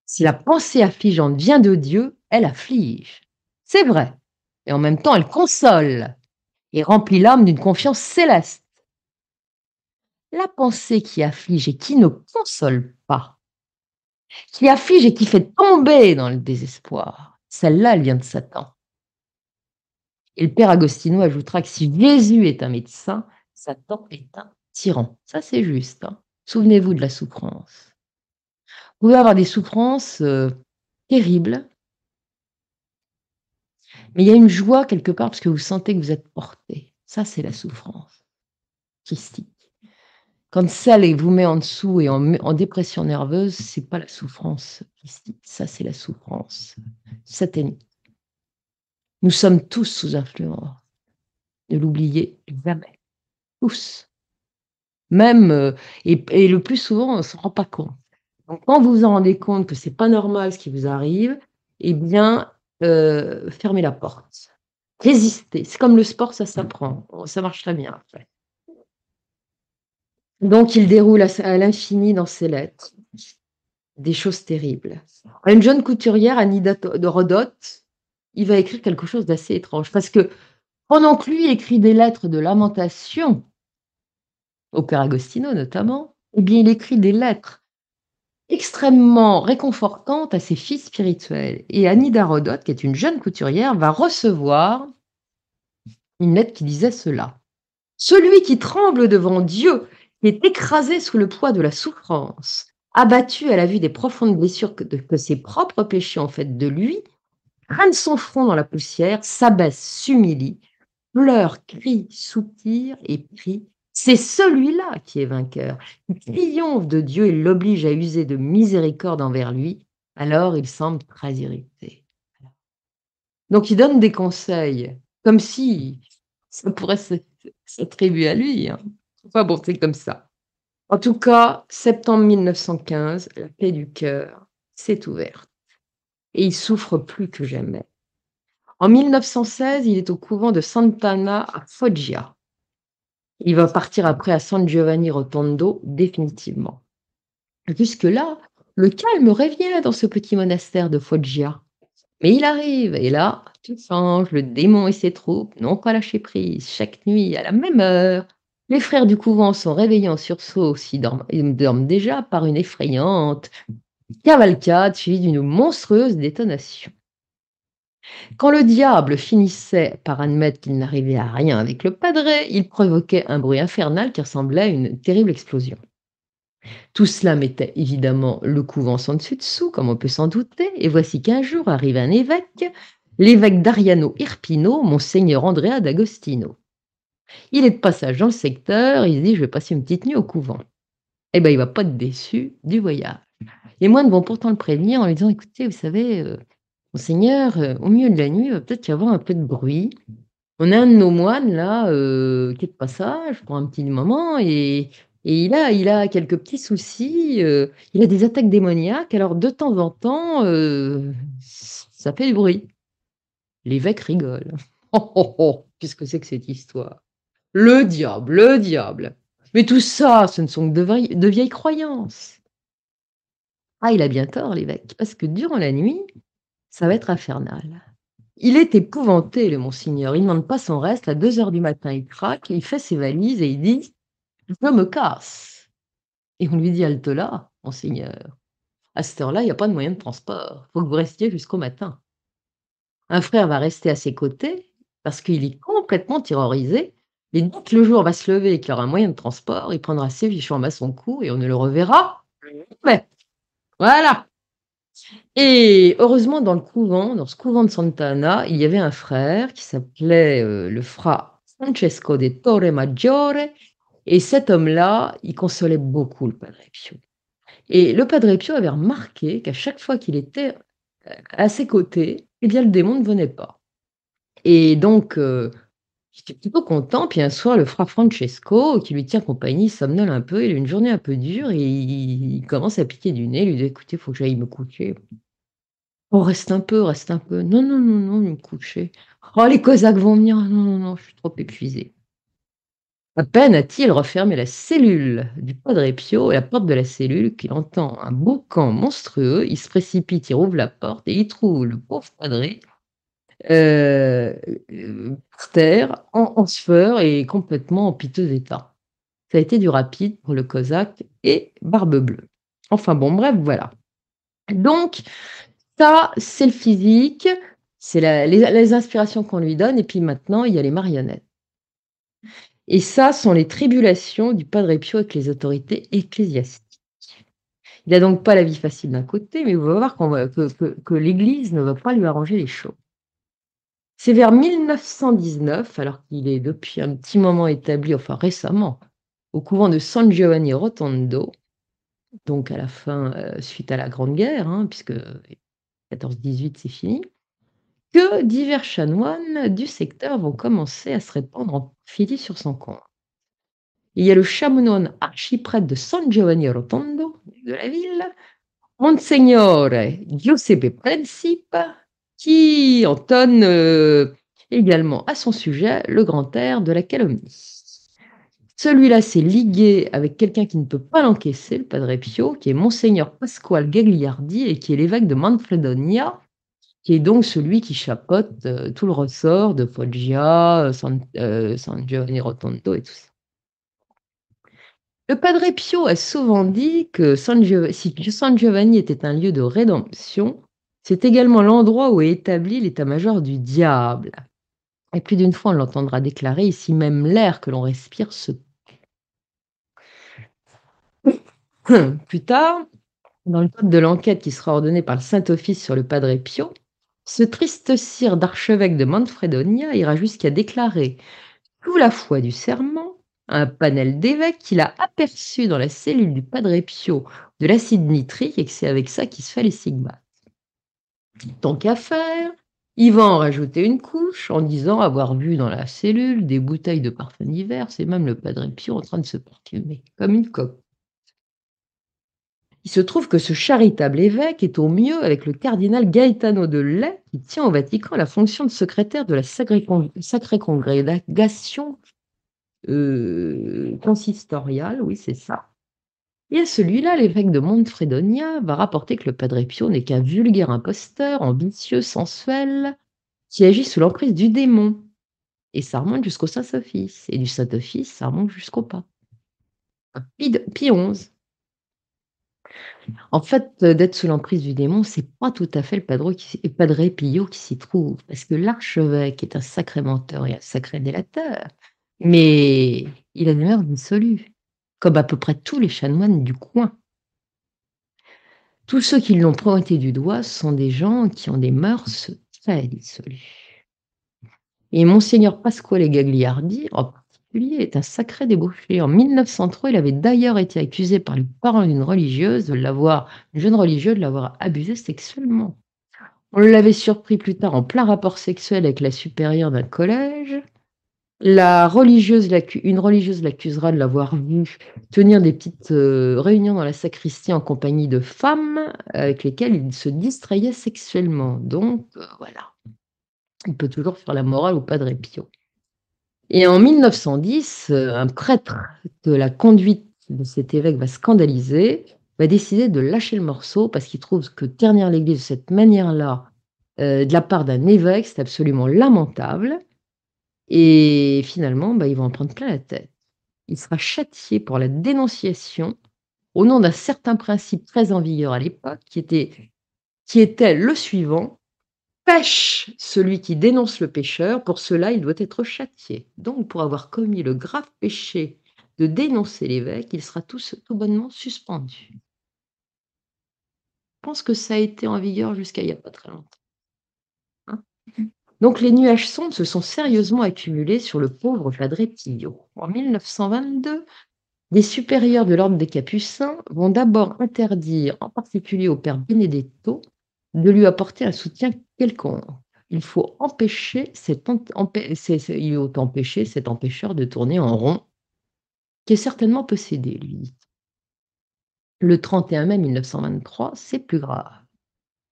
Si la pensée affligeante vient de Dieu, elle afflige. C'est vrai. Et en même temps, elle console et remplit l'âme d'une confiance céleste. La pensée qui afflige et qui ne console pas qui afflige et qui fait tomber dans le désespoir. Celle-là, elle vient de Satan. Et le père Agostino ajoutera que si Jésus est un médecin, Satan est un tyran. Ça, c'est juste. Hein. Souvenez-vous de la souffrance. Vous pouvez avoir des souffrances euh, terribles, mais il y a une joie quelque part parce que vous sentez que vous êtes porté. Ça, c'est la souffrance christique. Quand celle vous met en dessous et en, dépression nerveuse, c'est pas la souffrance ça c'est la souffrance satanique. Nous sommes tous sous influence. Ne l'oubliez jamais. Tous. Même, euh, et, le plus souvent, on ne s'en rend pas compte. Donc, quand vous vous en rendez compte que c'est pas normal ce qui vous arrive, eh bien, euh, fermez la porte. Résistez. C'est comme le sport, ça s'apprend. Ça marche très bien après. Donc, il déroule à, l'infini dans ses lettres des choses terribles. une jeune couturière, Annie de il va écrire quelque chose d'assez étrange parce que pendant que lui écrit des lettres de lamentation, au Père Agostino notamment, eh bien, il écrit des lettres extrêmement réconfortantes à ses filles spirituelles. Et Annie d'Arodote, qui est une jeune couturière, va recevoir une lettre qui disait cela. Celui qui tremble devant Dieu, qui est écrasé sous le poids de la souffrance, abattu à la vue des profondes blessures que, ses propres péchés ont faites de lui, traîne son front dans la poussière, s'abaisse, s'humilie, pleure, crie, soupire et prie. C'est celui-là qui est vainqueur. Il triomphe de Dieu et l'oblige à user de miséricorde envers lui. Alors il semble très irrité. Donc il donne des conseils, comme si ça pourrait s'attribuer à lui. Hein. Bon, c'est comme ça. En tout cas, septembre 1915, la paix du cœur s'est ouverte et il souffre plus que jamais. En 1916, il est au couvent de Sant'Anna à Foggia. Il va partir après à San Giovanni Rotondo définitivement. Jusque-là, le calme revient dans ce petit monastère de Foggia. Mais il arrive, et là, tout change, le démon et ses troupes n'ont pas lâché prise. Chaque nuit, à la même heure, les frères du couvent sont réveillés en sursaut, s'ils dorment, dorment déjà par une effrayante cavalcade suivie d'une monstrueuse détonation. Quand le diable finissait par admettre qu'il n'arrivait à rien avec le padré, il provoquait un bruit infernal qui ressemblait à une terrible explosion. Tout cela mettait évidemment le couvent sans dessus dessous, comme on peut s'en douter, et voici qu'un jour arrive un évêque, l'évêque d'Ariano Irpino, monseigneur Andrea d'Agostino. Il est de passage dans le secteur, il se dit je vais passer une petite nuit au couvent. Eh bien, il va pas être déçu du voyage. Les moines vont pourtant le prévenir en lui disant écoutez, vous savez, euh, monseigneur, euh, au milieu de la nuit, il va peut-être y avoir un peu de bruit. On a un de nos moines là euh, qui est de passage pour un petit moment et, il, a, il a quelques petits soucis. il a des attaques démoniaques. Alors, de temps en temps, ça fait du bruit. L'évêque rigole. [laughs] Oh, oh, oh, qu'est-ce que c'est que cette histoire? Le diable, le diable. Mais tout ça, ce ne sont que de, vieilles, croyances. Ah, il a bien tort, l'évêque, parce que durant la nuit, ça va être infernal. Il est épouvanté, le monseigneur. Il ne demande pas son reste. À 2 heures du matin, il craque, il fait ses valises et il dit Je me casse. Et on lui dit Halte là, monseigneur. À cette heure-là, il n'y a pas de moyen de transport. Il faut que vous restiez jusqu'au matin. Un frère va rester à ses côtés parce qu'il est complètement terrorisé et dès que le jour va se lever et qu'il aura un moyen de transport, il prendra ses fichons à son cou et on ne le reverra Mais Voilà. Et heureusement, dans le couvent, dans ce couvent de Sant'Anna, il y avait un frère qui s'appelait euh, le frère Francesco de Torre Maggiore. Et cet homme-là, il consolait beaucoup le Padre Pio. Et le Padre Pio avait remarqué qu'à chaque fois qu'il était euh, à ses côtés, eh bien, le démon ne venait pas. Et donc, euh, J'étais plutôt content. Puis un soir, le frère Francesco, qui lui tient compagnie, somnole un peu. Il a une journée un peu dure et il, commence à piquer du nez. Il lui dit Écoutez, il faut que j'aille me coucher. Oh, reste un peu, reste un peu. Non, non, non, non, me coucher. Oh, les Cosaques vont venir. Non, non, non, je suis trop épuisé. À peine a-t-il refermé la cellule du Padre Pio et la porte de la cellule qu'il entend un boucan monstrueux. Il se précipite, il rouvre la porte et il trouve le pauvre Padre euh, par terre, en, en et complètement en piteux état. Ça a été du rapide pour le Cosaque et Barbe Bleue. Enfin bon, bref, voilà. Donc, ça, c'est le physique, c'est les, inspirations qu'on lui donne, et puis maintenant, il y a les marionnettes. Et ça sont les tribulations du Padre Pio avec les autorités ecclésiastiques. Il n'a donc pas la vie facile d'un côté, mais vous allez voir que l'Église ne va pas lui arranger les choses. C'est vers 1919, alors qu'il est depuis un petit moment établi, enfin récemment, au couvent de San Giovanni Rotondo, donc à la fin, euh, suite à la Grande Guerre, hein, puisque 14-18 c'est fini, que divers chanoines du secteur vont commencer à se répandre en filie sur son compte. Il y a le chanoine archiprêtre de San Giovanni Rotondo, de la ville, Monsignore Giuseppe Principe, qui entonne euh, également à son sujet le grand air de la calomnie. Celui-là s'est ligué avec quelqu'un qui ne peut pas l'encaisser, le Padre Pio, qui est Monseigneur Pasquale Gagliardi et qui est l'évêque de Manfredonia, qui est donc celui qui chapeaute euh, tout le ressort de Foggia, San, euh, San, Giovanni Rotondo et tout ça. Le Padre Pio a souvent dit que San Giovanni était un lieu de rédemption, c'est également l'endroit où est établi l'état-major du diable. Et plus d'une fois, on l'entendra déclarer: «Ici même l'air que l'on respire se [clears throat] Plus tard, dans le cadre de l'enquête qui sera ordonnée par le Saint-Office sur le Padre Pio, ce triste sire d'archevêque de Manfredonia ira jusqu'à déclarer, sous la foi du serment, un panel d'évêques qu'il a aperçu dans la cellule du Padre Pio de l'acide nitrique et que c'est avec ça qu'il se fait les sigmas. Tant qu'à faire, il va en rajouter une couche en disant avoir vu dans la cellule des bouteilles de parfum divers et même le Padre Pio en train de se parfumer, comme une coque. Il se trouve que ce charitable évêque est au mieux avec le cardinal Gaetano de Lay, qui tient au Vatican la fonction de secrétaire de la Sacrée, Congrégation euh, consistoriale, oui c'est ça. Et à celui-là, l'évêque de Montfredonia va rapporter que le Padre Pio n'est qu'un vulgaire imposteur, ambitieux, sensuel, qui agit sous l'emprise du démon. Et ça remonte jusqu'au Saint-Office. Et du Saint-Office, ça remonte jusqu'au pape. Pie XI. En fait, euh, d'être sous l'emprise du démon, c'est pas tout à fait le Padre, qui, Padre Pio qui s'y trouve, parce que l'archevêque est un sacré menteur et un sacré délateur, mais il a des mœurs dissolues, comme à peu près tous les chanoines du coin. Tous ceux qui l'ont pointé du doigt sont des gens qui ont des mœurs très dissolues. Et Monseigneur Pasquale Gagliardi, est un sacré débauché. En 1903, il avait d'ailleurs été accusé par les parents d'une religieuse de l'avoir, une jeune religieuse, de l'avoir abusé sexuellement. On l'avait surpris plus tard en plein rapport sexuel avec la supérieure d'un collège. La religieuse, une religieuse l'accusera de l'avoir vu tenir des petites euh, réunions dans la sacristie en compagnie de femmes avec lesquelles il se distrayait sexuellement. Donc, euh, voilà. Il peut toujours faire la morale au Padre Pio. Et en 1910, euh, un prêtre de la conduite de cet évêque va scandaliser, va décider de lâcher le morceau parce qu'il trouve que ternir l'Église de cette manière-là, de la part d'un évêque, c'est absolument lamentable. Et finalement, bah, il va en prendre plein la tête. Il sera châtié pour la dénonciation au nom d'un certain principe très en vigueur à l'époque, qui était, le suivant pêche celui qui dénonce le pécheur, pour cela il doit être châtié. Donc pour avoir commis le grave péché de dénoncer l'évêque, il sera tout, bonnement suspendu. Je pense que ça a été en vigueur jusqu'à il n'y a pas très longtemps. Hein. Donc les nuages sombres se sont sérieusement accumulés sur le pauvre Padre Pio. En 1922, des supérieurs de l'ordre des Capucins vont d'abord interdire, en particulier au père Benedetto, de lui apporter un soutien quelconque. Il faut empêcher cet, il faut empêcher cet empêcheur de tourner en rond, qui est certainement possédé, lui. Le 31 mai 1923, c'est plus grave.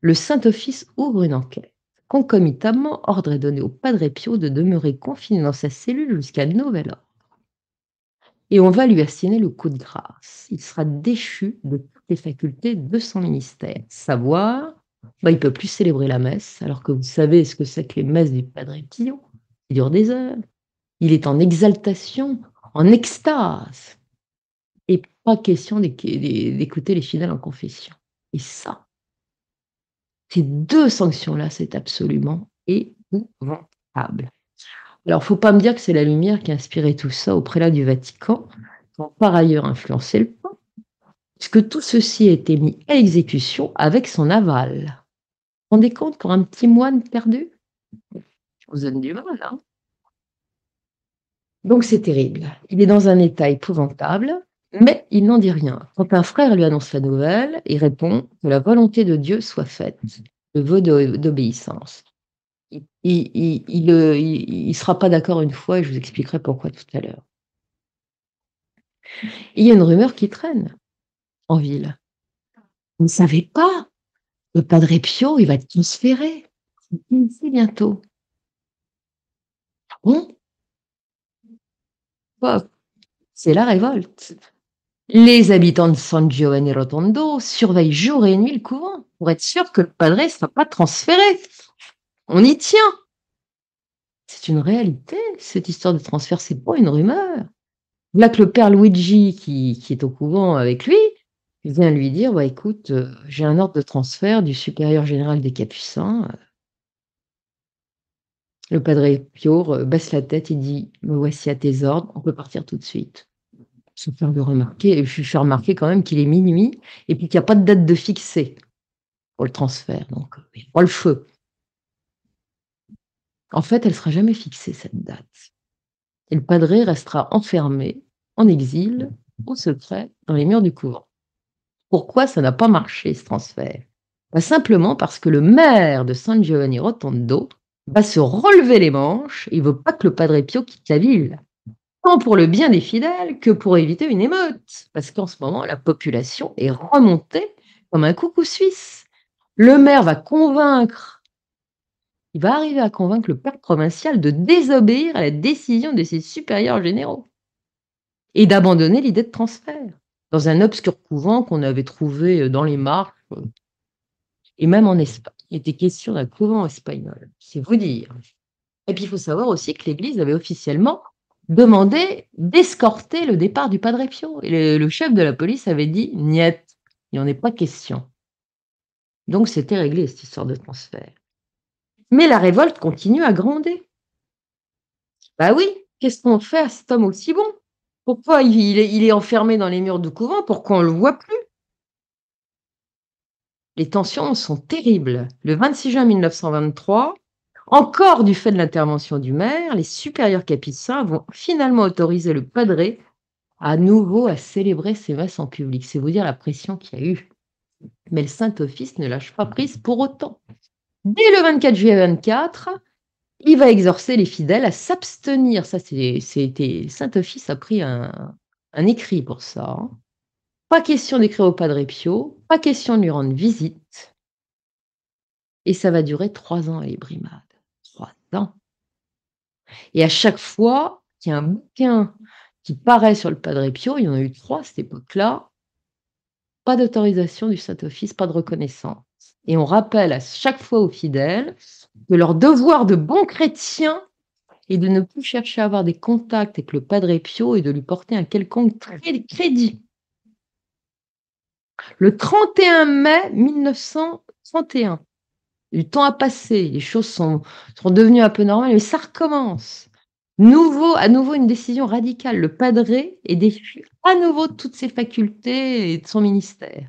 Le Saint-Office ouvre une enquête. Concomitamment, ordre est donné au Padre Pio de demeurer confiné dans sa cellule jusqu'à nouvel ordre. Et on va lui assigner le coup de grâce. Il sera déchu de toutes les facultés de son ministère, savoir bah, il peut plus célébrer la messe, alors que vous savez ce que c'est que les messes du Padre Pio. Il dure des heures. Il est en exaltation, en extase. Et pas question d'écouter les fidèles en confession. Et ça, ces deux sanctions-là, c'est absolument épouvantable. Alors, faut pas me dire que c'est la lumière qui a inspiré tout ça au prélat du Vatican, qui ont par ailleurs influencé le pape, puisque tout ceci a été mis à exécution avec son aval. Vous vous rendez compte pour un petit moine perdu? Je vous donne du mal. Hein Donc c'est terrible. Il est dans un état épouvantable, mais il n'en dit rien. Quand un frère lui annonce la nouvelle, il répond que la volonté de Dieu soit faite, le vœu d'obéissance. Il ne sera pas d'accord une fois et je vous expliquerai pourquoi tout à l'heure. Il y a une rumeur qui traîne en ville. Vous ne savez pas le Padre Pio, il va être transféré. C'est bientôt. Bon C'est la révolte. Les habitants de San Giovanni Rotondo surveillent jour et nuit le couvent pour être sûr que le padre ne sera pas transféré. On y tient. C'est une réalité, cette histoire de transfert, c'est pas une rumeur. Là que le père Luigi, qui, est au couvent avec lui, vient lui dire: «Bah, écoute, euh, j'ai un ordre de transfert du supérieur général des Capucins, Le Padre Pio baisse la tête et dit: «Me voici à tes ordres, on peut partir tout de suite». Sans faire de remarquer fais remarquer quand même qu'il est minuit et puis qu'il y a pas de date de fixée pour le transfert, donc il prend le feu. En fait, elle sera jamais fixée cette date et le Padre restera enfermé, en exil, au secret, dans les murs du couvent. Pourquoi ça n'a pas marché ce transfert? Bah, simplement parce que le maire de San Giovanni Rotondo va se relever les manches, il veut pas que le Padre Pio quitte la ville. Tant pour le bien des fidèles que pour éviter une émeute, parce qu'en ce moment, la population est remontée comme un coucou suisse. Le maire va convaincre, il va arriver à convaincre le père provincial de désobéir à la décision de ses supérieurs généraux et d'abandonner l'idée de transfert dans un obscur couvent qu'on avait trouvé dans les marches et même en Espagne. Il était question d'un couvent espagnol, c'est vous dire. Et puis il faut savoir aussi que l'Église avait officiellement demandé d'escorter le départ du Padre Pio. Et le, chef de la police avait dit Niet, il n'y en est pas question. Donc c'était réglé cette histoire de transfert. Mais la révolte continue à gronder. Bah oui, qu'est-ce qu'on fait à cet homme aussi bon? Pourquoi il est, enfermé dans les murs du couvent? Pourquoi on ne le voit plus? Les tensions sont terribles. Le 26 juin 1923, encore du fait de l'intervention du maire, les supérieurs capucins vont finalement autoriser le padré à nouveau à célébrer ses messes en public. C'est vous dire la pression qu'il y a eu. Mais le Saint-Office ne lâche pas prise pour autant. Dès le 24 juillet 24, il va exhorcer les fidèles à s'abstenir. Ça, c'était Saint-Office a pris un, écrit pour ça. Hein. Pas question d'écrire au Padre Pio, pas question de lui rendre visite. Et ça va durer trois ans à les Et à chaque fois qu'il y a un bouquin qui paraît sur le Padre Pio, il y en a eu trois à cette époque-là, pas d'autorisation du Saint-Office, pas de reconnaissance. Et on rappelle à chaque fois aux fidèles que leur devoir de bons chrétiens est de ne plus chercher à avoir des contacts avec le Padre Pio et de lui porter un quelconque crédit. Le 31 mai 1931, le temps a passé, les choses sont, sont devenues un peu normales, mais ça recommence. Nouveau, à nouveau une décision radicale. Le padré est déchu à nouveau de toutes ses facultés et de son ministère.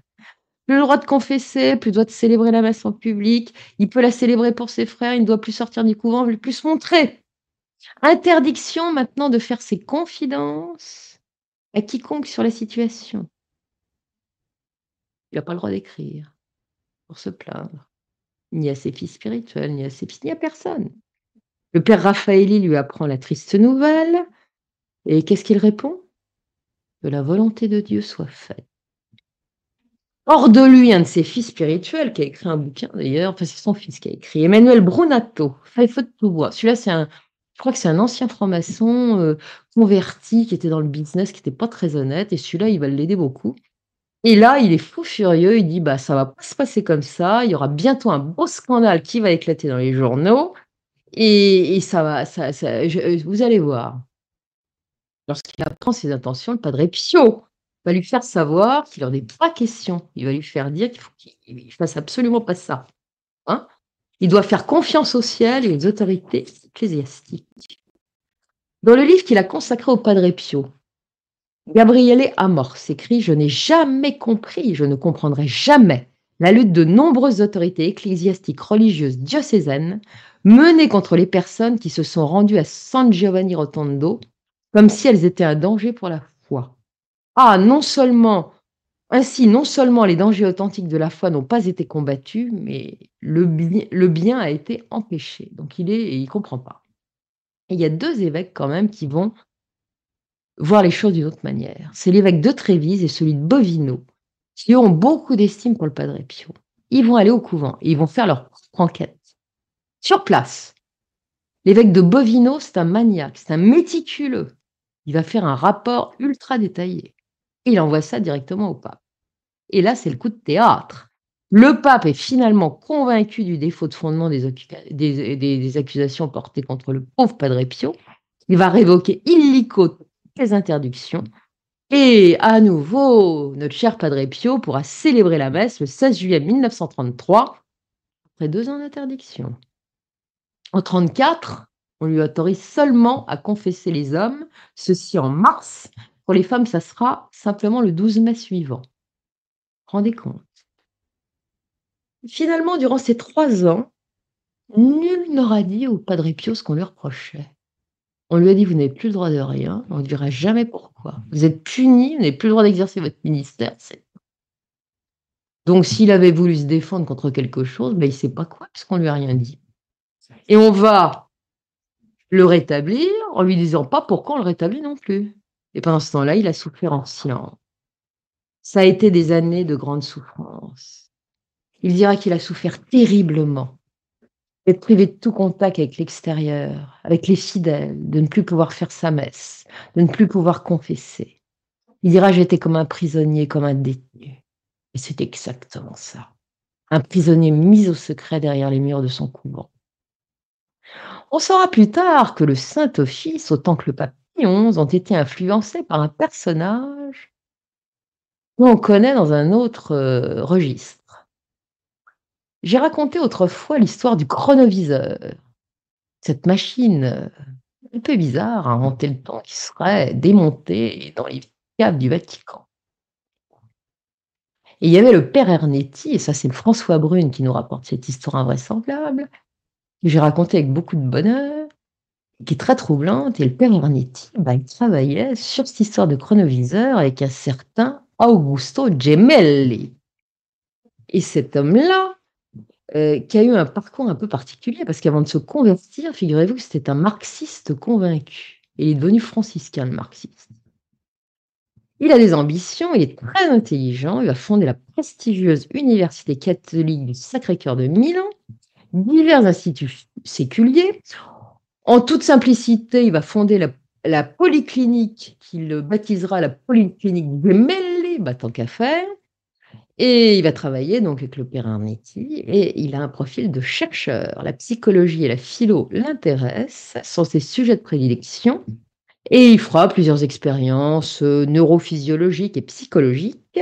Plus le droit de confesser, plus le droit de célébrer la messe en public. Il peut la célébrer pour ses frères, il ne doit plus sortir du couvent, il ne plus se montrer. Interdiction maintenant de faire ses confidences à quiconque sur la situation. Il n'a pas le droit d'écrire pour se plaindre ni à ses fils spirituels, ni à ses fils, ni à personne. Le père Raphaëli lui apprend la triste nouvelle, et qu'est-ce qu'il répond? Que la volonté de Dieu soit faite. Hors de lui, un de ses fils spirituels, qui a écrit un bouquin d'ailleurs, enfin c'est son fils qui a écrit, Emmanuel Brunato, Faille de tout bois. Celui-là, c'est un, je crois que c'est un ancien franc-maçon euh, converti qui était dans le business, qui n'était pas très honnête, et celui-là, il va l'aider beaucoup. Et là, il est fou furieux, il dit: «Bah, ça va pas se passer comme ça, il y aura bientôt un beau scandale qui va éclater dans les journaux et ça va euh, vous allez voir». Lorsqu'il apprend ses intentions, le padre Pio va lui faire savoir qu'il en est pas question. Il va lui faire dire qu'il faut qu'il fasse absolument pas ça, hein? Il doit faire confiance au ciel et aux autorités ecclésiastiques. Dans le livre qu'il a consacré au padre Pio Gabriele Amor s'écrit Je n'ai jamais compris, je ne comprendrai jamais la lutte de nombreuses autorités ecclésiastiques religieuses diocésaines menées contre les personnes qui se sont rendues à San Giovanni Rotondo comme si elles étaient un danger pour la foi. Ah, non seulement, ainsi, non seulement les dangers authentiques de la foi n'ont pas été combattus, mais le, bien a été empêché. Donc il est, il comprend pas. Il y a deux évêques quand même qui vont voir les choses d'une autre manière. C'est l'évêque de Trévise et celui de Bovino, qui ont beaucoup d'estime pour le Padre Pio. Ils vont aller au couvent, ils vont faire leur enquête. Sur place, l'évêque de Bovino, c'est un maniaque, c'est un méticuleux. Il va faire un rapport ultra détaillé. Et il envoie ça directement au pape. Et là, c'est le coup de théâtre. Le pape est finalement convaincu du défaut de fondement des, des accusations portées contre le pauvre Padre Pio. Il va révoquer illico les interdictions. Et à nouveau, notre cher Padre Pio pourra célébrer la messe le 16 juillet 1933, après deux ans d'interdiction. En 34, on lui autorise seulement à confesser les hommes, ceci en mars. Pour les femmes, ça sera simplement le 12 mai suivant. Rendez compte. Finalement, durant ces trois ans, nul n'aura dit au Padre Pio ce qu'on lui reprochait. On lui a dit, vous n'avez plus le droit de rien, on ne dira jamais pourquoi. Vous êtes puni, vous n'avez plus le droit d'exercer votre ministère. Donc, s'il avait voulu se défendre contre quelque chose, ben, il ne sait pas quoi, puisqu'on ne lui a rien dit. Et on va le rétablir en lui disant pas pourquoi on le rétablit non plus. Et pendant ce temps-là, il a souffert en silence. Ça a été des années de grande souffrance. Il dira qu'il a souffert terriblement d'être privé de tout contact avec l'extérieur, avec les fidèles, de ne plus pouvoir faire sa messe, de ne plus pouvoir confesser. Il dira j'étais comme un prisonnier, comme un détenu. Et c'est exactement ça. Un prisonnier mis au secret derrière les murs de son couvent. On saura plus tard que le Saint-Office, autant que le pape Pie ont été influencés par un personnage qu'on connaît dans un autre euh, registre. J'ai raconté autrefois l'histoire du chronoviseur, cette machine euh, un peu bizarre à inventer le temps qui serait démontée dans les caves du Vatican. Et il y avait le père Ernetti, et ça c'est François Brune qui nous rapporte cette histoire invraisemblable, que j'ai raconté avec beaucoup de bonheur, qui est très troublante. Et le père Ernetti, bah, il travaillait sur cette histoire de chronoviseur avec un certain Augusto Gemelli. Et cet homme-là, euh, qui a eu un parcours un peu particulier, parce qu'avant de se convertir, figurez-vous que c'était un marxiste convaincu. Il est devenu franciscain, le marxiste. Il a des ambitions, il est très intelligent, il va fonder la prestigieuse Université catholique du Sacré-Cœur de Milan, divers instituts séculiers. En toute simplicité, il va fonder la, polyclinique qu'il baptisera la polyclinique de Melle, bah, tant qu'à faire. Et il va travailler donc avec le Arnetti et il a un profil de chercheur. La psychologie et la philo l'intéressent, sont ses sujets de prédilection. Et il fera plusieurs expériences euh, neurophysiologiques et psychologiques.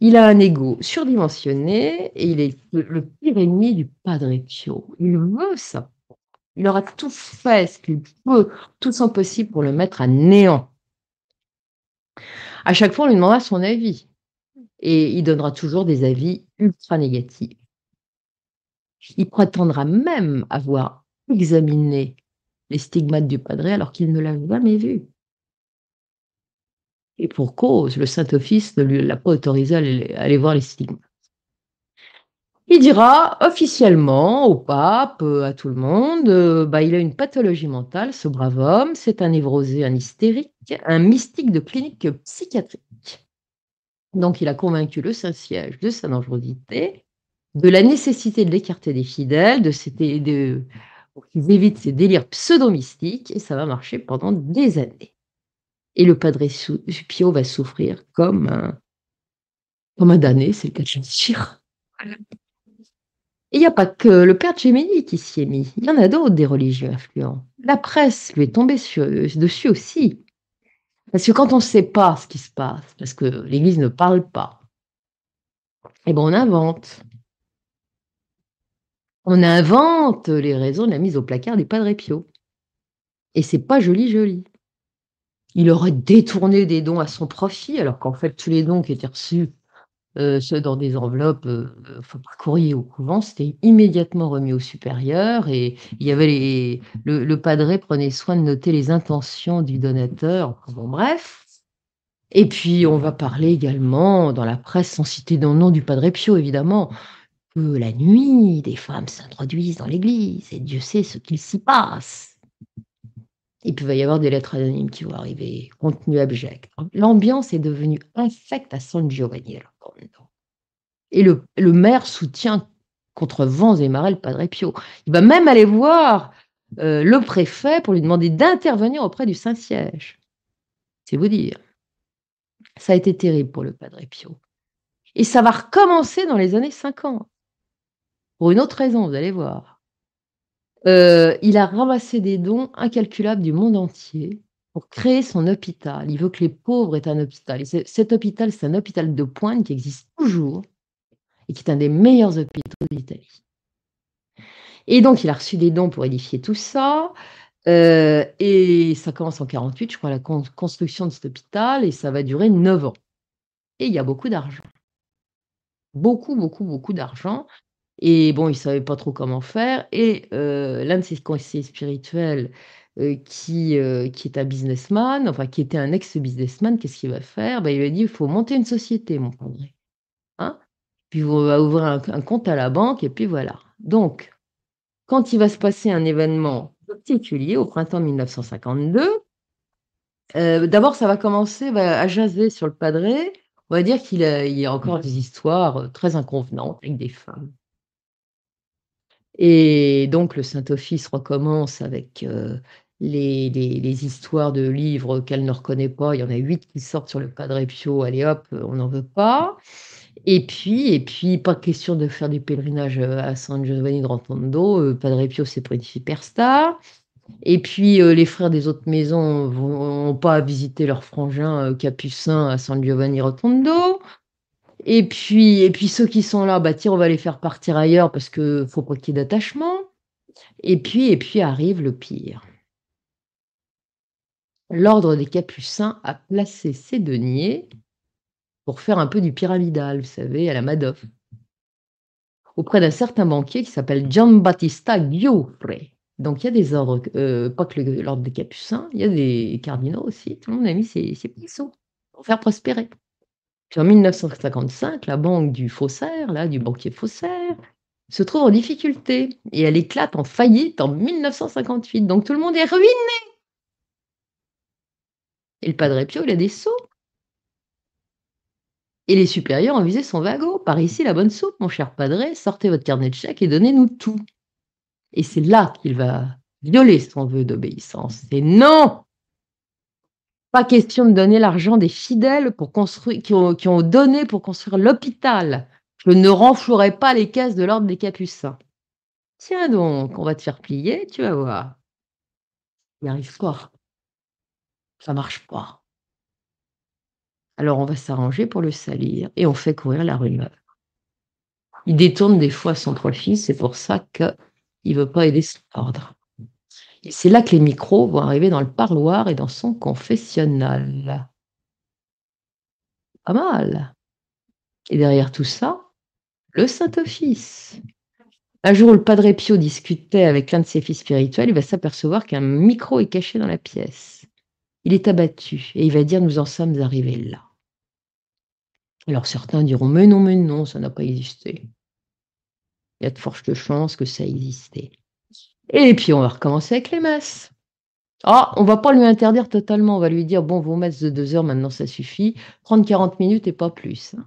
Il a un ego surdimensionné et il est le, pire ennemi du Padre Pio. Il veut ça. Il aura tout fait ce qu'il peut, tout son possible pour le mettre à néant. À chaque fois, on lui demandera son avis et il donnera toujours des avis ultra négatifs. Il prétendra même avoir examiné les stigmates du padre alors qu'il ne l'a jamais vu. Et pour cause, le Saint-Office ne l'a pas autorisé à aller, voir les stigmates. Il dira officiellement au pape, euh, à tout le monde, euh, bah, il a une pathologie mentale, ce brave homme, c'est un névrosé, un hystérique, un mystique de clinique psychiatrique. Donc il a convaincu le Saint-Siège de sa dangerosité, de la nécessité de l'écarter des fidèles, de, de, pour qu'ils évitent ces délires pseudo-mystiques, et ça va marcher pendant des années. Et le Padre Pio va souffrir comme un, comme un damné, c'est le cas de dire. Et il n'y a pas que le père Gemini qui s'y est mis, il y en a d'autres des religieux influents. La presse lui est tombée dessus aussi. Parce que quand on ne sait pas ce qui se passe, parce que l'Église ne parle pas, eh ben on invente on invente les raisons de la mise au placard des Padre Pio. Et c'est pas joli, joli. Il aurait détourné des dons à son profit, alors qu'en fait, tous les dons qui étaient reçus, euh, ceux dans des enveloppes, euh, par courrier au couvent, c'était immédiatement remis au supérieur et il y avait les, le, le padre prenait soin de noter les intentions du donateur. Bon, bref. Et puis, on va parler également dans la presse, sans citer le nom du Padre Pio, évidemment, que la nuit, des femmes s'introduisent dans l'église et Dieu sait ce qu'il s'y passe. Il peut y avoir des lettres anonymes qui vont arriver, contenu abject. L'ambiance est devenue infecte à San Giovanni Et le, maire soutient contre vents et marées le Padre Pio. Il va même aller voir euh, le préfet pour lui demander d'intervenir auprès du Saint-Siège. C'est vous dire. Ça a été terrible pour le Padre Pio. Et ça va recommencer dans les années 50. Pour une autre raison, vous allez voir. Euh, il a ramassé des dons incalculables du monde entier pour créer son hôpital. Il veut que les pauvres aient un hôpital. Et cet hôpital, c'est un hôpital de pointe qui existe toujours et qui est un des meilleurs hôpitaux d'Italie. Et donc il a reçu des dons pour édifier tout ça, heu et ça commence en 48, je crois, la con construction de cet hôpital et ça va durer 9 ans et il y a beaucoup d'argent. Beaucoup, beaucoup, beaucoup d'argent et bon, il savait pas trop comment faire et heu, l'un de ses conseillers spirituels, heu, qui, heu, qui est un businessman, enfin qui était un ex-businessman, qu'est-ce qu'il va faire? Bah, il lui a dit: «Il faut monter une société mon padré, hein, puis on va ouvrir un compte à la banque et puis voilà». Donc quand il va se passer un événement particulier au printemps 1952 heu, d'abord ça va commencer, bah, à jaser sur le padré. On va dire qu'il a il y a encore des histoires, très inconvenantes avec des femmes. Et donc le Saint Office recommence avec, heu, les histoires de livres qu'elle ne reconnaît pas. Il y en a 8 qui sortent sur le Padre Pio, allez hop, on n'en veut pas. Et puis et puis pas question de faire du pèlerinage, heu, à San Giovanni de Rotondo, heu, Padre Pio c'est pas une superstar. Et puis, les frères des autres maisons vont ont pas à visiter leurs frangins, heu, capucins à San Giovanni Rotondo. Et puis et puis ceux qui sont là, bah tiens, on va les faire partir ailleurs parce que faut pas qu'il y ait d'attachement. Et puis et puis arrive le pire. L'ordre des capucins a placé ses deniers pour faire un peu du pyramidal, vous savez, à la Madoff. Auprès d'un certain banquier qui s'appelle Giambattista Giuffre. Donc il y a des ordres, heu, pas que l'ordre des capucins, il y a des cardinaux aussi. Tout le monde a mis ses ses petits sous pour faire prospérer. En 1955, la banque du faussaire, là, du banquier faussaire, se trouve en difficulté et elle éclate en faillite en 1958. Donc tout le monde est ruiné! Et le Padre Pio, il a des sous. Et les supérieurs ont visé son wagon: «Par ici la bonne soupe, mon cher padré, sortez votre carnet de chèques et donnez-nous tout». Et c'est là qu'il va violer son vœu d'obéissance. C'est: «Non! Pas question de donner l'argent des fidèles pour construire qui ont donné pour construire l'hôpital. Je ne renflouerai pas les caisses de l'ordre des capucins». «Tiens donc, on va te faire plier, tu vas voir». Il arrive pas. Ça marche pas. Alors on va s'arranger pour le salir et on fait courir la rumeur. Il détourne des fois son profit, c'est pour ça qu'il veut pas aider son ordre. C'est là que les micros vont arriver dans le parloir et dans son confessionnal. Pas mal. Et derrière tout ça, le Saint Office. Un jour où le Padre Pio discutait avec l'un de ses fils spirituels, il va s'apercevoir qu'un micro est caché dans la pièce. Il est abattu et il va dire: «Nous en sommes arrivés là». Alors certains diront: «Mais non, mais non, ça n'a pas existé». Il y a de fortes chances que ça ait existé. Et puis on va recommencer avec les messes. Ah, on va pas lui interdire totalement, on va lui dire: «Bon, vos messes de 2 heures maintenant ça suffit, 30-40 minutes et pas plus, hein».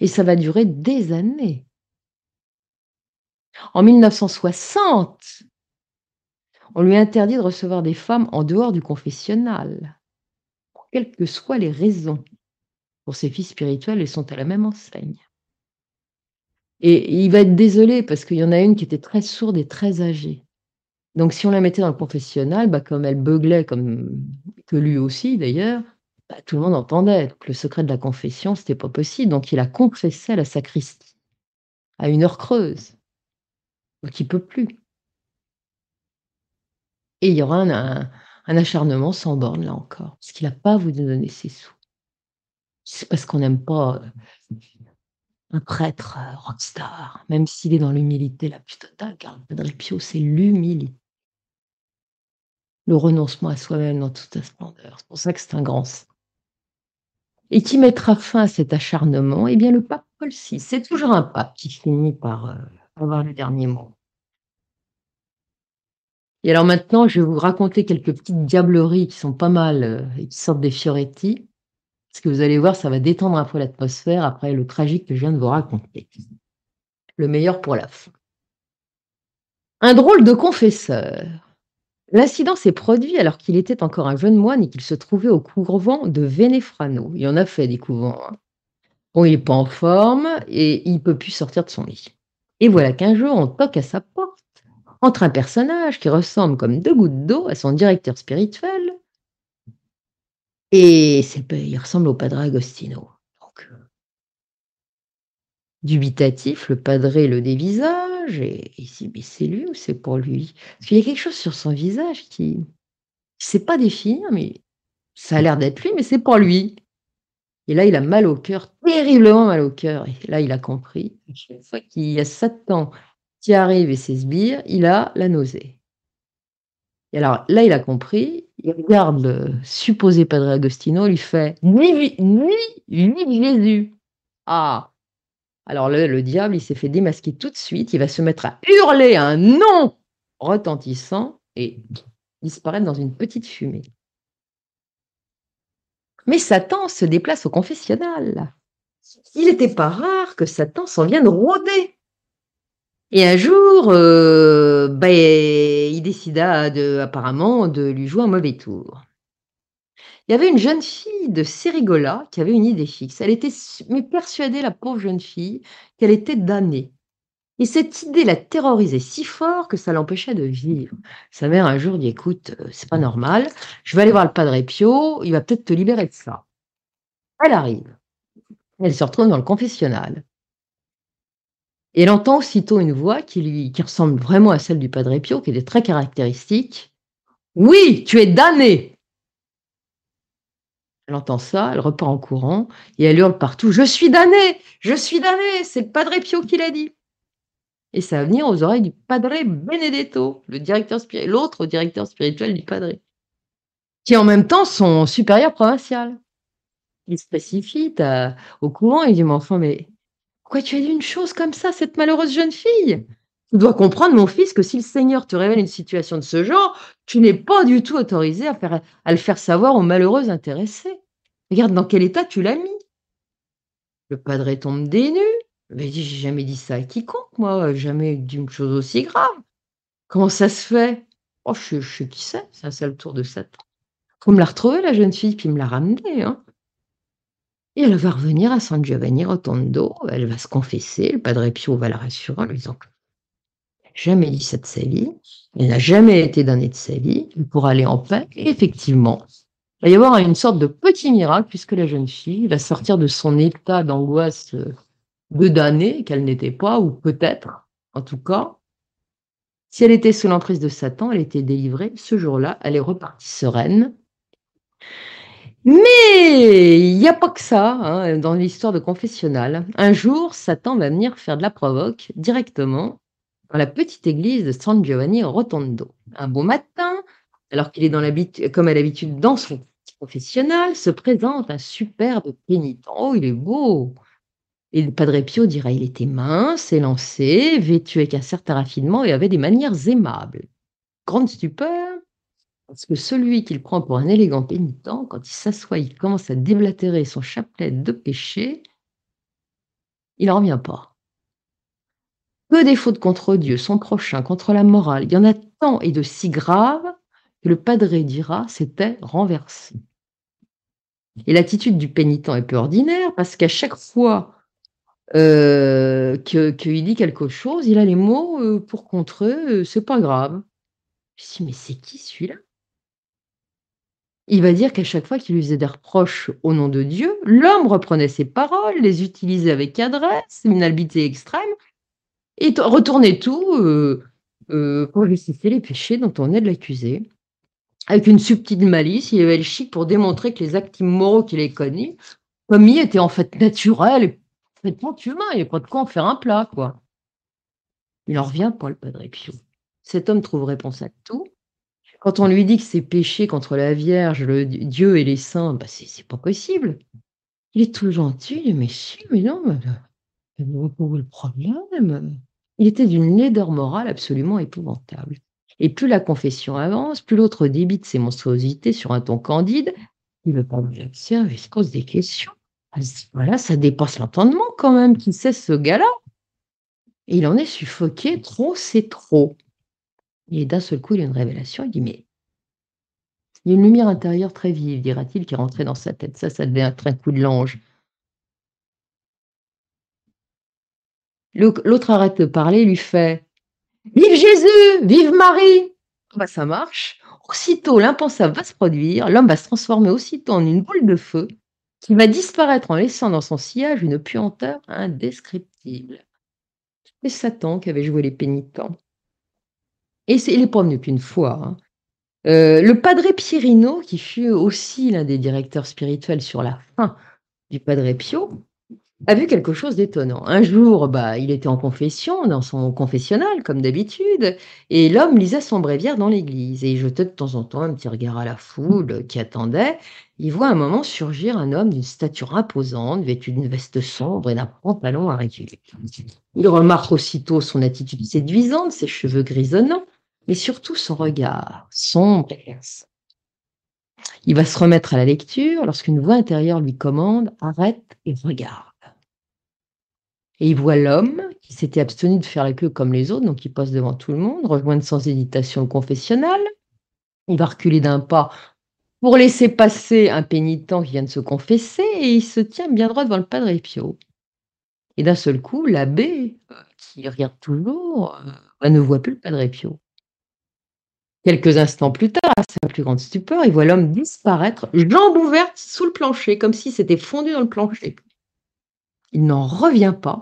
Et ça va durer des années. En 1960 on lui interdit de recevoir des femmes en dehors du confessionnal, quelles que soient les raisons. Pour ses fils spirituels, elles sont à la même enseigne. Et il va être désolé parce qu'il y en a une qui était très sourde et très âgée. Donc si on la mettait dans le confessionnal, bah, comme elle beuglait comme que lui aussi d'ailleurs, bah, tout le monde entendait. Donc le secret de la confession, c'était pas possible. Donc il a confessé à la sacristie, à une heure creuse. Donc il peut plus. Et il y aura un un un acharnement sans borne là encore, parce qu'il a pas voulu donner ses sous. C'est parce qu'on n'aime pas, heu, un prêtre, heu, rockstar, même s'il est dans l'humilité la plus totale, car le Pio, c'est l'humilité. Le renoncement à soi-même dans toute sa splendeur. C'est pour ça que c'est un grand saint. Et qui mettra fin à cet acharnement? Eh bien le pape Paul VI. C'est toujours un pape qui finit par, heu, avoir le dernier mot. Et alors maintenant, je vais vous raconter quelques petites diableries qui sont pas mal, heu, et qui sortent des Fioretti. Parce que vous allez voir, ça va détendre un peu l'atmosphère après le tragique que je viens de vous raconter. Le meilleur pour la fin. Un drôle de confesseur. L'incident s'est produit alors qu'il était encore un jeune moine et qu'il se trouvait au couvent de Venefrano. Il en a fait des couvents, hein. Bon, il est pas en forme et il peut plus sortir de son lit. Et voilà qu'un jour, on toque à sa porte. Entre un personnage qui ressemble comme 2 gouttes d'eau à son directeur spirituel et il ressemble au Padre Agostino. Donc heu dubitatif, le padré le dévisage visage et il dit: «Mais c'est lui ou c'est pour lui?» parce qu'il y a quelque chose sur son visage qui il sait pas définir, mais ça a l'air d'être lui, mais c'est pas lui et là, il a mal au cœur, terriblement mal au cœur et là, il a compris. Chaque fois qu'il y a Satan qui arrive et ses sbires, il a la nausée et alors là, il a compris, il regarde le supposé padre Agostino, il fait: «Ni ni ni Jésus!» ah! Alors le diable, il s'est fait démasquer tout de suite, il va se mettre à hurler un nom retentissant et disparaître dans une petite fumée. Mais Satan se déplace au confessionnal. Il n'était pas rare que Satan s'en vienne rôder. Et un jour, heu, beh, il décida apparemment de lui jouer un mauvais tour. Il y avait une jeune fille de Cerigola qui avait une idée fixe. Elle était persuadée, la pauvre jeune fille, qu'elle était damnée et cette idée la terrorisait si fort que ça l'empêchait de vivre. Sa mère un jour dit: «Écoute, heu, c'est pas normal, je vais aller voir le padre Pio, il va peut-être te libérer de ça». Elle arrive. Elle se retrouve dans le confessionnal. Et elle entend aussitôt une voix qui lui ressemble vraiment à celle du padre Pio, qui était très caractéristique: «Oui, tu es damnée!» Elle entend ça, elle repart en courant et elle hurle partout: «Je suis damnée! Je suis damnée! C'est le padre Pio qui l'a dit!» et ça va venir aux oreilles du padre Benedetto, le directeur l'autre directeur spirituel du padre, qui est en même temps son supérieur provincial. Il se précipite à au couvent et il dit: «Mais enfin, mais pourquoi tu as dit une chose comme ça cette malheureuse jeune fille? Tu dois comprendre mon fils que si le Seigneur te révèle une situation de ce genre, tu n'es pas du tout autorisé à le faire savoir aux malheureux intéressés. Regarde dans quel état tu l'as mis». Le padre tombe nues. Mais «J'ai jamais dit ça à quiconque moi, jamais dit une chose aussi grave. Comment ça se fait?» «Oh je je sais qui c'est, ça c'est le tour de Satan. Faut me la retrouver la jeune fille, puis me la ramener, hein». Et elle va revenir à San Giovanni Rotondo, elle va se confesser, le padre Pio va la rassurer en lui disant jamais dit ça de sa vie, elle n'a jamais été damnée de sa vie, elle pourra aller en paix et effectivement, il va y avoir une sorte de petit miracle puisque la jeune fille va sortir de son état d'angoisse, de damnée qu'elle n'était pas ou peut-être, en tout cas. Si elle était sous l'emprise de Satan, elle était délivrée. Ce jour-là, elle est repartie sereine. Mais il y a pas que ça, hein, dans l'histoire de confessionnal. Un jour, Satan va venir faire de la provoque directement dans la petite église de San Giovanni Rotondo. Un beau matin, alors qu'il est comme à l'habitude dans son confessionnal, se présente un superbe pénitent. Oh, il est beau! Et le padre Pio dira: «Il était mince, élancé, vêtu avec un certain raffinement et avait des manières aimables». Grande stupeur, parce que celui qu'il prend pour un élégant pénitent, quand il s'assoit, il commence à déblatérer son chapelet de péché il en revient pas. Que des fautes contre Dieu, son prochain, contre la morale, il y en a tant et de si graves que le padre dira: «C'était renversé». Et l'attitude du pénitent est peu ordinaire parce qu'à chaque fois que qu'il dit quelque chose, il a les mots, heu, pour contrer, heu, c'est pas grave. Je dis: «Mais c'est qui celui-là?» Il va dire qu'à chaque fois qu'il lui faisait des reproches au nom de Dieu, l'homme reprenait ses paroles, les utilisait avec adresse, une habileté extrême et retournait tout, heu heu, pour justifier les péchés dont on venait de l'accuser. Avec une subtile malice, il avait le chic pour démontrer que les actes immoraux qu'il avait commis étaient en fait naturels et parfaitement humains, il y a pas de quoi en faire un plat, quoi. Il en revient pas le padre Pio. Cet homme trouve réponse à tout. Quand on lui dit que c'est péché contre la Vierge, le Dieu et les saints, bah, c'est pas possible. Il est tout gentil, il dit: «Mais si, mais non, mais pas où est le problème». Il était d'une laideur morale absolument épouvantable et plus la confession avance, plus l'autre débite ses monstruosités sur un ton candide, plus le padre Jacques il se pose des questions. Ah voilà, ça dépasse l'entendement quand même, qui c'est ce gars-là? Et il en est suffoqué, trop, c'est trop. Et d'un seul coup, il a une révélation, il dit: «Mais» «il y a une lumière intérieure très vive», dira-t-il, qui est rentrée dans sa tête. Ça, ça devait être un coup de l'ange. L'autre arrête de parler, lui fait: «Vive Jésus! Vive Marie!» bah, ça marche. Aussitôt, l'impensable va se produire, l'homme va se transformer aussitôt en une boule de feu qui va disparaître en laissant dans son sillage une puanteur indescriptible. et Satan qui avait joué les pénitents. Et il n'est pas venu qu'une fois. Hein. Euh, le Padre Pierino, qui fut aussi l'un des directeurs spirituels sur la fin du Padre Pio, a vu quelque chose d'étonnant. Un jour, bah, il était en confession, dans son confessionnal, comme d'habitude, et l'homme lisait son bréviaire dans l'église, et il jetait de temps en temps un petit regard à la foule qui attendait. Il voit un moment surgir un homme d'une stature imposante, vêtu d'une veste sombre et d'un pantalon à. Il remarque aussitôt son attitude séduisante, ses cheveux grisonnants, mais surtout son regard sombre Il va se remettre à la lecture lorsqu'une voix intérieure lui commande Arrête et regarde. Et il voit l'homme qui s'était abstenu de faire la queue comme les autres, donc il passe devant tout le monde, rejoindre sans hésitation le confessionnal. Il va reculer d'un pas pour laisser passer un pénitent qui vient de se confesser et il se tient bien droit devant le Padre Pio. Et d'un seul coup, l'abbé, euh, qui regarde toujours, euh, ne voit plus le Padre Pio. Quelques instants plus tard, à sa plus grande stupeur, il voit l'homme disparaître, jambes ouvertes sous le plancher, comme si c'était fondu dans le plancher. Il n'en revient pas.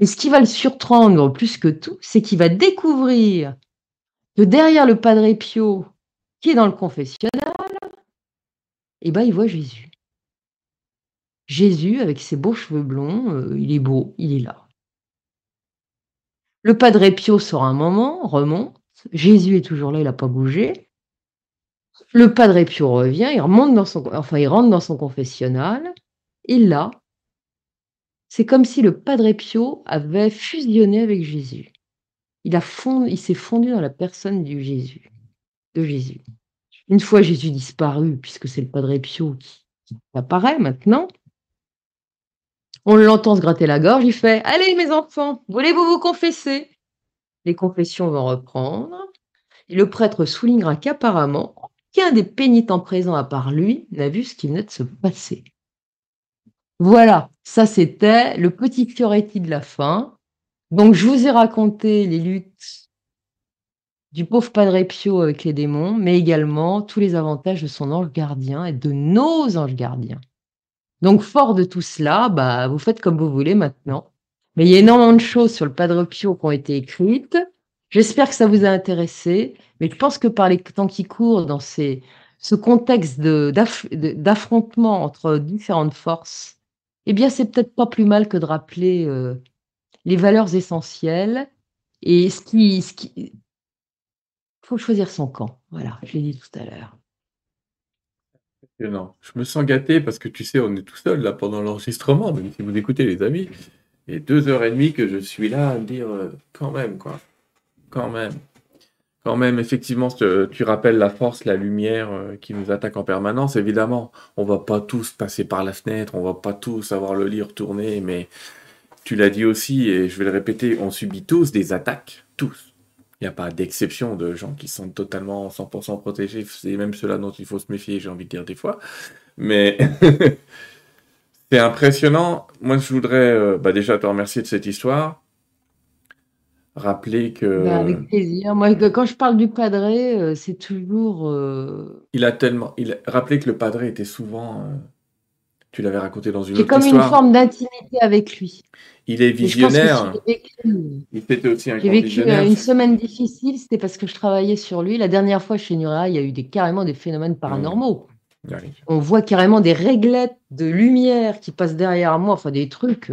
Et ce qui va le surprendre plus que tout, c'est qu'il va découvrir que derrière le Padre Pio, qui est dans le confessionnal, eh ben, il voit Jésus. Jésus, avec ses beaux cheveux blonds, euh, il est beau, il est là. Le Padre Pio sort un moment, remonte. Jésus est toujours là, il n'a pas bougé. Le Padre Pio revient, il remonte dans son, enfin, il rentre dans son confessionnal. Et là, c'est comme si le Padre Pio avait fusionné avec Jésus. Il, il s'est fondu dans la personne du Jésus, de Jésus. Une fois Jésus disparu, puisque c'est le Padre Pio qui, apparaît maintenant, on l'entend se gratter la gorge, il fait Allez mes enfants, voulez-vous vous confesser? Les confessions vont reprendre. Et le prêtre soulignera qu'apparemment, aucun des pénitents présents à part lui n'a vu ce qui venait de se passer. Voilà, ça c'était le petit Fioretti de la fin. Donc je vous ai raconté les luttes du pauvre Padre Pio avec les démons, mais également tous les avantages de son ange gardien et de nos anges gardiens. Donc fort de tout cela, bah, vous faites comme vous voulez maintenant. Mais il y a énormément de choses sur le Padre Pio qui ont été écrites. J'espère que ça vous a intéressé, mais je pense que par les temps qui courent, dans ce contexte d'affrontement entre différentes forces, eh bien, c'est peut-être pas plus mal que de rappeler euh, les valeurs essentielles et ce qui, faut choisir son camp. Voilà, je l'ai dit tout à l'heure. Je me sens gâté parce que tu sais, on est tout seul là pendant l'enregistrement, même si vous écoutez les amis. Deux heures et demie que je suis là à me dire euh, quand même, quoi. Quand même. Quand même, effectivement, tu rappelles la force, la lumière euh, qui nous attaque en permanence. Évidemment, on va pas tous passer par la fenêtre, on va pas tous avoir le lit retourné, mais tu l'as dit aussi, et je vais le répéter, on subit tous des attaques, tous. Il n'y a pas d'exception de gens qui sont totalement 100% protégés. C'est même ceux-là dont il faut se méfier, j'ai envie de dire des fois. Mais [laughs] c'est impressionnant. Moi, je voudrais euh, bah, déjà te remercier de cette histoire rappeler que. Bah, avec plaisir. Moi, quand je parle du padré, euh, c'est toujours. Euh, il a tellement. Il Rappeler que le padré était souvent. Euh, tu l'avais raconté dans une autre histoire. C'est comme une forme d'intimité avec lui. Il est visionnaire. Il était aussi un J'ai vécu une semaine difficile, c'était parce que je travaillais sur lui. La dernière fois chez Nura, il y a eu des, carrément des phénomènes paranormaux. Mmh. On voit carrément des réglettes de lumière qui passent derrière moi, enfin des trucs.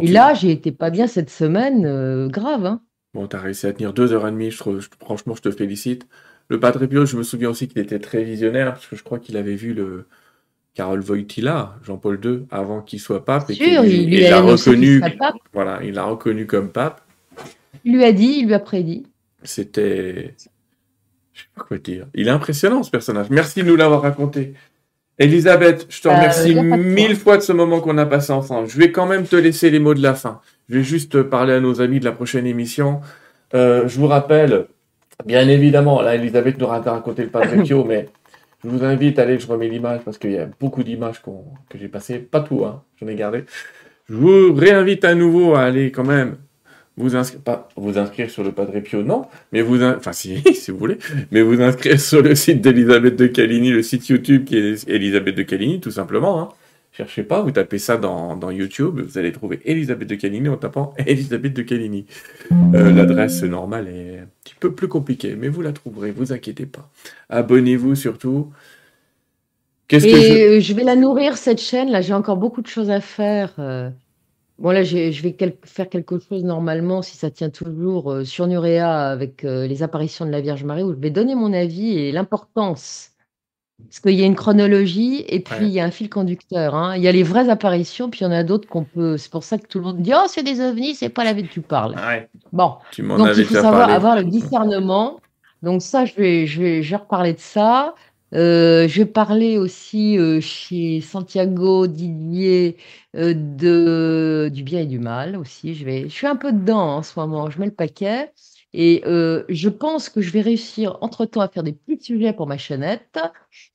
Et là, j'ai été pas bien cette semaine, euh, grave. Hein. Bon, tu as réussi à tenir deux heures et demie, je, franchement, je te félicite. Le Padre Pio, je me souviens aussi qu'il était très visionnaire, parce que je crois qu'il avait vu le Carole Wojtyla, Jean-Paul II, avant qu'il soit pape. Et Sûr, il, l'a reconnu. Voilà, il l'a reconnu comme pape. Il lui a dit, il lui a prédit. C'était. Je sais pas quoi dire. Il est impressionnant, ce personnage. Merci de nous l'avoir raconté. Elisabeth, je te euh, remercie mille fois de ce moment qu'on a passé ensemble. Je vais quand même te laisser les mots de la fin. Je vais juste parler à nos amis de la prochaine émission. Euh, je vous rappelle, bien évidemment, là, Elisabeth nous a raconté le Padre [laughs] Pio, mais je vous invite à aller, je remets l'image parce qu'il y a beaucoup d'images que j'ai passées. Pas tout, hein, j'en ai gardé. Je vous réinvite à nouveau à aller quand même vous inscrire, pas vous inscrire sur le Padre Pio, non, mais vous, enfin si, [laughs] si vous voulez, mais vous inscrire sur le site d'Elisabeth de Caligny, le site YouTube qui est Elisabeth de Caligny, tout simplement. Hein. Cherchez pas, vous tapez ça dans, dans YouTube, vous allez trouver Elisabeth de Calini en tapant [laughs] Elisabeth de Calini. Euh, L'adresse normale est un petit peu plus compliquée, mais vous la trouverez, vous inquiétez pas. Abonnez-vous surtout. Qu'est-ce que je... Je... vais la nourrir cette chaîne, là j'ai encore beaucoup de choses à faire. Euh. Bon là je vais quel... faire quelque chose normalement, si ça tient toujours, euh, sur Nurea avec les apparitions de la Vierge Marie, où je vais donner mon avis et l'importance parce qu'il y a une chronologie et puis il y a un fil conducteur. Hein. Il y a les vraies apparitions, puis il y en a d'autres qu'on peut. C'est pour ça que tout le monde dit Oh, c'est des ovnis, c'est pas la vie que tu parles. Bon, donc il faut savoir avoir le discernement. Donc, ça, je vais, je vais, je vais reparler de ça. Euh, je vais parler aussi euh, chez Santiago Didier euh, de, du bien et du mal aussi. Je, vais, je suis un peu dedans en ce moment, je mets le paquet. Et euh, je pense que je vais réussir entre-temps à faire des petits sujets pour ma chaînette,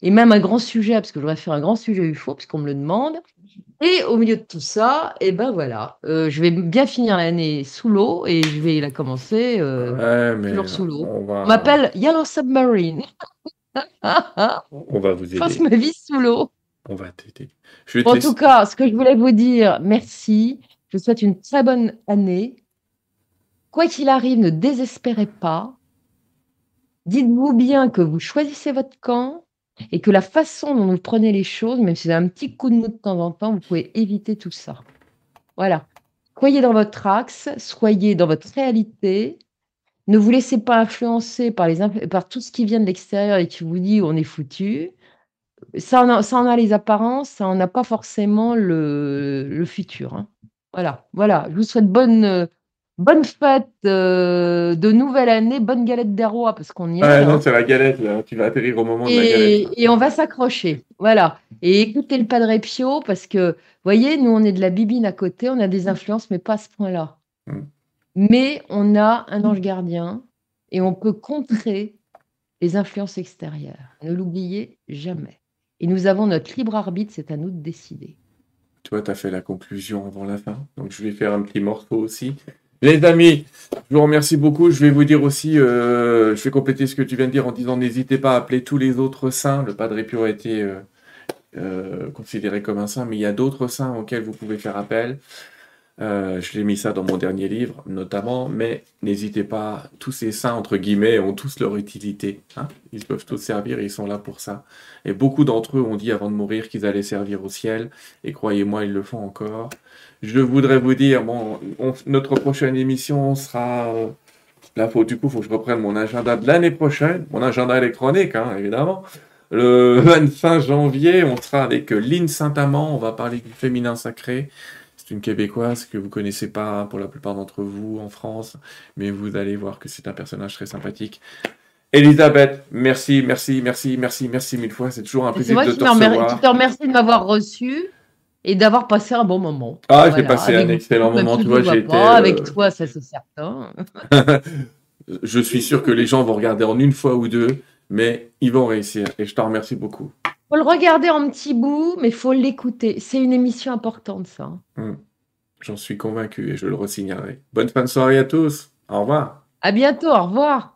et même un grand sujet, parce que je voudrais faire un grand sujet UFO, puisqu'on me le demande. Et au milieu de tout ça, et eh ben voilà, euh, je vais bien finir l'année sous l'eau, et je vais la commencer euh, toujours sous l'eau. On, m'appelle Yellow Submarine. [laughs] [laughs] on va vous aider. Je passe ma vie sous l'eau. On va t'aider. En tout cas, ce que je voulais vous dire, merci. Je vous souhaite une très bonne année. Quoi qu'il arrive, ne désespérez pas. Dites-vous bien que vous choisissez votre camp et que la façon dont vous prenez les choses, même si c'est un petit coup de mou de temps en temps, vous pouvez éviter tout ça. Voilà. Soyez dans votre axe, soyez dans votre réalité. Ne vous laissez pas influencer par, les, par tout ce qui vient de l'extérieur et qui vous dit on est foutu. Ça en, a, ça en a les apparences, ça n'en a pas forcément le, le futur. Hein. Voilà, voilà. Je vous souhaite bonne, Bonne fête euh, de nouvelle année, bonne galette des rois, parce qu'on y est. Ah non, c'est la galette, là. tu vas atterrir au moment de la galette. Et on va s'accrocher, voilà. Et écoutez le Padre Pio, parce que, vous voyez, nous, on est de la bibine à côté, on a des influences, mais pas à ce point-là. Hmm. Mais on a un ange gardien, et on peut contrer les influences extérieures. Ne l'oubliez jamais. Et nous avons notre libre arbitre, c'est à nous de décider. Toi, tu as fait la conclusion avant la fin, donc je vais faire un petit morceau aussi. Les amis, je vous remercie beaucoup. Je vais vous dire aussi, euh, je vais compléter ce que tu viens de dire en disant n'hésitez pas à appeler tous les autres saints. Le Padre Pio a été euh, euh, considéré comme un saint, mais il y a d'autres saints auxquels vous pouvez faire appel. Euh, je l'ai mis ça dans mon dernier livre, notamment, mais n'hésitez pas, tous ces saints, entre guillemets, ont tous leur utilité. Hein. ils peuvent tous servir, ils sont là pour ça. Et beaucoup d'entre eux ont dit avant de mourir qu'ils allaient servir au ciel, et croyez-moi, ils le font encore. Je voudrais vous dire, bon, notre prochaine émission sera... Euh, là, faut, du coup, il faut que je reprenne mon agenda de l'année prochaine, mon agenda électronique, hein, évidemment. Le [laughs] 25 janvier, on sera avec Lynn Saint-Amand, on va parler du féminin sacré. C'est une québécoise que vous connaissez pas pour la plupart d'entre vous en France, mais vous allez voir que c'est un personnage très sympathique. Elisabeth, merci, merci, merci, merci, merci mille fois. C'est toujours un plaisir de te recevoir. Je te remercie de m'avoir reçu et d'avoir passé un bon moment. Ah, j'ai passé un excellent moment. Tu vois, j'ai été. Avec toi, ça c'est certain. [laughs] je suis sûr que les gens vont regarder en une fois ou deux, mais ils vont réussir. Et je t'en remercie beaucoup faut le regarder en petit bout, mais il faut l'écouter. C'est une émission importante, ça. Hmm. J'en suis convaincu et je le resignalerai. Bonne fin de soirée à tous. Au revoir. À bientôt. Au revoir.